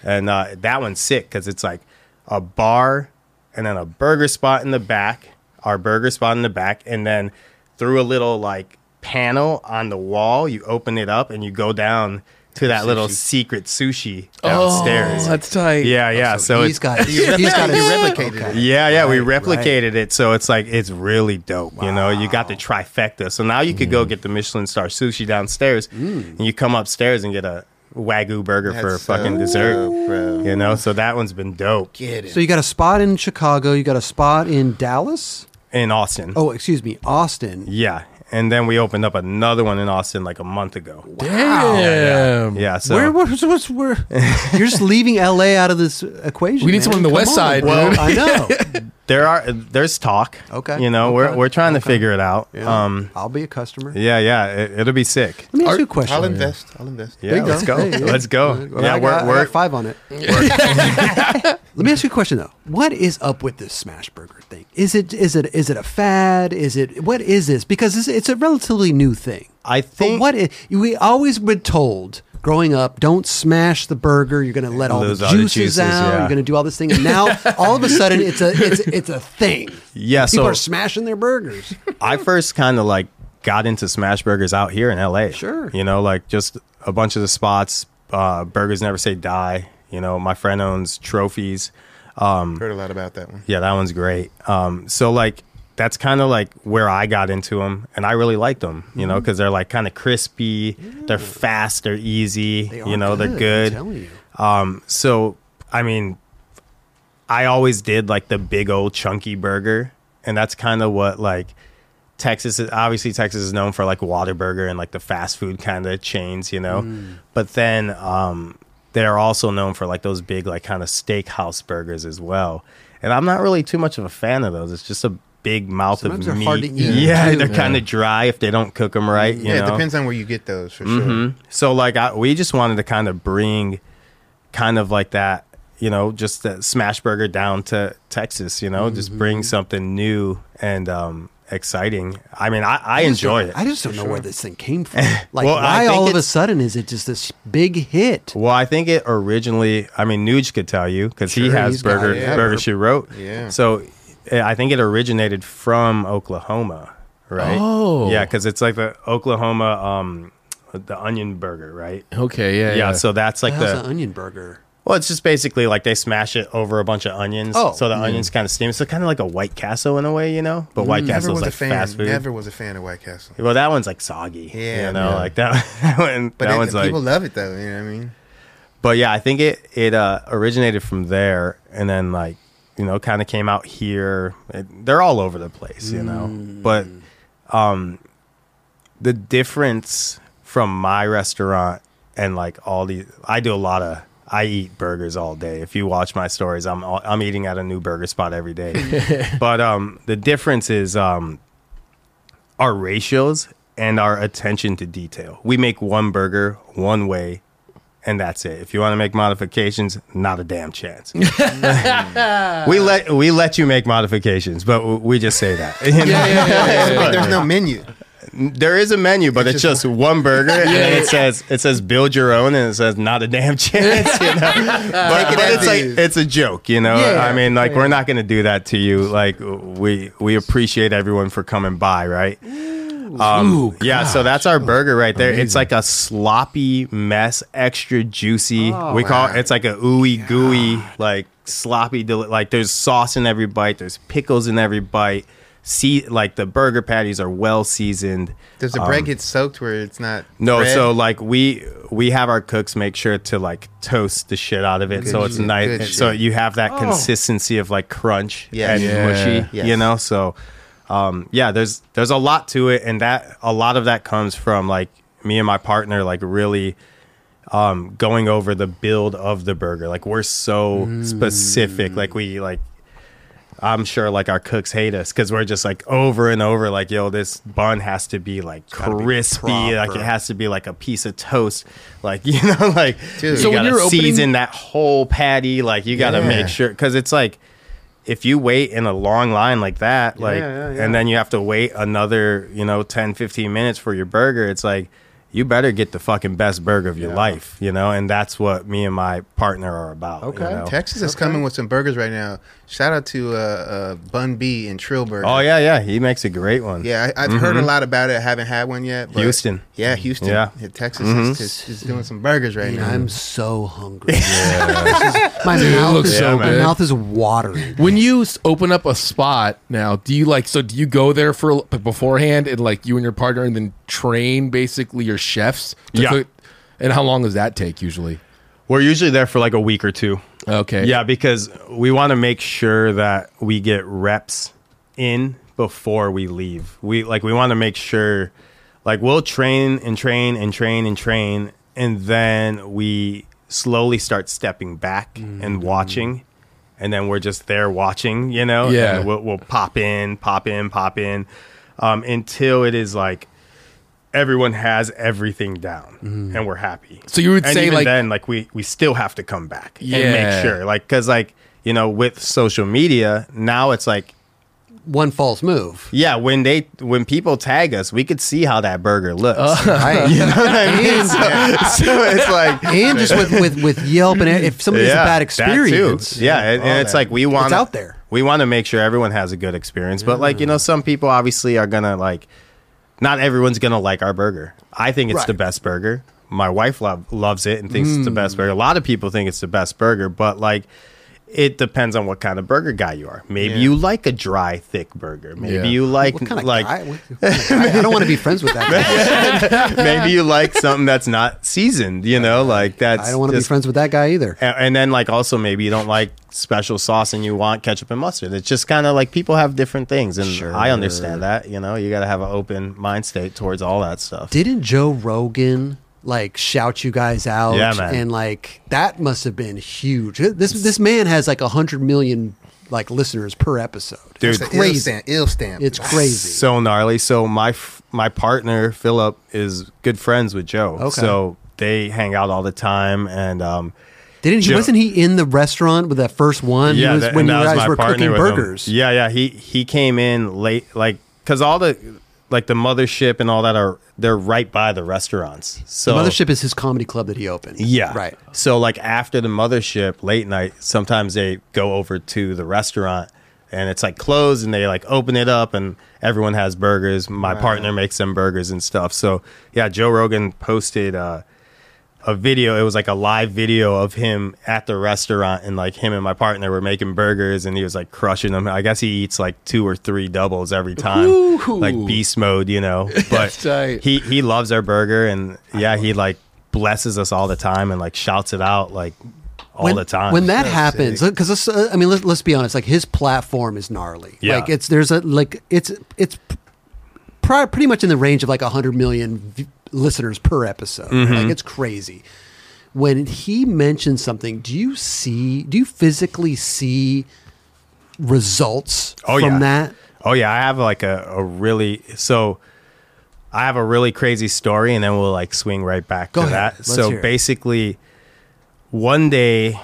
and uh, that one's sick because it's like a bar and then a burger spot in the back, our burger spot in the back, and then through a little like panel on the wall, you open it up and you go down to that little secret sushi oh, downstairs. Oh, that's tight. yeah, oh, yeah. So, he's it's got he's got You his, replicated it. yeah, yeah. we Right, replicated it, so it's like it's really dope. You know, you got the trifecta. So now you could go mm. get the Michelin star sushi downstairs, mm. and you come upstairs and get a wagyu burger for That's fucking so dessert. dope, bro. You know, so that one's been dope Get it. So you got a spot in Chicago. You got a spot in Dallas. in Austin. Oh, excuse me, Austin. Yeah, and then we opened up another one in Austin like a month ago. Damn. Yeah, so where, what's, what's, where? You're just leaving LA out of this equation. We need man. someone on the Come west side, bro. dude. I know. there are there's talk. Okay, you know, okay, we're we're trying to figure it out. Yeah. Um, I'll be a customer. yeah, yeah, it, it'll be sick. Let me ask Are- you a question. I'll invest. I'll invest. Yeah, let's go. Hey, yeah. Let's go. Well, yeah, I we're got, we're five on it. Let me ask you a question though. What is up with this smash burger thing? Is it is it is it a fad? Is it what is this? Because it's, it's a relatively new thing. I But think what is, we always been told growing up, don't smash the burger. You're going to let all the juices, all the juices, out. yeah. You're going to do all this thing, and now all of a sudden it's a it's it's a thing. Yeah, people so- are smashing their burgers. I first kind of like got into smash burgers out here in LA. Sure. You know, like just a bunch of the spots. Uh, burgers never say die. You know, my friend owns trophies. Heard a lot about that one. Yeah, that one's great. Um, so like that's kind of like where I got into them, and I really liked them. You Mm-hmm. know, because they're like kind of crispy, they're fast, they're easy. They you know, good, they're good. Um, so I mean, I always did like the big old chunky burger, and that's kind of what like Texas is obviously Texas is known for like Whataburger and like the fast food kind of chains, you know. But then um they're also known for like those big like kind of steakhouse burgers as well. And I'm not really too much of a fan of those. It's just a big mouth Sometimes of meat. hard to eat, yeah, too. they're kind of dry if they don't cook them right. You yeah, know? it depends on where you get those for sure. Mhm. So like I, we just wanted to kind of bring kind of like that, you know, just that smash burger down to Texas, you know, just Mm-hmm. bring something new and um exciting. I mean, I, I enjoy it. I just don't know where this thing came from. Like, Well, why all of a sudden is it just this big hit? well, I think it originally. I mean, Nuge could tell you because he Sure, has he's burger it, yeah. burger she wrote. Yeah. So I think it originated from Oklahoma, right? Oh. yeah, because it's like the Oklahoma um the onion burger, right? Okay, yeah, Yeah, yeah. so that's like How's the onion burger? Well, it's just basically like they smash it over a bunch of onions, Oh. so the onions kind of steam. So kind of like a White Castle in a way, you know. But White Never Castle is was like a fan. fast food. Never was a fan of White Castle. Well, that one's like soggy. Yeah, you know, yeah. like that. that one, But that it- one's like. people love it though. You know what I mean? But yeah, I think it it uh, originated from there, and then like you know, kind of came out here. It, they're all over the place, you know. But um, the difference from my restaurant and like all these, I do a lot of. I eat burgers all day. If you watch my stories, I'm I'm eating at a new burger spot every day. but um, the difference is um, our ratios and our attention to detail. We make one burger one way, and that's it. If you want to make modifications, not a damn chance. we let we let you make modifications, but we just say that. You know? But there's no menu. There is a menu, but it's, just, one burger, and then it says it says build your own, and it says not a damn chance. You know, but, it but it's like it's a joke. You know, Yeah. I mean, like we're not going to do that to you. Like we we appreciate everyone for coming by, right? Um, Ooh, yeah, so that's our burger right there. It's like a sloppy mess, extra juicy. Oh, we call wow. it. It's like a ooey gooey, like sloppy. Deli- like there's sauce in every bite. There's pickles in every bite. see like the burger patties are well seasoned. Does the bread get soaked where it's not? No, bread? so like we we have our cooks make sure to like toast the shit out of it, Good so it's shit, nice. So you have that Oh. consistency of like crunch Yes. and Yeah. mushy, Yes. you know. So um, yeah, there's there's a lot to it, and that a lot of that comes from like me and my partner like really um, going over the build of the burger. Like we're so Mm. specific. Like we like. I'm sure like our cooks hate us because we're just like over and over like yo this bun has to be like gotta be crispy like it has to be like a piece of toast like you know like Dude. you So when gotta you're opening- season that whole patty like you gotta Yeah. make sure because it's like if you wait in a long line like that like yeah, yeah. and then you have to wait another you know 10 15 minutes for your burger it's like you better get the fucking best burger of your life you know and that's what me and my partner are about you Okay. know? Texas is coming with some burgers right now. Shout out to uh, uh, Bun B and Trill Burger. oh yeah yeah he makes a great one Yeah, I, I've heard a lot about it. I haven't had one yet. But Houston. Yeah, Houston. Yeah. Texas is, is, is doing some burgers right Man, now. I'm so hungry. This is- my mouth looks is so my good. mouth is watering. When you open up a spot now, do you like so do you go there for beforehand and like you and your partner and then train basically your chefs? to Yeah. cook? And how long does that take usually? we're usually there for like a week or two Okay. Yeah, because we want to make sure that we get reps in before we leave. We like we want to make sure like we'll train and train and train and train and then we slowly start stepping back Mm-hmm. and watching and then we're just there watching, you know? Yeah. And we'll, we'll pop in, pop in, pop in um, until it is like everyone has everything down mm. and we're happy. So you would and say, even like- then like we we still have to come back and Yeah. make sure like because like you know with social media now it's like One false move. yeah when they when people tag us we could see how that burger looks uh. Right. you know what I mean? so, so it's like and just with, with, with Yelp and if somebody has a bad that too. experience, yeah and, and it's that. like we want it's out there. we want to make sure everyone has a good experience but like you know some people obviously are gonna like not everyone's gonna like our burger. I think it's the best burger. My wife love, loves it and thinks it's the Mm. best burger. A lot of people think it's the best burger but like it depends on what kind of burger guy you are. Maybe Yeah. you like a dry, thick burger. Maybe Yeah. you like What kind of like guy? Kind of guy? I don't want to be friends with that guy. maybe you like something that's not seasoned. You know, like that's. I don't want to be friends with that guy either. And, and then like also maybe you don't like special sauce and you want ketchup and mustard. It's just kind of like people have different things, and I understand that. You know, you got to have an open mind state towards all that stuff. Didn't Joe Rogan like shout you guys out? Yeah, man. And like that must have been huge. This this man has like a hundred million like listeners per episode. Dude, it's It's an ill stamp. Ill stamp. It's crazy. so gnarly. So my f- my partner Philip is good friends with Joe. Okay. So they hang out all the time, and um, Didn't he? Joe- Wasn't he in the restaurant with that first one? he was that- when you that was guys my were partner cooking with him. Yeah, yeah. He he came in late, like because all the like the mothership and all that are they're right by the restaurants. So The Mothership is his comedy club that he opened. Yeah. Right. So like after the mothership late night, sometimes they go over to the restaurant and it's like closed and they like open it up and everyone has burgers. My partner makes them burgers and stuff. So yeah, Joe Rogan posted uh a video. It was like a live video of him at the restaurant, and like him and my partner were making burgers, and he was like crushing them. I guess he eats like two or three doubles every time, Ooh. like beast mode, you know. But That's he he loves our burger, and yeah, he like blesses us all the time and like shouts it out like all when, the time. When that So happens, because uh, I mean, let's, let's be honest. Like his platform is gnarly. Yeah. Like it's there's a like it's it's pri- pretty much in the range of like a hundred million v- listeners per episode. Mm-hmm. Like it's crazy. When he mentions something, do you see? Do you physically see results Oh, from yeah. that? Oh yeah, I have like a, a really so I have a really crazy story and then we'll like swing right back Go to ahead. that. Let's so basically one day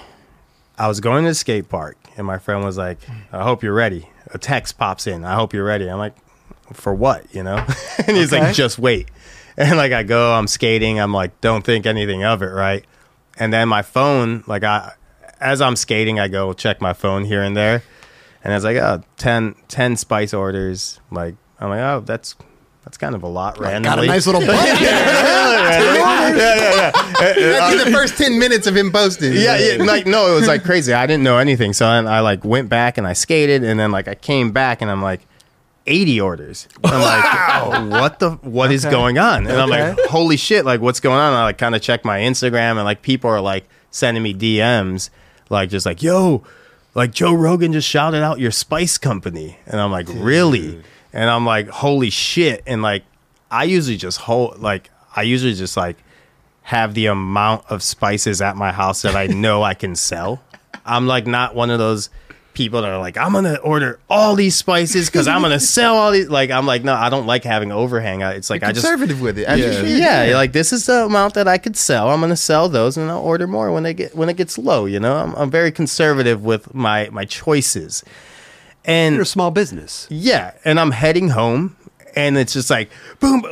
I was going to the skate park and my friend was like, I hope you're ready. A text pops in. I hope you're ready. I'm like, for what, you know? and he's Okay. like, just wait. And like I go, I'm skating, I'm like, don't think anything of it, right? And then my phone, like I as I'm skating, I go check my phone here and there. And I was like, oh, 10, 10 spice orders. Like, I'm like, oh, that's that's kind of a lot right? Got a nice little bump That'd be the first ten minutes of him posting. yeah, yeah, like no, it was like crazy. I didn't know anything, so I, I like went back and I skated, and then like I came back and I'm like, 80 orders. I'm like, what the what is going on? And I'm like, Okay. holy shit, like what's going on? And I like kind of check my Instagram and like people are like sending me DMs, like just like, yo, like Joe Rogan just shouted out your spice company. And I'm like, really? And I'm like, holy shit. And like I usually just hold like I usually just like have the amount of spices at my house that I know I can sell. I'm like not one of those people that are like, I'm gonna order all these spices because I'm gonna sell all these. Like, I'm like, no, I don't like having overhang. I- It's like I just conservative with it. As you Yeah. yeah, like this is the amount that I could sell. I'm gonna sell those, and I'll order more when they get when it gets low. You know, I'm, I'm very conservative with my my choices, and You're a small business. yeah, and I'm heading home, and it's just like boom,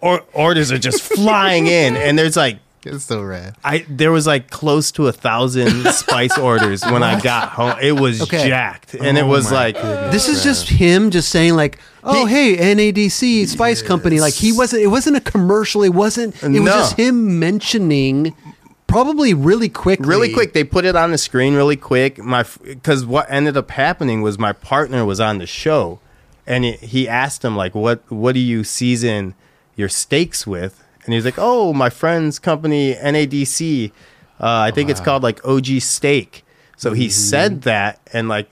or, orders are just flying in, and there's like It's so rad. I there was like close to a thousand spice orders when I got home. It was Okay. jacked, and it Oh was my like This is just him just saying like, "Oh, hey, NADC Spice Company." Like he wasn't. It wasn't a commercial. It wasn't. It was No. just him mentioning, probably really quickly. really quick. They put it on the screen really quick. My because what ended up happening was my partner was on the show, and he- he asked him like, "What what do you season your steaks with?" And he's like, "Oh, my friend's company NADC. Uh, I think it's called like OG Steak." So he said that, and like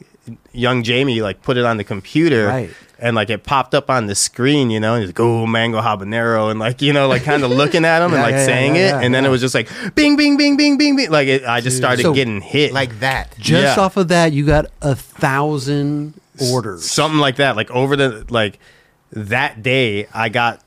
young Jamie like put it on the computer, Right. and like it popped up on the screen, you know, and he's like, "Oh, mango habanero," and like you know, like kind of looking at him and like yeah, yeah, saying yeah, it, yeah, and then it was just like, "Bing, bing, bing, bing, bing, bing." Like it, I just started So- getting hit, Like that. Just Yeah. off of that, you got a thousand orders. something like that. Like over the like that day, I got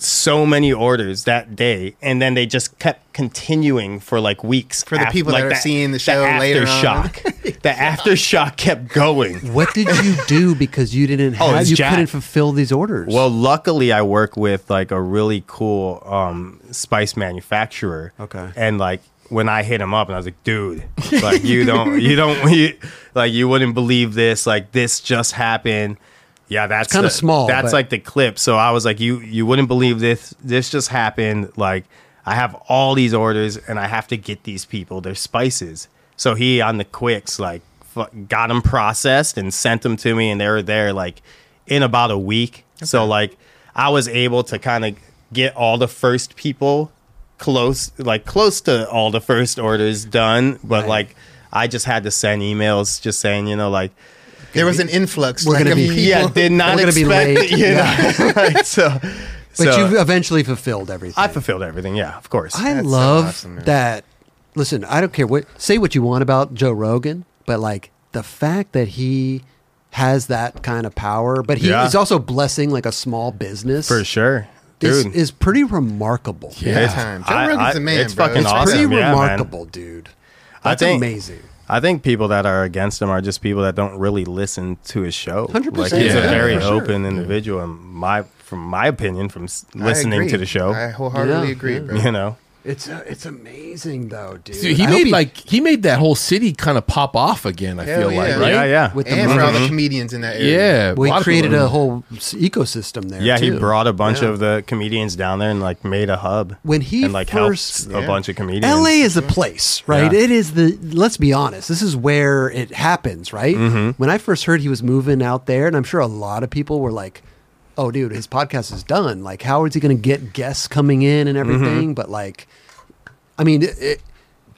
so many orders that day, and then they just kept continuing for like weeks. For the af- people like that are seeing the show later on. aftershock. the aftershock kept going. What did you do because you didn't Oh, have it's you Jack. couldn't fulfill these orders? Well, luckily, I work with like a really cool um, spice manufacturer. Okay. And like when I hit him up, and I was like, "Dude, like you don't, you don't, you, like you wouldn't believe this. Like this just happened." Yeah, that's kinda small, That's but- like the clip. So I was like, "You, you wouldn't believe this. This just happened. Like I have all these orders, and I have to get these people their spices." So he on the quicks like fu- got them processed and sent them to me, and they were there like in about a week. So like I was able to kind of get all the first people close, like close to all the first orders done, but Right. like I just had to send emails just saying, you know, like There was an influx. We're like, gonna of be- people. yeah, did not We're gonna be expect late. it, you know. Like, so, but so you eventually fulfilled everything. I fulfilled everything. Yeah, of course. I That's so love awesome, that. Listen, I don't care what say what you want about Joe Rogan, but like the fact that he has that kind of power, but he Yeah. is also blessing like a small business for sure, is, dude. is pretty remarkable. Yeah. Big time. Joe Rogan's I- the man, it's bro. fucking It's awesome. Pretty crazy. yeah, man. remarkable, dude. I That's think- amazing. I think people that are against him are just people that don't really listen to his show. 100%. Like he's a Yeah, very for sure. open individual, and my from my opinion, from s- I listening to the show, I wholeheartedly Yeah, agree, yeah. bro. you know. It's uh, it's amazing though, dude. Dude, he I hope made like he made that whole city kind of pop off again. I Hell feel like, yeah. right? Yeah, yeah. with the And for all merch. the comedians in that area. Yeah, Well, lot he of created people- a whole s- ecosystem there. Yeah, he too. brought a bunch Yeah. of the comedians down there and like made a hub. When he and like first- helped a Yeah. bunch of comedians. LA is a place, right? Yeah. It is the. Let's be honest. This is where it happens, right? Mm-hmm. When I first heard he was moving out there, and I'm sure a lot of people were like, "Oh, dude, his podcast is done. Like, how is he going to get guests coming in and Mm-hmm. everything?" But like, I mean, it, it-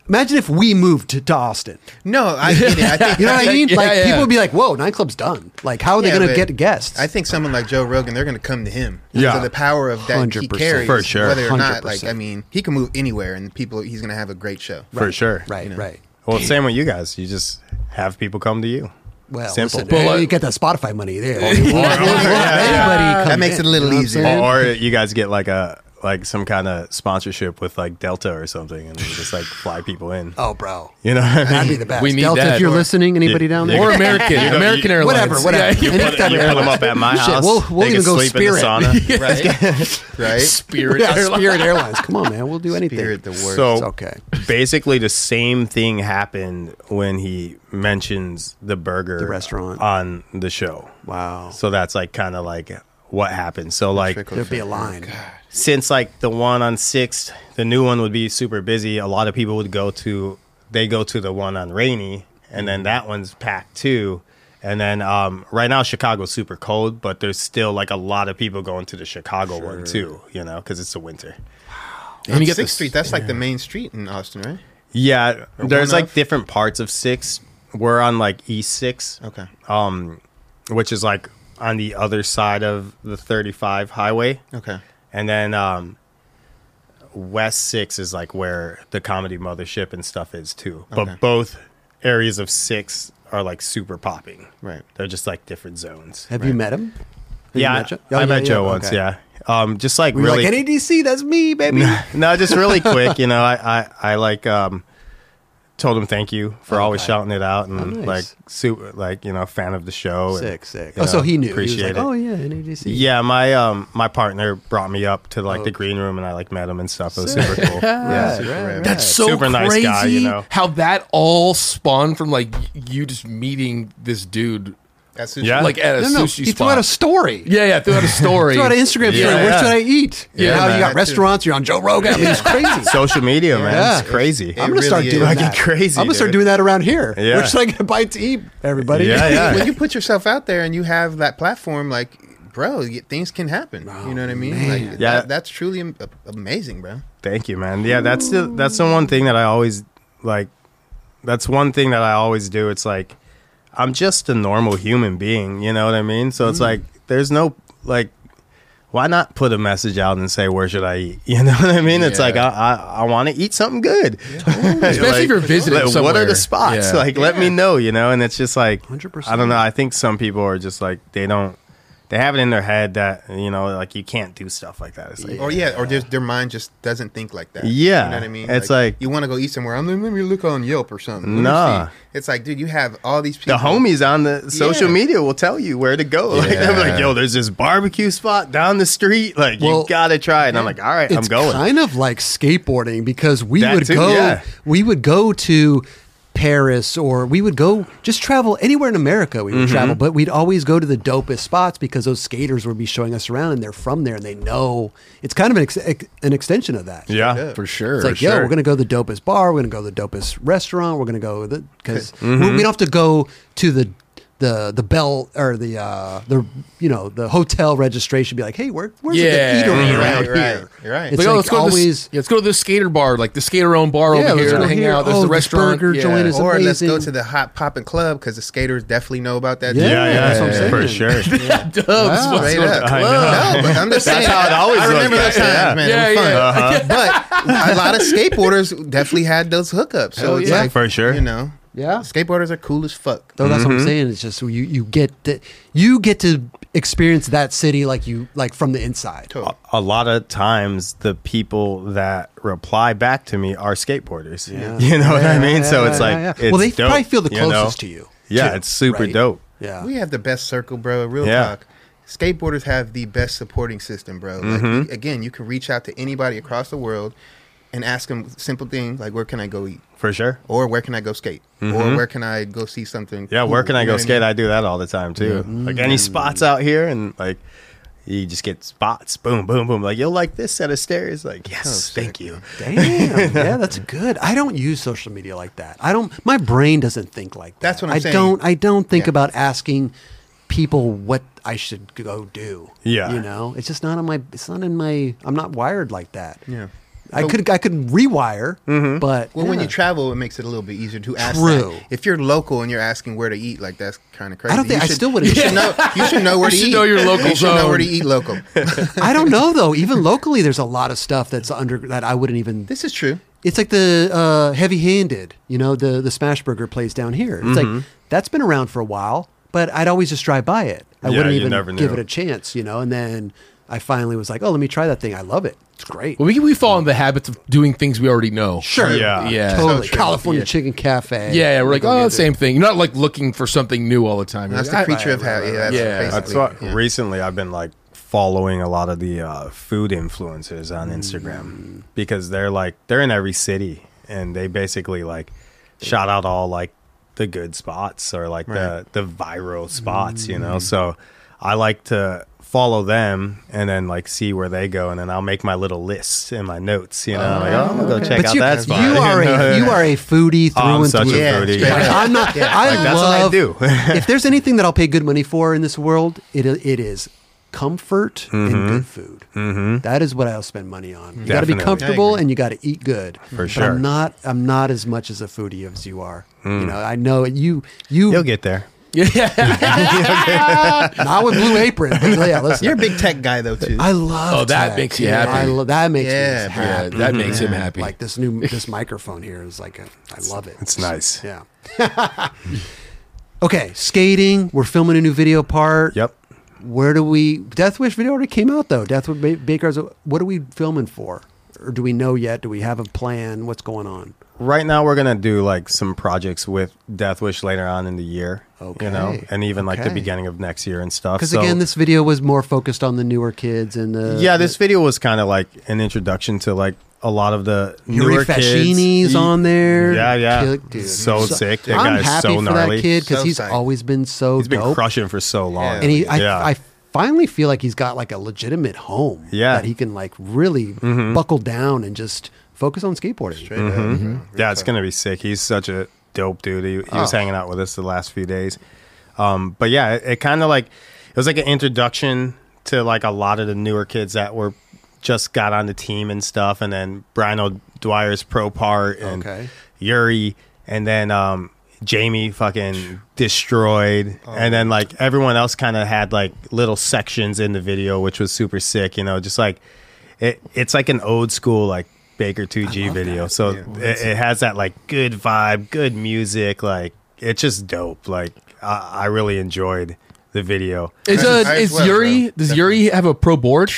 imagine if we moved to, to Austin. No, I get it. I think You know what I mean? Yeah, like, yeah. people would be like, "Whoa, Nine Club's done. Like, how are they Yeah, going to get guests?" I think someone like Joe Rogan, they're going to come to him. Yeah. So the power of that he 100%. carries, For sure. whether or not, like, I mean, he can move anywhere, and people, he's going to have a great show. for sure. right, you know. right. Well, same with you guys. You just have people come to you. Well, Simple. listen, But, like- you get that Spotify money there. or- Anybody That makes in, it a little you know easier. Or, or you guys get like a like some kind of sponsorship with like Delta or something, and just like fly people in. Oh, bro. You know, what I That'd be the best. We need Delta, that. if you're Or- listening, anybody down there? or American, You know, American you- Airlines. whatever, whatever. Yeah, You And put, if you put them up at my Shit, house. we'll- we'll they even can go sleep in the Spirit. sauna. Right? right? Spirit yeah, Airlines. Spirit Airlines. Come on, man. We'll do anything. Spirit, the worst. So It's okay. basically, the same thing happened when he mentions the burger, The restaurant. on the show. Wow. So that's like kind of like what happened. So like There'd be a effect. line. Oh, since like the one on Sixth, the new one would be super busy. A lot of people would go to they go to the one on Rainey, and then that one's packed too. And then um, right now Chicago's super cold, but there's still like a lot of people going to the Chicago one too, you know, because it's the winter. And you get Sixth this Street. That's like the main street in Austin, right? Yeah, Or there's like of? different parts of six. We're on like East Six, Okay. um, which is like on the other side of the 35 highway, Okay. And then um, West Six is like where the comedy mothership and stuff is too. But Okay. both areas of six are like super popping. Right. They're just like different zones. Have you met him? Have you yeah, met Joe? I Oh, met yeah, Joe yeah, once. okay. Yeah, um, just like We were really. like NADC, that's me, baby. no, just really quick. You know, I, I, I like um, told him thank you for always shouting it out and Oh, nice. like super like you know fan of the show. and, Sick, sick. you Oh, so he knew. Appreciate he was like, it. Oh yeah, NADC. Yeah, my um my partner brought me up to like Oh. the green room and I like met him and stuff. It was Sick. super cool. Yeah, yeah. super right, That's so Super nice crazy. guy, you know. How that all spawned from like you just meeting this dude, That's sushi. Yeah. like at a no, no. sushi He threw out a story. yeah, yeah, threw out a story. Threw out an Instagram story. Yeah, Where yeah. should I eat? Yeah, Yeah, now man. you got That too. restaurants. You're on Joe Rogan. I mean, it's crazy. Social media, man, Yeah. it's crazy. It I'm gonna start really doing is. Fucking that. crazy, I'm gonna start doing that around here. Yeah. Where should I get a bite to eat? Everybody. Yeah, yeah. when you put yourself out there and you have that platform, like, bro, things can happen. Oh, you know what I mean? Like, Yeah. that, that's truly amazing, bro. Thank you, man. Yeah, that's the that's the one thing that I always like. That's one thing that I always do. It's like I'm just a normal human being. You know what I mean? So it's mm. like there's no like. Why not put a message out and say where should I eat? You know what I mean? It's like I I, I want to eat something good. Especially if you're visiting like, what are the spots? Yeah. Like let me know. You know, and it's just like 100%. I don't know. I think some people are just like they don't. They have it in their head that you know, like you can't do stuff like that. It's like, Or yeah, or their their mind just doesn't think like that. Yeah. you know what I mean. It's like- you want to go eat somewhere. I'm like, let me look on Yelp or something. Let me Nah. it's like, dude, you have all these people. the homies on the social Yeah. media will tell you where to go. Like they'll be like, "Yo, there's this barbecue spot down the street. Like Well, you gotta try it." And I'm like, "All right, I'm going." kind of like skateboarding because we That would too, go yeah. we would go to Paris or we would go just travel anywhere in America we would Mm-hmm. travel but we'd always go to the dopest spots because those skaters would be showing us around and they're from there and they know it's kind of an, ex- ex- an extension of that yeah, up. for sure. it's like, for yo, sure. we're gonna go to the dopest bar. We're gonna go to the dopest restaurant. We're gonna go because Mm-hmm. we, we don't have to go to the the the bell or the uh the you know the hotel registration. Be like, hey, where where's Yeah. the eatery Mhm. around Right, right, here? you're right. It's like, oh, like let's go to always. this, yeah, let's go to this skater bar, like the skater owned bar Yeah, over let's here go hang here. out. There's Oh, the this restaurant. burger yeah. joint is or let's go to the hot popping club because the skaters definitely know about that. Yeah, yeah, yeah, that's what I'm saying. for sure. Dubs, Wow. what's Straight with up. the I club? No, but I'm just That's saying. how it always I remember looks those like, times, yeah. man. Yeah, it was fun. yeah. But a lot of skateboarders definitely had those hookups. So it's yeah. like, For sure. you know, Yeah. skateboarders are cool as fuck. So that's Mm-hmm. what I'm saying. It's just you you get to, you get to experience that city like you like from the inside. Totally. a lot of times the people that reply back to me are skateboarders. Yeah. You know what I mean? yeah, so yeah, it's yeah, like, yeah. it's well, they dope, probably feel the you know? closest to you. Yeah, too, it's super right? dope. Yeah. We have the best circle, bro. Real Yeah. talk. Skateboarders have the best supporting system, bro. Like Mm-hmm. you- again, you can reach out to anybody across the world and ask them simple things like, "Where can I go eat?" For sure. or "Where can I go skate?" or "Where can I go see something?" Mm-hmm. Yeah, where can I You go know what skate? mean? I do that all the time too. Like any spots out here, and like you just get spots. Boom, boom, boom. Like you'll like this set of stairs. Like yes, Oh, sick, thank you. Damn. yeah, that's good. I don't use social media like that. I don't. My brain doesn't think like that. That's what I'm I saying. don't. I don't think Yeah. about asking people what I should go do. Yeah. You know, it's just not on my. It's not in my. I'm not wired like that. Yeah. I could. I could rewire, but Well, when you travel, it makes it a little bit easier to ask. True. That. If you're local and you're asking where to eat, like that's kind of crazy. I don't think- You I should- still wouldn't- You should know. You should know where You to should eat. know your local You should know where to eat local. I don't know though. Even locally, there's a lot of stuff that's under that I wouldn't even. this is true. It's like the uh, heavy handed, you know, the the smash burger place down here. It's like that's been around for a while, but I'd always just drive by it. I Yeah, wouldn't even never give it a chance, you know. And then I finally was like, oh, let me try that thing. I love it. It's great. Well, we we fall in the habits of doing things we already know. Sure. Yeah. Yeah. totally. So. California Yeah. Chicken Cafe. Yeah, yeah, we're like, oh, get same thing. You're not like looking for something new all the time. You're That's like, the "Ah, creature of habit. Yeah, that's Yeah. basically. That's what yeah. recently I've been like following a lot of the uh, food influencers on Instagram because they're like they're in every city and they basically like shout out all like the good spots or like the the viral spots, you know. So I like to follow them and then like see where they go, and then I'll make my little lists in my notes. You know, like oh, I'm gonna go check But out you, that spot. you are a you are a foodie through Oh, I'm and such a through. foodie. straight Like. I'm not. I Like, that's what I love. do. if there's anything that I'll pay good money for in this world, it it is comfort Mm-hmm. and good food. That is what I'll spend money on. You got to be comfortable and you got to eat good. For But sure. Mm. I'm not. I'm not as much as a foodie as you are. You know, I know you. You You'll get there. not with Blue Apron. But yeah, listen. You're a big tech guy though too. I love. Oh, that tech. makes you Yeah, happy. I lo- that makes Yeah, me bro. Yeah, happy. that mm-hmm. makes him happy. Like this new this microphone here is like a, I love it. It's nice. Yeah. okay, skating. We're filming a new video part. Yep. Where do we? Deathwish video already came out though. Deathwish Baker's. What are we filming for? Or do we know yet? Do we have a plan? What's going on? Right now, we're gonna do like some projects with Deathwish later on in the year. You know, and even like the beginning of next year and stuff. Because So- again, this video was more focused on the newer kids and the yeah, this video was kind of like an introduction to like a lot of the Yuri newer Facchini's kids. on there. Yeah, yeah. Kill- dude, So sick. That I'm guy's happy so for gnarly. that kid because So he's psyched. always been so He's been dope. crushing for so long. Yeah. and he, I, yeah. I finally feel like he's got like a legitimate home. Yeah. that he can like really mm-hmm. buckle down and just focus on skateboarding. Straight up, bro. Real yeah, it's gonna be sick. He's such a dope dude. He, he was Oh. hanging out with us the last few days. Um, but yeah, it, it kind of like it was like an introduction to like a lot of the newer kids that were just got on the team and stuff, and then Brian O'Dwyer's pro part and Okay. Yuri, and then um, Jamie fucking destroyed, and then like everyone else kind of had like little sections in the video, which was super sick. You know, just like it, it's like an old school like Baker 2G video. So it, it has that like good vibe, good music. Like it's just dope. Like I, I really enjoyed the video. Is, I- uh, is well, Yuri? bro. Does Yuri have a pro board?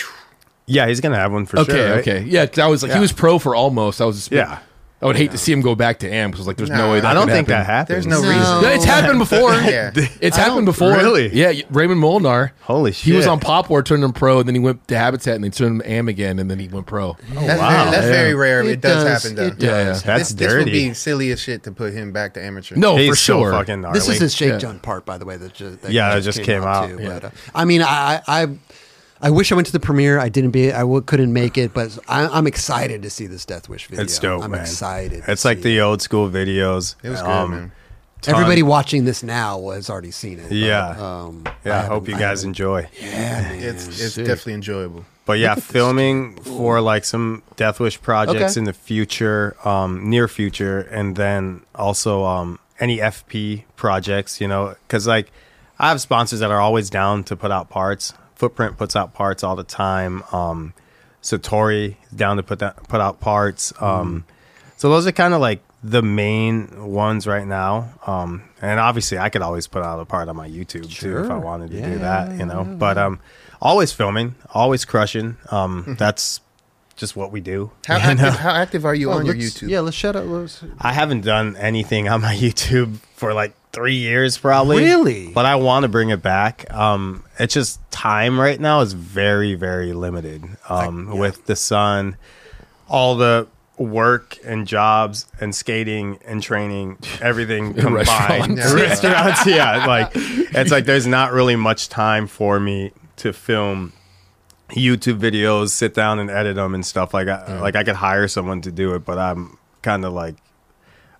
Yeah, he's gonna have one for Okay, sure. right? okay, yeah. 'cause I was like, Yeah. he was pro for almost. I was just, Yeah. I would hate to see him go back to AM because like, there's no Nah, way that I don't could think happen. that happens. There's no No. reason. Yeah, it's happened before. Yeah. It's I happened before. Really? Yeah, Raymond Molinar. Holy He was shit. on Pop War, turned him pro, and then he went to Habitat, and they turned him AM again, and then he went pro. That's, wow. very, that's Yeah. very rare. It, It does, does, happen though. it Yeah, yeah. That's this, this would be silly as shit to put him back to amateur. No, He's for so sure. fucking gnarly. This is his Shake Yeah. Junt part, by the way. That just, that Yeah, that just came out. too. Yeah. But, uh, I mean, I, I, I wish I went to the premiere. I didn't be. I w- couldn't make it, but I, I'm excited to see this Deathwish video. It's dope, I'm man. excited. It's like the it. old school videos. It was good, Um, man. ton- Everybody watching this now has already seen it. but, Yeah. um, Yeah, I, haven't- hope you guys haven't- enjoy. Yeah, man. It's it's sick. definitely enjoyable. But yeah, Look at this filming for like some Deathwish projects Okay. in the future, um, near future, and then also um, any FP projects, you know, because like I have sponsors that are always down to put out parts. Footprint puts out parts all the time. Um, Satori is down to put that put out parts. Um, So those are kind of like the main ones right now. Um, and obviously, I could always put out a part on my YouTube too if I wanted to Yeah, do that, you know. But um, always filming, always crushing. Um, that's just what we do. How you know? active, how active are you on your YouTube? Yeah, let's shut up. Let's, I haven't done anything on my YouTube for like three years, probably. Really? But I want to bring it back. Um, it's just time right now is very, very limited. Um, yeah. with the sun, all the work and jobs and skating and training, everything combined. Restaurants. Yeah. Restaurants, yeah. Like it's like there's not really much time for me to film YouTube videos, sit down and edit them and stuff like that. Like I could hire someone to do it, but I'm kind of like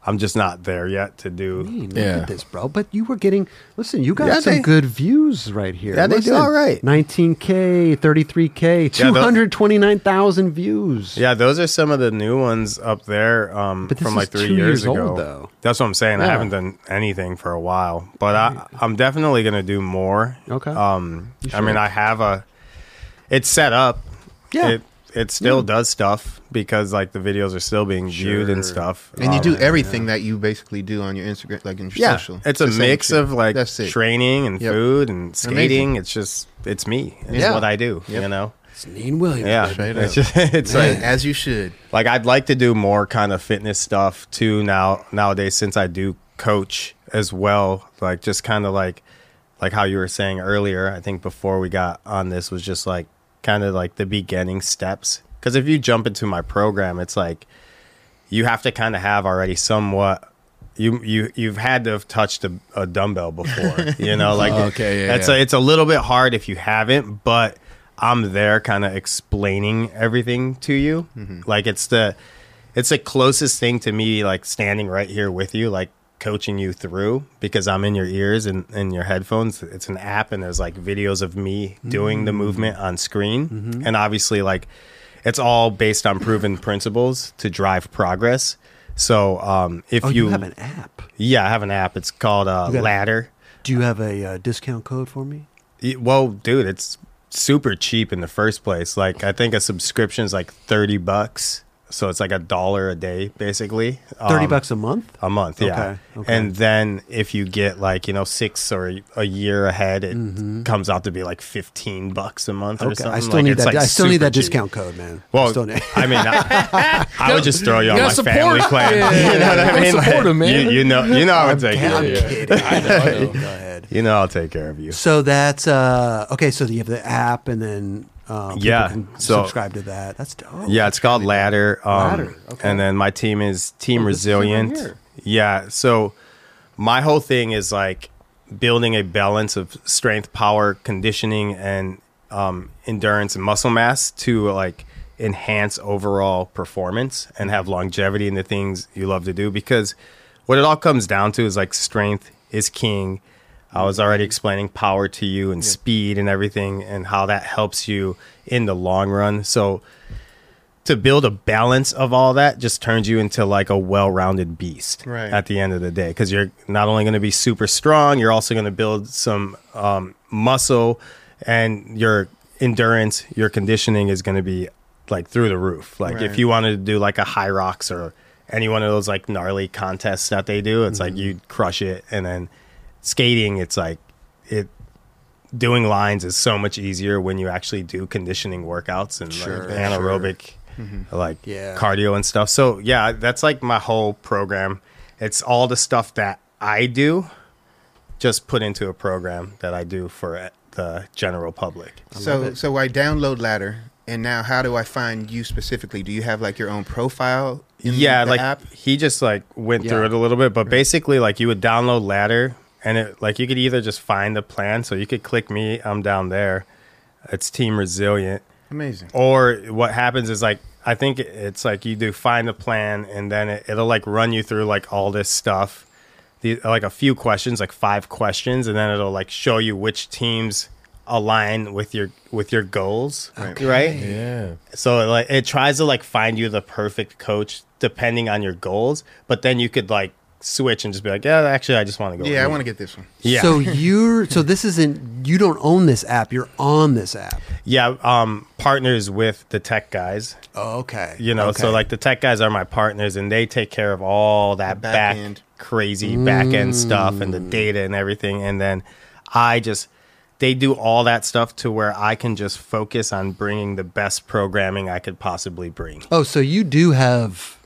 I'm just not there yet to do. Man, look Yeah. at this, bro. But you were getting. Listen, you got Yeah, some they- good views right here. Yeah, they do all right. 19k, 33k, Yeah, two tho- hundred twenty-nine thousand views. Yeah, those are some of the new ones up there um, But this from like is three two years, years old, ago. though. That's what I'm saying. I haven't done anything for a while, but I, I'm definitely gonna do more. Okay. Um, You I mean. I have a. It's set up. Yeah. It it still does stuff because like the videos are still being viewed and stuff. And you Um, do everything that you basically do on your Instagram, like in your yeah, social. it's a mix shit. of like That's it. training and Yep. food and skating. Amazing. It's just it's me. It's Yeah. what I do. Yep. You know. It's Neen Williams. Yeah, it's just it's Hey, like as you should. like I'd like to do more kind of fitness stuff too now nowadays since I do coach as well. Like just kind of like like how you were saying earlier. I think before we got on this was just like kind of like the beginning steps. Because if you jump into my program, it's like you have to kind of have already somewhat you you you've had to have touched a, a dumbbell before. You know, like oh, Okay, yeah, it's yeah. A, it's a little bit hard if you haven't, but I'm there, kind of explaining everything to you. Mm-hmm. Like it's the it's the closest thing to me, like standing right here with you, like coaching you through because I'm in your ears and in your headphones. It's an app, and there's like videos of me doing the movement on screen, and obviously, like it's all based on proven principles to drive progress. So, um, if Oh, you, you have an app. yeah, I have an app. It's called uh, You got a- Ladder. Do you have a uh, discount code for me? Y- Well, dude, it's super cheap in the first place. Like, I think a subscription is like thirty bucks, so it's like a dollar a day, basically. Thirty Um, bucks a month. a month, yeah. Okay, okay. And then if you get like you know six or a year ahead, it comes out to be like fifteen bucks a month or Mm-hmm. Something. I still Like, need that. like, I still need that cheap. discount code, man. I Well, still need- I mean, I, I would just throw you on my support- family plan. Yeah, you know what I mean? support 'em, man. You, you know, you know, I would take care of you. I know, I know. Go ahead. You know, I'll take care of you. So that's uh, okay. So you have the app, and then um, Yeah, so- subscribe to that. That's dope. Yeah, it's called Ladder. Um, Ladder, okay. And then my team is Team Oh, is right Resilient. yeah. So my whole thing is like building a balance of strength, power, conditioning, and um, endurance and muscle mass to like enhance overall performance and have longevity in the things you love to do. Because what it all comes down to is like strength is king. I was already explaining power to you and speed and everything and how that helps you in the long run. So to build a balance of all that just turns you into like a well-rounded beast Right. at the end of the day because you're not only going to be super strong you're also going to build some um, muscle and your endurance your conditioning is going to be like through the roof like if you wanted to do like a HYROX or any one of those like gnarly contests that they do it's like you'd crush it and then skating it's like it doing lines is so much easier when you actually do conditioning workouts and Sure, like anaerobic like Yeah. cardio and stuff. So yeah, that's like my whole program. It's all the stuff that I do just put into a program that I do for the general public. So so I download Ladder, and now how do I find you specifically? Do you have like your own profile? In yeah, the like app? he just like went through it a little bit, but basically like you would download Ladder and it like you could either just find the plan, so you could click me, I'm down there. It's Team Resilient. amazing. Or what happens is like I think it's like you do find the plan and then it, it'll like run you through like all this stuff, the, like a few questions, like five questions, and then it'll like show you which teams align with your with your goals, right? Yeah. So it, like it tries to like find you the perfect coach depending on your goals, but then you could like switch and just be like, yeah, actually, I just want to go. Yeah, I want to get this one. Yeah. So you're so this isn't you don't own this app. You're on this app. yeah, um, partners with the tech guys. Oh, okay. You know, so like the tech guys are my partners and they take care of all that back back, end. crazy back end stuff and the data and everything. And then I just, they do all that stuff to where I can just focus on bringing the best programming I could possibly bring. Oh, so you do have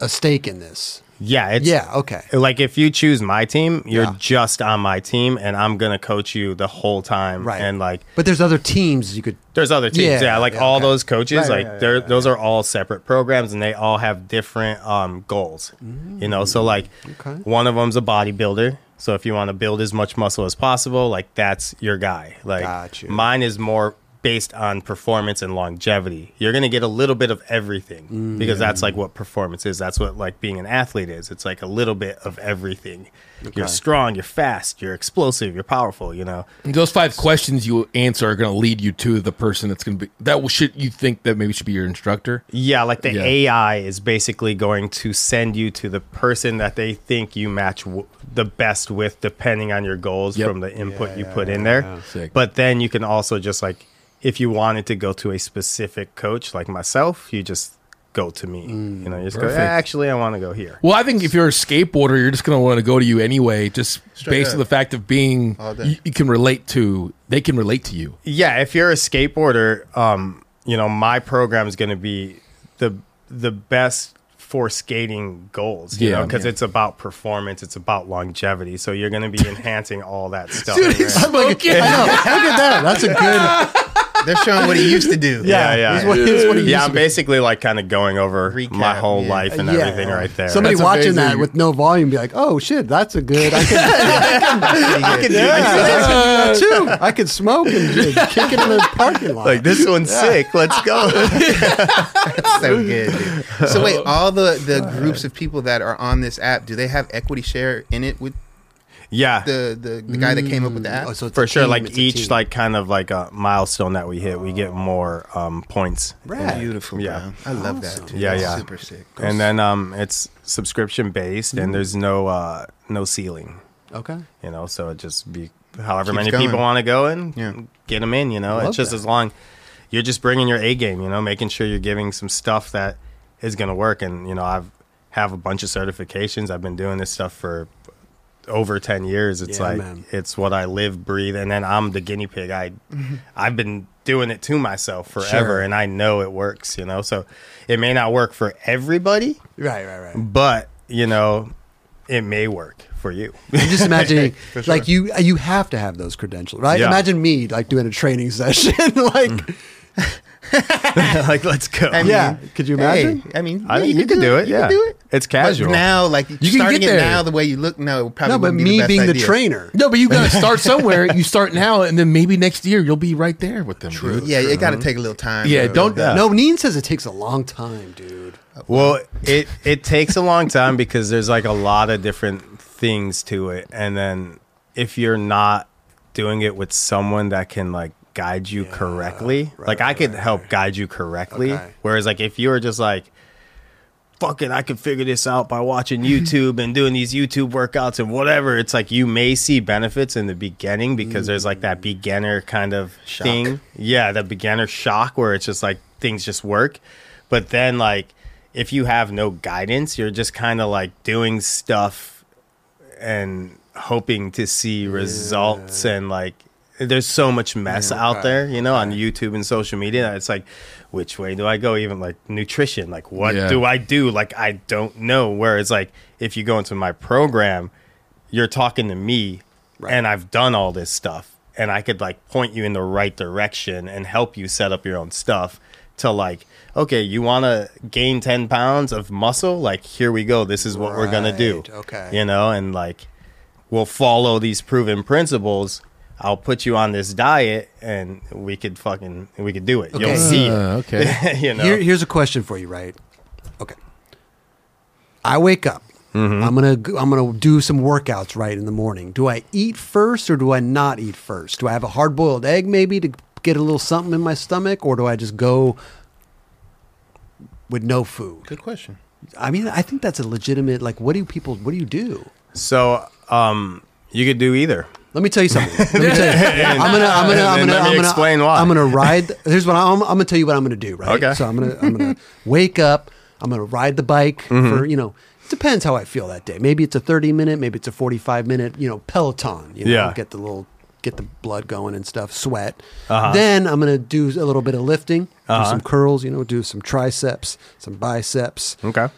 a stake in this. Yeah. It's, yeah. Okay. Like if you choose my team, you're Yeah. just on my team and I'm going to coach you the whole time. Right. And like, But there's other teams you could. There's other teams, Yeah, yeah, like yeah, all okay. those coaches, Right, like right, right, they're right, those are all separate programs, and they all have different um, goals. You know, so like Okay. one of them's a bodybuilder. So if you want to build as much muscle as possible, like that's your guy. Like Got you. mine is more based on performance and longevity. You're gonna get a little bit of everything Mm. because that's like what performance is. That's what like being an athlete is. It's like a little bit of everything. You're strong, you're fast, you're explosive, you're powerful. You know. Those five questions you answer are going to lead you to the person that's going to be that will should you think that maybe should be your instructor. Yeah, like the Yeah. AI is basically going to send you to the person that they think you match w- the best with, depending on your goals Yep. from the input you put in there. Sick. But then you can also just like, if you wanted to go to a specific coach like myself, you just go to me. you know, you just perfect. go. "Eh, Actually, I want to go here. Well, I think if you're a skateboarder, you're just going to want to go to you anyway, just Straight based up. on the fact of being you, you can relate to. They can relate to you. Yeah, if you're a skateboarder, um, you know, my program is going to be the the best for skating goals, you Yeah. know, because Yeah. it's about performance, it's about longevity. So you're going to be enhancing all that stuff. Dude, he's I'm like, I know. Look at that. That's a good. They're showing what he used to do. Yeah, yeah. He's what, he's what he used yeah, to I'm be. basically like kind of going over Recap, my whole yeah. life and Yeah. everything right there. Somebody That's watching that with no volume be like, "Oh shit, that's a good. I can, I can yeah, I can do that too. I could smoke and just kick it in the parking lot." like this one's sick. Let's go. so good. Dude. So wait, all the the groups of people that are on this app, do they have equity share in it with yeah, the the, the guy that came up with that? Oh, so for sure. team, Like it's each like kind of like a milestone that we hit, we get more um, points. Rad. Beautiful, Yeah. bro. I love Awesome. that. Too. Yeah, That's yeah. Super sick. And then um, it's subscription based, Mm. and there's no uh, no ceiling. Okay. You know, so it just be however Keeps many going. people want to go in, Yeah. get them in. You know, Love it's just that. as long you're just bringing your A game. You know, making sure you're giving some stuff that is going to work. And you know, I've have a bunch of certifications. I've been doing this stuff for over 10 years it's Yeah, like man. it's what i live breathe and then i'm the guinea pig i i've been doing it to myself forever Sure. and i know it works you know so it may not work for everybody Right, right, right. but you know it may work for you I'm just imagining, For sure. like you, you have to have those credentials, right? Yeah. Imagine me like doing a training session, like mm. like let's go I mean, Yeah. Could you imagine? Hey, I mean, yeah, think you can do it, You yeah. can do it. It's But casual. now, like can starting get it now, the way you look now, it probably no, but be me the best being the trainer. No, but you got to start somewhere. You start now, and then maybe next year you'll be right there with them. dude. Yeah, it got to take a little time. Yeah, bro. don't- Yeah. No, Neen says it takes a long time, dude. Well, it it takes a long time because there's like a lot of different things to it, and then if you're not doing it with someone that can like guide you correctly, right, like I right, could right, help guide you correctly. Okay. Whereas like if you were just like, fuck it, I can figure this out by watching YouTube and doing these YouTube workouts and whatever. It's like you may see benefits in the beginning because there's like that mm. beginner kind of Shock. thing. Yeah, the beginner shock where it's just like things just work. But then like if you have no guidance, you're just kind of like doing stuff and hoping to see results and like there's so much mess Yeah, out right, there, you know, on YouTube and social media. It's like, which way do I go? Even like nutrition, like what Yeah. do I do? Like I don't know. Whereas like if you go into my program, you're talking to me, Right. and I've done all this stuff, and I could like point you in the right direction and help you set up your own stuff. To like, okay, you want to gain ten pounds of muscle? Like, here we go. This is what we're gonna do. Okay. you know, and like we'll follow these proven principles. I'll put you on this diet, and we could fucking we could do it. Okay. You'll see it. Uh, okay. you know. Here, here's a question for you, right? Okay. I wake up. Mm-hmm. I'm gonna I'm gonna do some workouts right in the morning. Do I eat first or do I not eat first? Do I have a hard boiled egg maybe to get a little something in my stomach, or do I just go with no food? Good question. I mean, I think that's a legitimate. Like, what do people? What do you do? so, um, you could do either. Let me tell you something. Let me tell you. I'm gonna. I'm gonna. I'm gonna. I'm gonna explain why. I'm gonna ride. Here's what I'm. I'm gonna tell you what I'm gonna do. Right. Okay. So I'm gonna. I'm gonna wake up. I'm gonna ride the bike Mm-hmm. for you know. It depends how I feel that day. Maybe it's a 30 minute. Maybe it's a 45 minute. You know, Peloton. You know, Yeah. Get the little. Get the blood going and stuff. Sweat. Uh-huh. Then I'm gonna do a little bit of lifting. Do Uh-huh. some curls. You know. Do some triceps. Some biceps. Okay.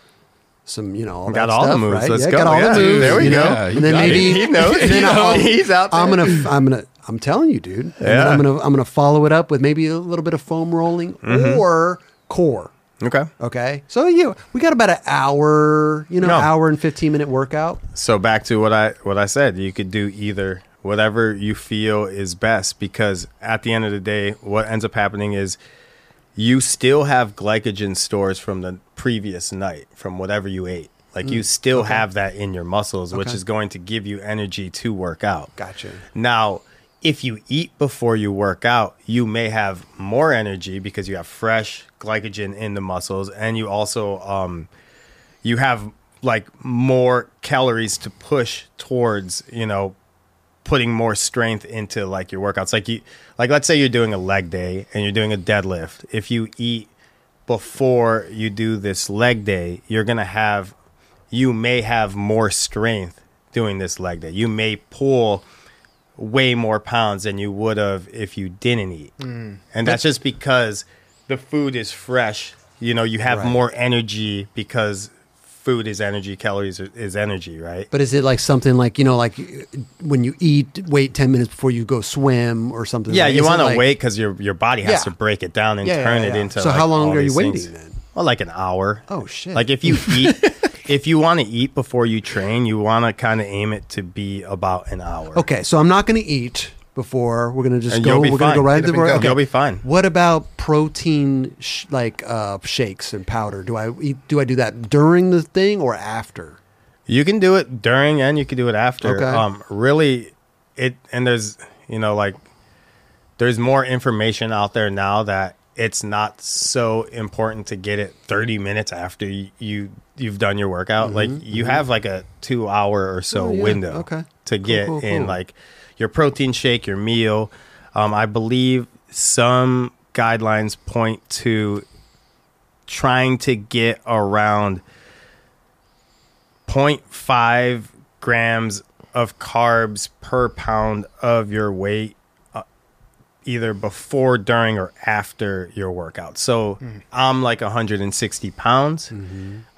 Some. You know. All Got that all the moves. Right? Let's yeah, go. Got all Yeah, the moves. there we you go. know? And then got it. maybe He knows. and then He knows. He's out there. I'm gonna, I'm gonna, I'm telling you, dude. Yeah. I'm gonna, I'm gonna follow it up with maybe a little bit of foam rolling Mm-hmm. or core. Okay. Okay, so you, we got about an hour, you know, No. hour and fifteen minute workout. So back to what I what I said, you could do either whatever you feel is best because at the end of the day, what ends up happening is you still have glycogen stores from the previous night from whatever you ate. Like you still have that in your muscles, which is going to give you energy to work out. Gotcha. Now, if you eat before you work out, you may have more energy because you have fresh glycogen in the muscles, and you also um, you have like more calories to push towards you know putting more strength into like your workouts. Like you, like let's say you're doing a leg day and you're doing a deadlift. If you eat before you do this leg day, you're gonna have you may have more strength doing this leg day. You may pull way more pounds than you would have if you didn't eat. Mm. And that's just because the food is fresh. You know, you have Right. more energy because food is energy, calories is energy, right? But is it like something like you know, like when you eat, wait ten minutes before you go swim or something? Yeah, Like, you want to like- wait because your your body has Yeah. to break it down and Yeah, yeah, turn it yeah. into. So like, how long are you waiting things. then? Well, like an hour. Oh shit! Like if you eat, if you want to eat before you train, you want to kind of aim it to be about an hour. okay, so I'm not going to eat before. We're going to just And go. We're to go right into up the. and go. You'll be fine. What about protein sh- like uh, shakes and powder? Do I eat, do I do that during the thing or after? You can do it during and you can do it after. Okay. Um, really, it and there's you know like there's more information out there now that it's not so important to get it 30 minutes after you, you you've done your workout. Like you have like a two hour or so Mm-hmm, Oh, yeah. window Okay. to get cool, in like your protein shake, your meal. Um, I believe some guidelines point to trying to get around 0.5 grams of carbs per pound of your weight uh, either before during or after your workout. So i'm like 160 pounds.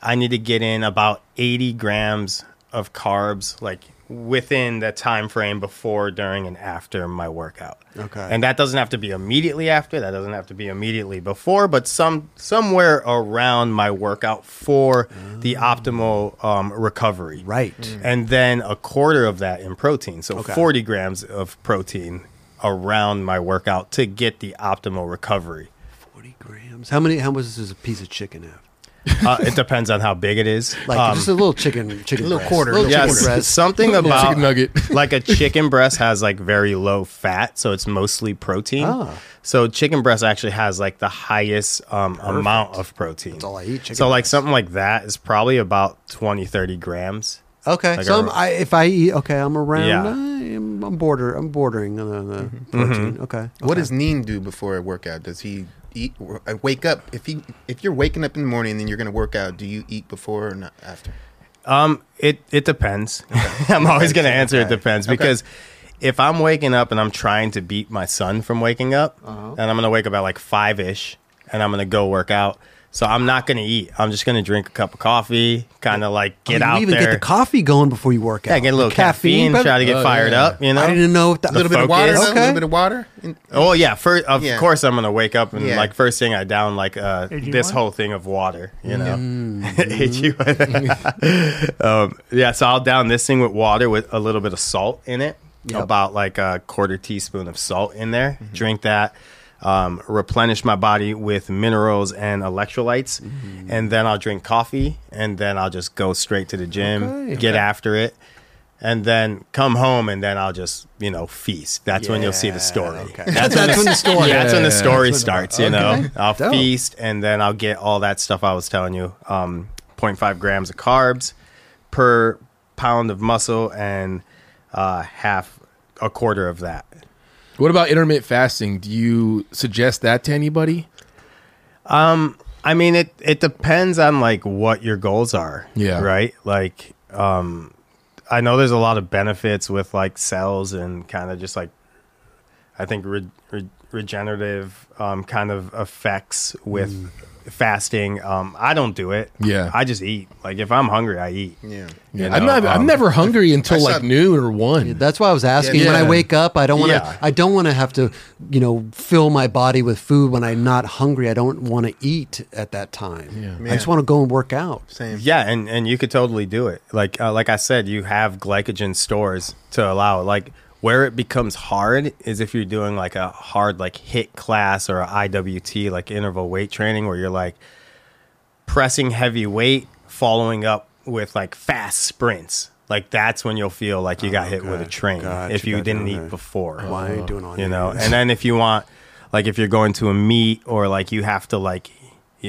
I need to get in about 80 grams of carbs like within the time frame before during and after my workout Okay. and that doesn't have to be immediately after that doesn't have to be immediately before but some somewhere around my workout for the optimal um, recovery Right. and then a quarter of that in protein so Okay. 40 grams of protein around my workout to get the optimal recovery Forty grams. How many? How much does a piece of chicken have? uh, it depends on how big it is Like Um, just a little chicken, chicken, a little breast. quarter, little little chicken Yes, breast. something about chicken nugget. like a chicken breast has like very low fat, so it's mostly protein. Ah. So chicken breast actually has like the highest um, amount of protein. That's all I eat. Chicken so like breast. something like that is probably about 20, 30 grams. Okay, Like so a- I'm, I, if I eat, okay, I'm around. Yeah. I'm, I'm border. I'm bordering on the, the Mm-hmm. protein. Okay. What okay. does Neen do before a workout? Does he eat? uh, Wake up if you if you're waking up in the morning and then you're going to work out. Do you eat before or not after? Um, it it depends. I'm always gonna answer it Okay. depends Okay. because if I'm waking up and I'm trying to beat my son from waking up, Uh-huh. and I'm gonna wake up at like five ish, and I'm gonna go work out. So I'm not gonna eat. I'm just gonna drink a cup of coffee, kind of like I get mean, out you even there. get the coffee going before you work out. yeah, get a little The caffeine, but- try to get Oh, fired yeah. up. You know, I didn't know if that. A little bit of water. focus. though? A little bit of water. Oh yeah, first of Yeah. course I'm gonna wake up and Yeah. like first thing I down like uh, this whole thing of water, you know. Mm-hmm. Um, yeah, so I'll down this thing with water with a little bit of salt in it, Yep. about like a quarter teaspoon of salt in there. Drink that. Um, replenish my body with minerals and electrolytes, and then I'll drink coffee, and then I'll just go straight to the gym, Okay. get after it, and then come home, and then I'll just you know feast. That's when you'll see the story. okay. That's, That's when the story- That's when the story when the- starts. You know. I'll Dope. feast, and then I'll get all that stuff I was telling you. Um, 0.5 grams of carbs per pound of muscle, and uh, half a quarter of that. What about intermittent fasting? Do you suggest that to anybody? Um, I mean, it it depends on like what your goals are. Yeah. Right. Like, um, I know there's a lot of benefits with like cells and kind of just like, I think re- re- regenerative um, kind of effects with fasting. Um, I don't do it. Yeah. I just eat. Like if I'm hungry, I eat. yeah. You I'm know, not. I'm um, never hungry until saw- like noon or one. That's why I was asking. Yeah. When I wake up, I don't want to. Yeah. I don't want to have to, you know, fill my body with food when I'm not hungry. I don't want to eat at that time. Yeah. I just want to go and work out. Same. Yeah, and and you could totally do it. Like uh, like I said, you have glycogen stores to allow. Like where it becomes hard is if you're doing like a hard like HIIT class or a IWT like interval weight training where you're like pressing heavy weight, following up with like fast sprints. Like that's when you'll feel like you got oh, hit with a train Gotcha, if you didn't eat before Why are you doing all you know? And then if you want like if you're going to a meet or like you have to like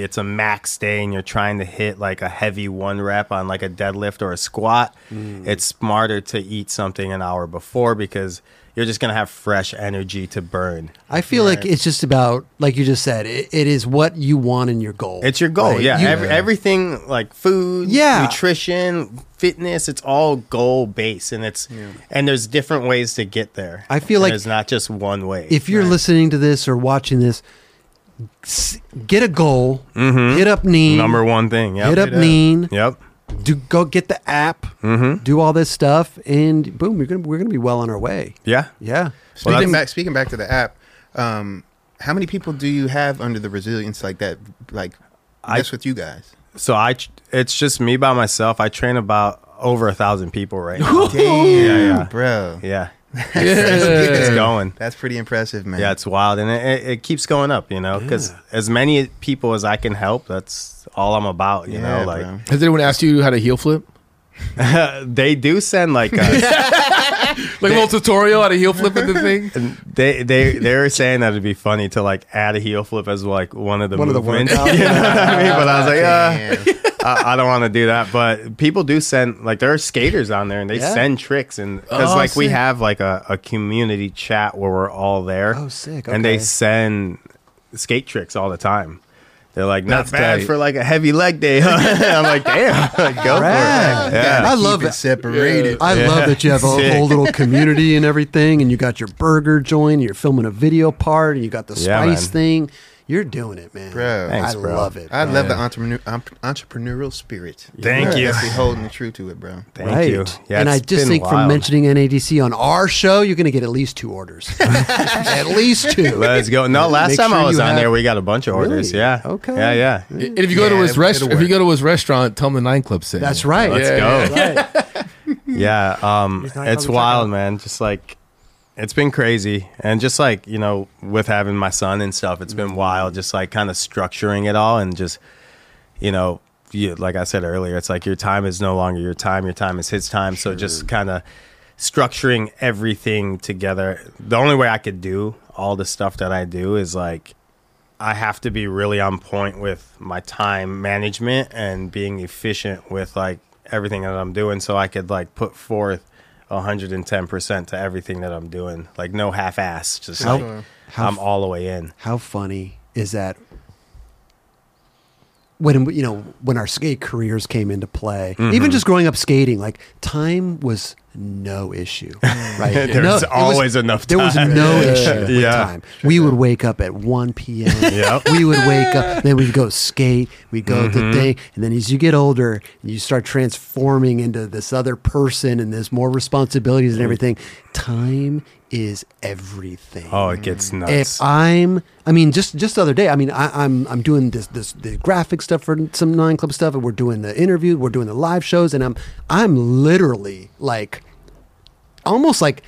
it's a max day and you're trying to hit like a heavy one rep on like a deadlift or a squat Mm. it's smarter to eat something an hour before because you're just going to have fresh energy to burn I feel like it's just about, like you just said, it, it is what you want in your goal. it's your goal Right? yeah You- Every, everything like food Yeah. nutrition fitness it's all goal based and it's and there's different ways to get there I feel And like there's not just one way if you're listening to this or watching this, get a goal, hit up Neen, Mm-hmm. number one thing yep hit up Hit up. Yep do go get the app, Mm-hmm. do all this stuff, and boom, we're gonna we're gonna be well on our way. Yeah. Yeah. Speaking that's- back, speaking back to the app, um, how many people do you have under the resilience like that? Like, I- mess with you guys. So I, it's just me by myself. I train about over a thousand people right now. Damn, Yeah, yeah. bro. yeah, it's going. That's pretty impressive, man. Yeah, it's wild, and it, it, it keeps going up. You know, because as many people as I can help, that's all I'm about. You Yeah, know, like bro. Has anyone asked you how to heel flip? they do send like uh, Like a little tutorial how to heel flip in the thing? they they they were saying that it'd be funny to like add a heel flip as like one of the One of the movements. you know what I mean? But I was like, uh, Damn. I, I don't want to do that. But people do send like there are skaters on there and they Yeah. send tricks and because Oh, like we have like a, a community chat where we're all there. Oh, sick. And they send skate tricks all the time. They're like, not That's bad tight. for like a heavy leg day. huh?" I'm like, damn, like, go Rad. for it. Yeah. I love keep it. it separated. I Yeah. love that you have a Sick. whole little community and everything, and you got your burger joint, you're filming a video part, and you got the spice man. thing. You're doing it, man. Bro. Thanks, I bro. love it. I love the entrepreneur, entrepreneurial spirit. Thank You're you. Definitely holding true to it, bro. Thank right. you. Yeah, and I just been think from mentioning NADC on our show, you're going to get at least two orders. at least two. Let's go. No, last Make time sure I was on have- there, we got a bunch of orders. Really? Yeah. Okay. Yeah, yeah. And if you go to his restaurant, if you go to his restaurant, tell him the nine club sent. you. That's right. Let's Yeah, go. Right. Yeah, um, it's wild, man. Just like it's been crazy, and just like you know, with having my son and stuff, it's been wild. Just like kind of structuring it all, and just you know, you, like I said earlier, it's like your time is no longer your time. Your time is his time. So just kind of structuring everything together. The only way I could do all the stuff that I do is like I have to be really on point with my time management and being efficient with like everything that I'm doing so I could like put forth 110% to everything that I'm doing. Like no half ass, just How- like how I'm all the way in. How funny is that? When you know when our skate careers came into play, Mm-hmm. even just growing up skating, like time was no issue, right? There's No, was- always enough time. There was no issue with Yeah. time. We would wake up at one p.m. Yep. We would wake up, then we'd go skate. We'd go Mm-hmm. to thing, and then as you get older, and you start transforming into this other person, and there's more responsibilities and everything. Time is everything Oh, it gets nuts. if I'm, I mean, just just the other day, I mean, I, I'm I'm doing this this the graphic stuff for some nine club stuff, and we're doing the interview, we're doing the live shows, and I'm I'm literally like, almost like,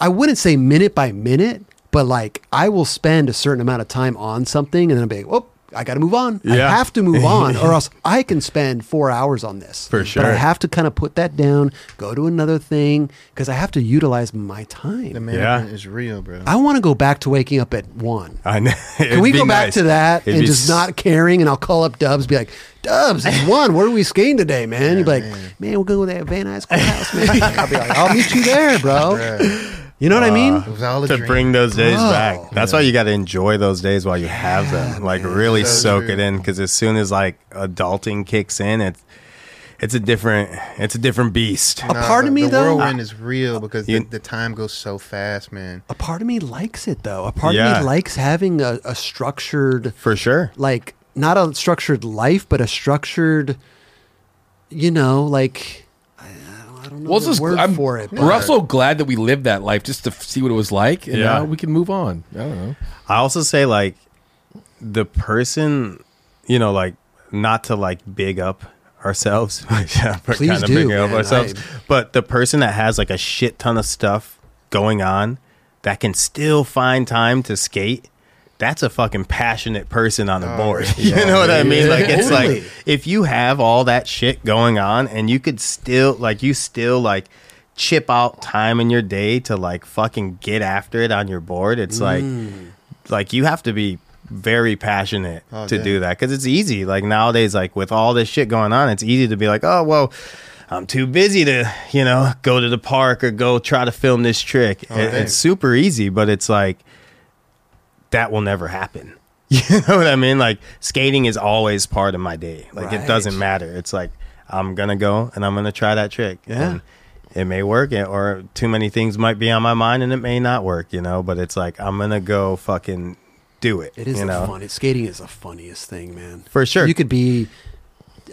I wouldn't say minute by minute, but like I will spend a certain amount of time on something, and then I'll be like, oh. I got to move on. Yeah. I have to move on, or else I can spend four hours on this. For sure. But I have to kind of put that down, go to another thing, because I have to utilize my time. The management Yeah. is real, bro. I want to go back to waking up at one. I know. Can we go back to that and just not? not caring? And I'll call up Dubs, be like, Dubs, it's one. Where are we skating today, man? You'd be like, man, we're going to that Van Nuys House, man. I'll be like, I'll meet you there, bro. Bro, You know what I mean? Uh, it was all a to dream. bring those days Bro. back. That's why you got to enjoy those days while you have them. Like really So soak true. it in because as soon as like adulting kicks in, it's it's a different it's a different beast. A part of the, me, the though- whirlwind is real because You- the, the time goes so fast, man. A part of me likes it, though. A part of me likes having a, a structured, For sure. like, not a structured life, but a structured, you know, like, I, I don't- know well, the just, word I'm, for it. we're but- also glad that we lived that life just to see what it was like, and Yeah. now we can move on. I don't know. I also say like the person, you know, like not to like big up ourselves. yeah, we're Please kinda do, bigging up ourselves. I- but the person that has like a shit ton of stuff going on that can still find time to skate. That's a fucking passionate person on the Oh, board. yeah. you know what I mean? Like it's Totally. like if you have all that shit going on and you could still like you still like chip out time in your day to like fucking get after it on your board, it's like mm. like you have to be very passionate Oh, to yeah. do that because it's easy like nowadays like with all this shit going on it's easy to be like oh well i'm too busy to you know go to the park or go try to film this trick Oh, It- it's super easy but it's like that will never happen you know what i mean like skating is always part of my day like Right. it doesn't matter it's like i'm gonna go and i'm gonna try that trick Yeah. And it may work or too many things might be on my mind and it may not work you know but it's like i'm gonna go fucking do it It is you the know funny. Skating is the funniest thing, man. For sure. You could be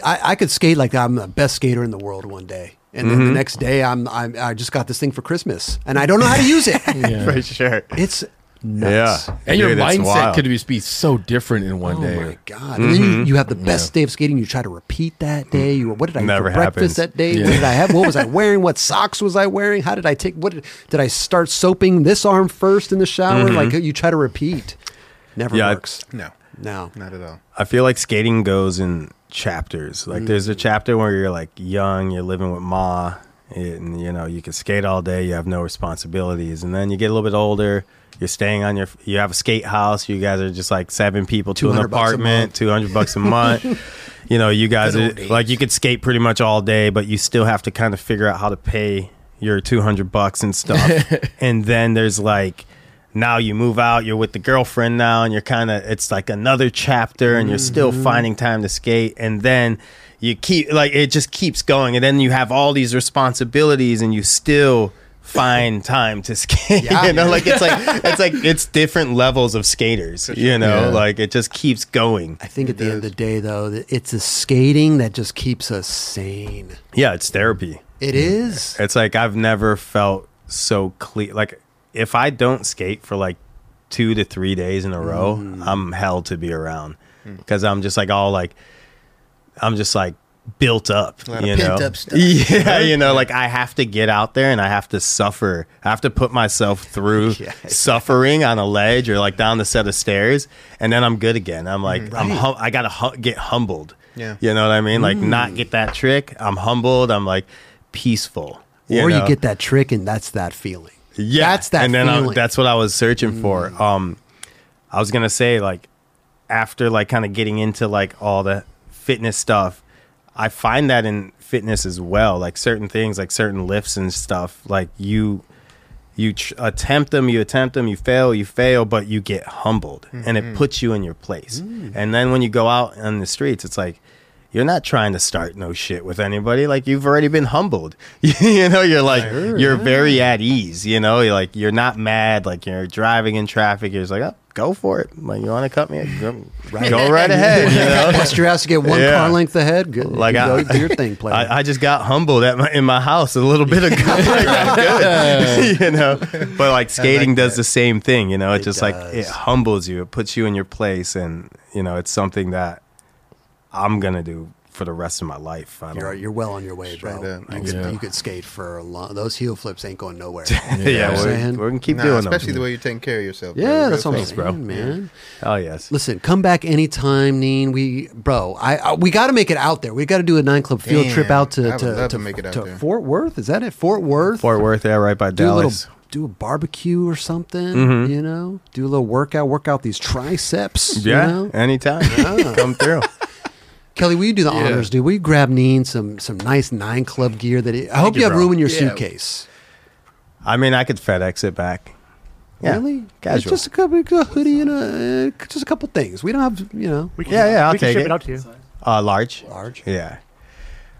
I, I could skate like I'm the best skater in the world one day, and then the mm-hmm. next day I'm, I'm I just got this thing for Christmas, and I don't know how to use it. Yeah. For sure. It's nuts. Yeah. And your Dude, it's mindset could just be so different in one Oh day. Oh my god! And then you, you have the best day of skating. You try to repeat that mm-hmm. day. You what did I eat Never for breakfast that day? Yeah. What did I have? What was I wearing? What socks was I wearing? How did I take? What did, did I start soaping this arm first in the shower? Mm-hmm. Like you try to repeat. Never Yeah, I- works. No, No. not at all. I feel like skating goes in chapters. Like there's a mm. chapter where you're like young, you're living with ma, and you know you can skate all day, you have no responsibilities, and then you get a little bit older. You're staying on your, you have a skate house. You guys are just like seven people to an 200 apartment, two hundred bucks a month. you know, you guys are days. like you could skate pretty much all day, but you still have to kind of figure out how to pay your two hundred bucks and stuff. and then there's like now you move out, you're with the girlfriend now, and you're kind of it's like another chapter, and you're still Mm-hmm. finding time to skate, and then you keep like it just keeps going, and then you have all these responsibilities, and you still find time to skate. Yeah, you know, man. like it's like it's like it's different levels of skaters. You know, Yeah. like it just keeps going. I think at the end of the day, though, it's the skating that just keeps us sane. Yeah, it's therapy. It is. It's like I've never felt so clear. Like if I don't skate for like two to three days in a row, Mm. I'm hell to be around because I'm just like all like I'm just like built up. A lot of you know? pent-up stuff. Yeah, you know, like I have to get out there and I have to suffer. I have to put myself through Yes. suffering on a ledge or like down the set of stairs, and then I'm good again. I'm like I'm hum- I gotta hu- get humbled. Yeah. you know what I mean. Like Mm. not get that trick. I'm humbled. I'm like peaceful. or know? you get that trick, and that's that feeling. Yeah, That's that and then I, feeling. Mm. that's what I was searching for. Um, I was gonna say like after like kind of getting into like all the fitness stuff, I find that in fitness as well. Like certain things, like certain lifts and stuff, like you you tr- attempt them, you attempt them, you fail, you fail, but you get humbled, and Mm-hmm. it puts you in your place. Mm. And then when you go out on the streets, it's like. You're not trying to start no shit with anybody. Like you've already been humbled. you know, you're like you're very at ease. You know, you're like you're not mad. Like you're driving in traffic. You're just like, oh, go for it. Like you want to cut me? Go right, go right ahead. You know, Bust your ass to get one Yeah. car length ahead. Good. Like you I- go, do your thing, player. I, I just got humbled at my in my house a little bit ago. like, good, you know. But like skating does the same thing, you know. It, It just like it humbles you. It puts you in your place, and you know, it's something that I'm gonna do for the rest of my life. I don't, You're, you're well on your way, bro. Straight up. You, could, Yeah. you could skate for a long. Those heel flips ain't going nowhere. yeah, You know what I'm we're, saying? we're gonna keep Nah, doing especially them. the way you're taking care of yourself. bro. yeah, Real that's what I'm talk. saying, bro. man. Oh yes, Listen, come back anytime, Neen. We, bro, I, I we got to make it out there. We got to do a nine club field Damn, trip out I to would to, love to, to make it out to there. Fort Worth. Is that it? Fort Worth. Fort Worth, yeah, right by do a little, Dallas. do a barbecue or something. Mhm. You know, do a little workout. Work out these triceps. you Yeah, know? anytime. Yeah. Come through. Kelly, will you do the Yeah. honors, dude? Will you grab Neen some some nice nine club gear that he, I hope you, you have bro. room in your Yeah. suitcase. I mean, I could FedEx it back. Yeah, Really? casual. It's just a couple a hoodie and a uh, just a couple things. We don't have you know We can, Yeah, yeah, I'll we can take ship it. it out to you. Uh, large. large. Yeah.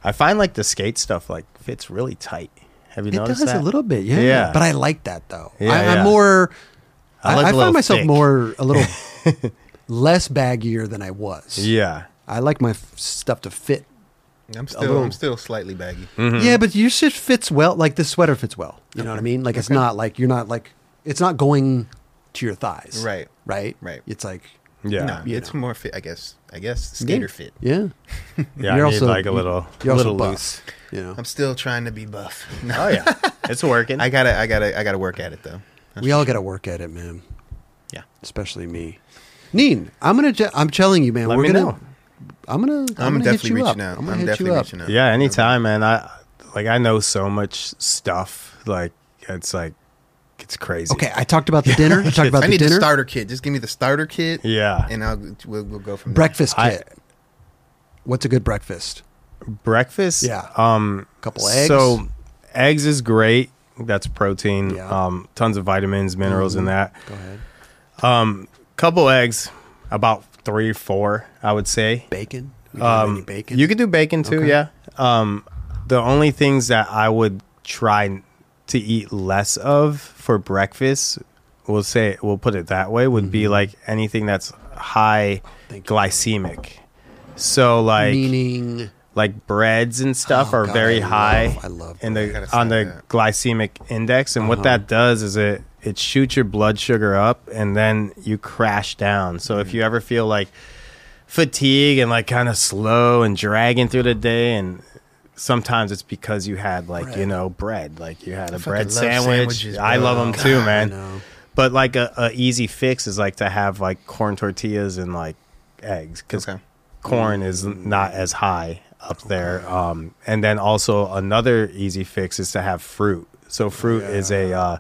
I find like the skate stuff like fits really tight. Have you It noticed does that? a little bit, yeah. Yeah. But I like that though. Yeah, I, yeah. I'm more. I I, like a I little find myself thick. more a little less baggier than I was. Yeah. I like my f- stuff to fit. I'm still, little- I'm still slightly baggy. Mm-hmm. Yeah, but your shit fits well. Like this sweater fits well. You know what I mean? Like it's not like you're not like it's not going to your thighs. Right. Right. Right. It's like Yeah. No, it's know. more fit. I guess. I guess skater yeah. fit. Yeah. Yeah. You're I need also- like a little, You're also little buff, loose. You know. I'm still trying to be buff. No, Oh yeah, it's working. I gotta, I gotta, I gotta work at it though. That's we all sure. got to work at it, man. Yeah. Especially me. Neen, I'm gonna. Je- I'm telling you, man. Let we're me gonna. know. I'm gonna. I'm, I'm, gonna hit definitely you reaching up. out. I'm gonna I'm hit definitely you up. reaching out. yeah, anytime, man. I like I know so much stuff. Like it's like it's crazy. Okay, I talked about the dinner. I talked about I the need dinner. the starter kit. Just give me the starter kit, Yeah. and I'll we'll, we'll go from there. breakfast I- What's a good breakfast? Breakfast. Yeah. Um. a Couple eggs? So eggs is great. That's protein. Yeah. Um. Tons of vitamins, minerals in that. Go ahead. Um. Couple eggs. About three, four. I would say. Bacon. We got any Um, bacon. You could do bacon too, Okay. yeah. Um, the only things that I would try to eat less of for breakfast, we'll say, we'll put it that way, would be like anything that's high Mm-hmm. Thank you. glycemic. So like Meaning, like breads and stuff Oh, are God, very I love- high I love in the on the that. glycemic index and what Uh-huh. that does is it it shoots your blood sugar up and then you crash down so Mm. if you ever feel like fatigue and like kind of slow and dragging through the day and sometimes it's because you had like you know bread like you had a bread sandwich i bro. love them too God, I man but like a, a easy fix is like to have like corn tortillas and like eggs because Okay. corn is not as high up there. Um, and then also another easy fix is to have fruit. So fruit is a uh,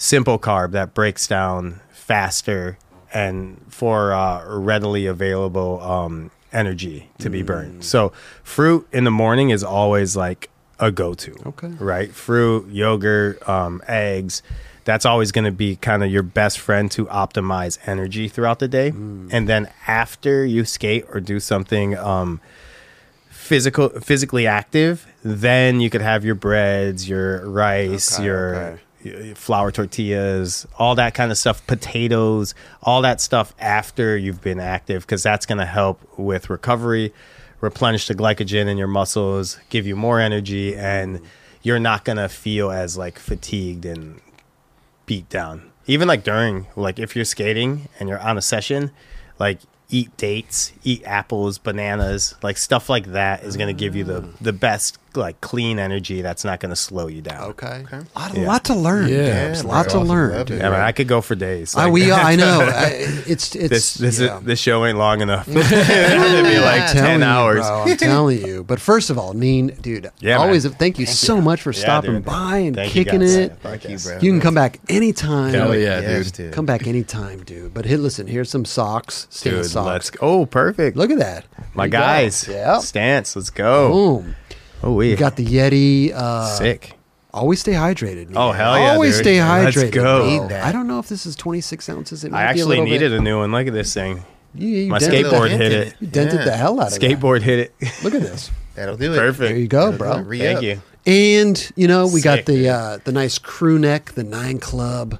simple carb that breaks down faster and for uh, readily available um, energy to be burned. So fruit in the morning is always like a go-to. Okay. Right? Fruit, yogurt, um, eggs. That's always going to be kind of your best friend to optimize energy throughout the day. And then after you skate or do something um, physical, physically active, then you could have your breads, your rice, Okay, your okay. Flour tortillas, all that kind of stuff, potatoes, all that stuff after you've been active, because that's going to help with recovery, replenish the glycogen in your muscles, give you more energy, and you're not going to feel as like fatigued and beat down. Even like during, like if you're skating and you're on a session, like eat dates, eat apples, bananas, like stuff like that is going to give you the mm. the best like clean energy that's not going to slow you down. Okay. Okay. Lot, Yeah. lot to learn. Yeah, Dubs. bro. lot to Awesome. learn. Love dude. it. Yeah, man, I could go for days. I, Like, we, I know. I, it's it's this this yeah. is, this show ain't long enough. It'd be like ten telling hours. You, bro, I'm telling you. But first of all, Neen, dude, Yeah, man. always thank you so much for Yeah, stopping dude. by and Thank kicking guys. it. Thank you, bro. You can come back anytime. Hell yeah, Yes, dude. Come back anytime, dude. But hey, listen, here's some socks. Stance Dude, socks. let's oh perfect. Look at that. my There you go. guys. Yeah. Stance. Let's go. Boom. Oh we You got the Yeti. Uh, sick. Always stay hydrated. Oh, hell yeah, Always dude. stay Let's hydrated. go. bro. Need that. I don't know if this is 26 ounces. It might I be a actually needed bit. a new one. Look at this thing. You, you My skateboard hit it. You dented Yeah. the hell out of that. Skateboard hit it. Look at this. That'll do it. Perfect. There you go, That'll bro. do it. Re- Thank you. And you know we got the uh, the nice crew neck, the Nine Club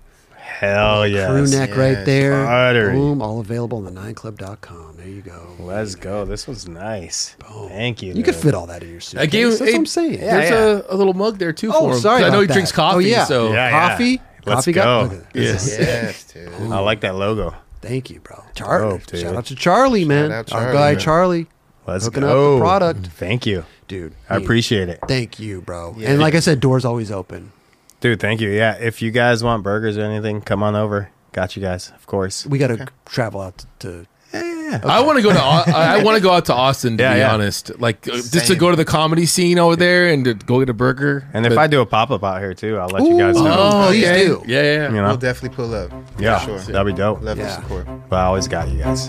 Hell yeah. crew neck right there. Buttery. Boom, all available on the nineclub.com. There you go. Let's go. This was nice. Thank you. You could fit all that in your suitcase. I gave That's hey, what I'm saying. Yeah, There's yeah. A, a little mug there too Oh, for him. sorry 'Cause I know about he that. drinks Oh, coffee. yeah. So Yeah, yeah. Coffee? Let's Coffee go. got look at Yeah. this. Yes, dude. I like that logo. Thank you, bro. Charlie. Dope. Shout out to Charlie, man. out Our guy man. Charlie. Let's Hooking go. up the product. Thank you. Dude. I Nate, appreciate it. Thank you, bro. Yeah. And like I said, doors always open. Dude, thank you. Yeah, if you guys want burgers or anything, come on over. Got you guys, of course. We got to travel out to, to Yeah, yeah, yeah. I want to go to Au- I, I want to go out to Austin to Yeah, be yeah. honest. Like uh, just to go to the comedy scene over there and to go get a burger. And if I do a pop up out here too, I'll let you guys know. oh, Please okay. do. Yeah, yeah. you We'll definitely pull up. For yeah, sure. that'd be dope. Love Yeah. support. But I always got you guys.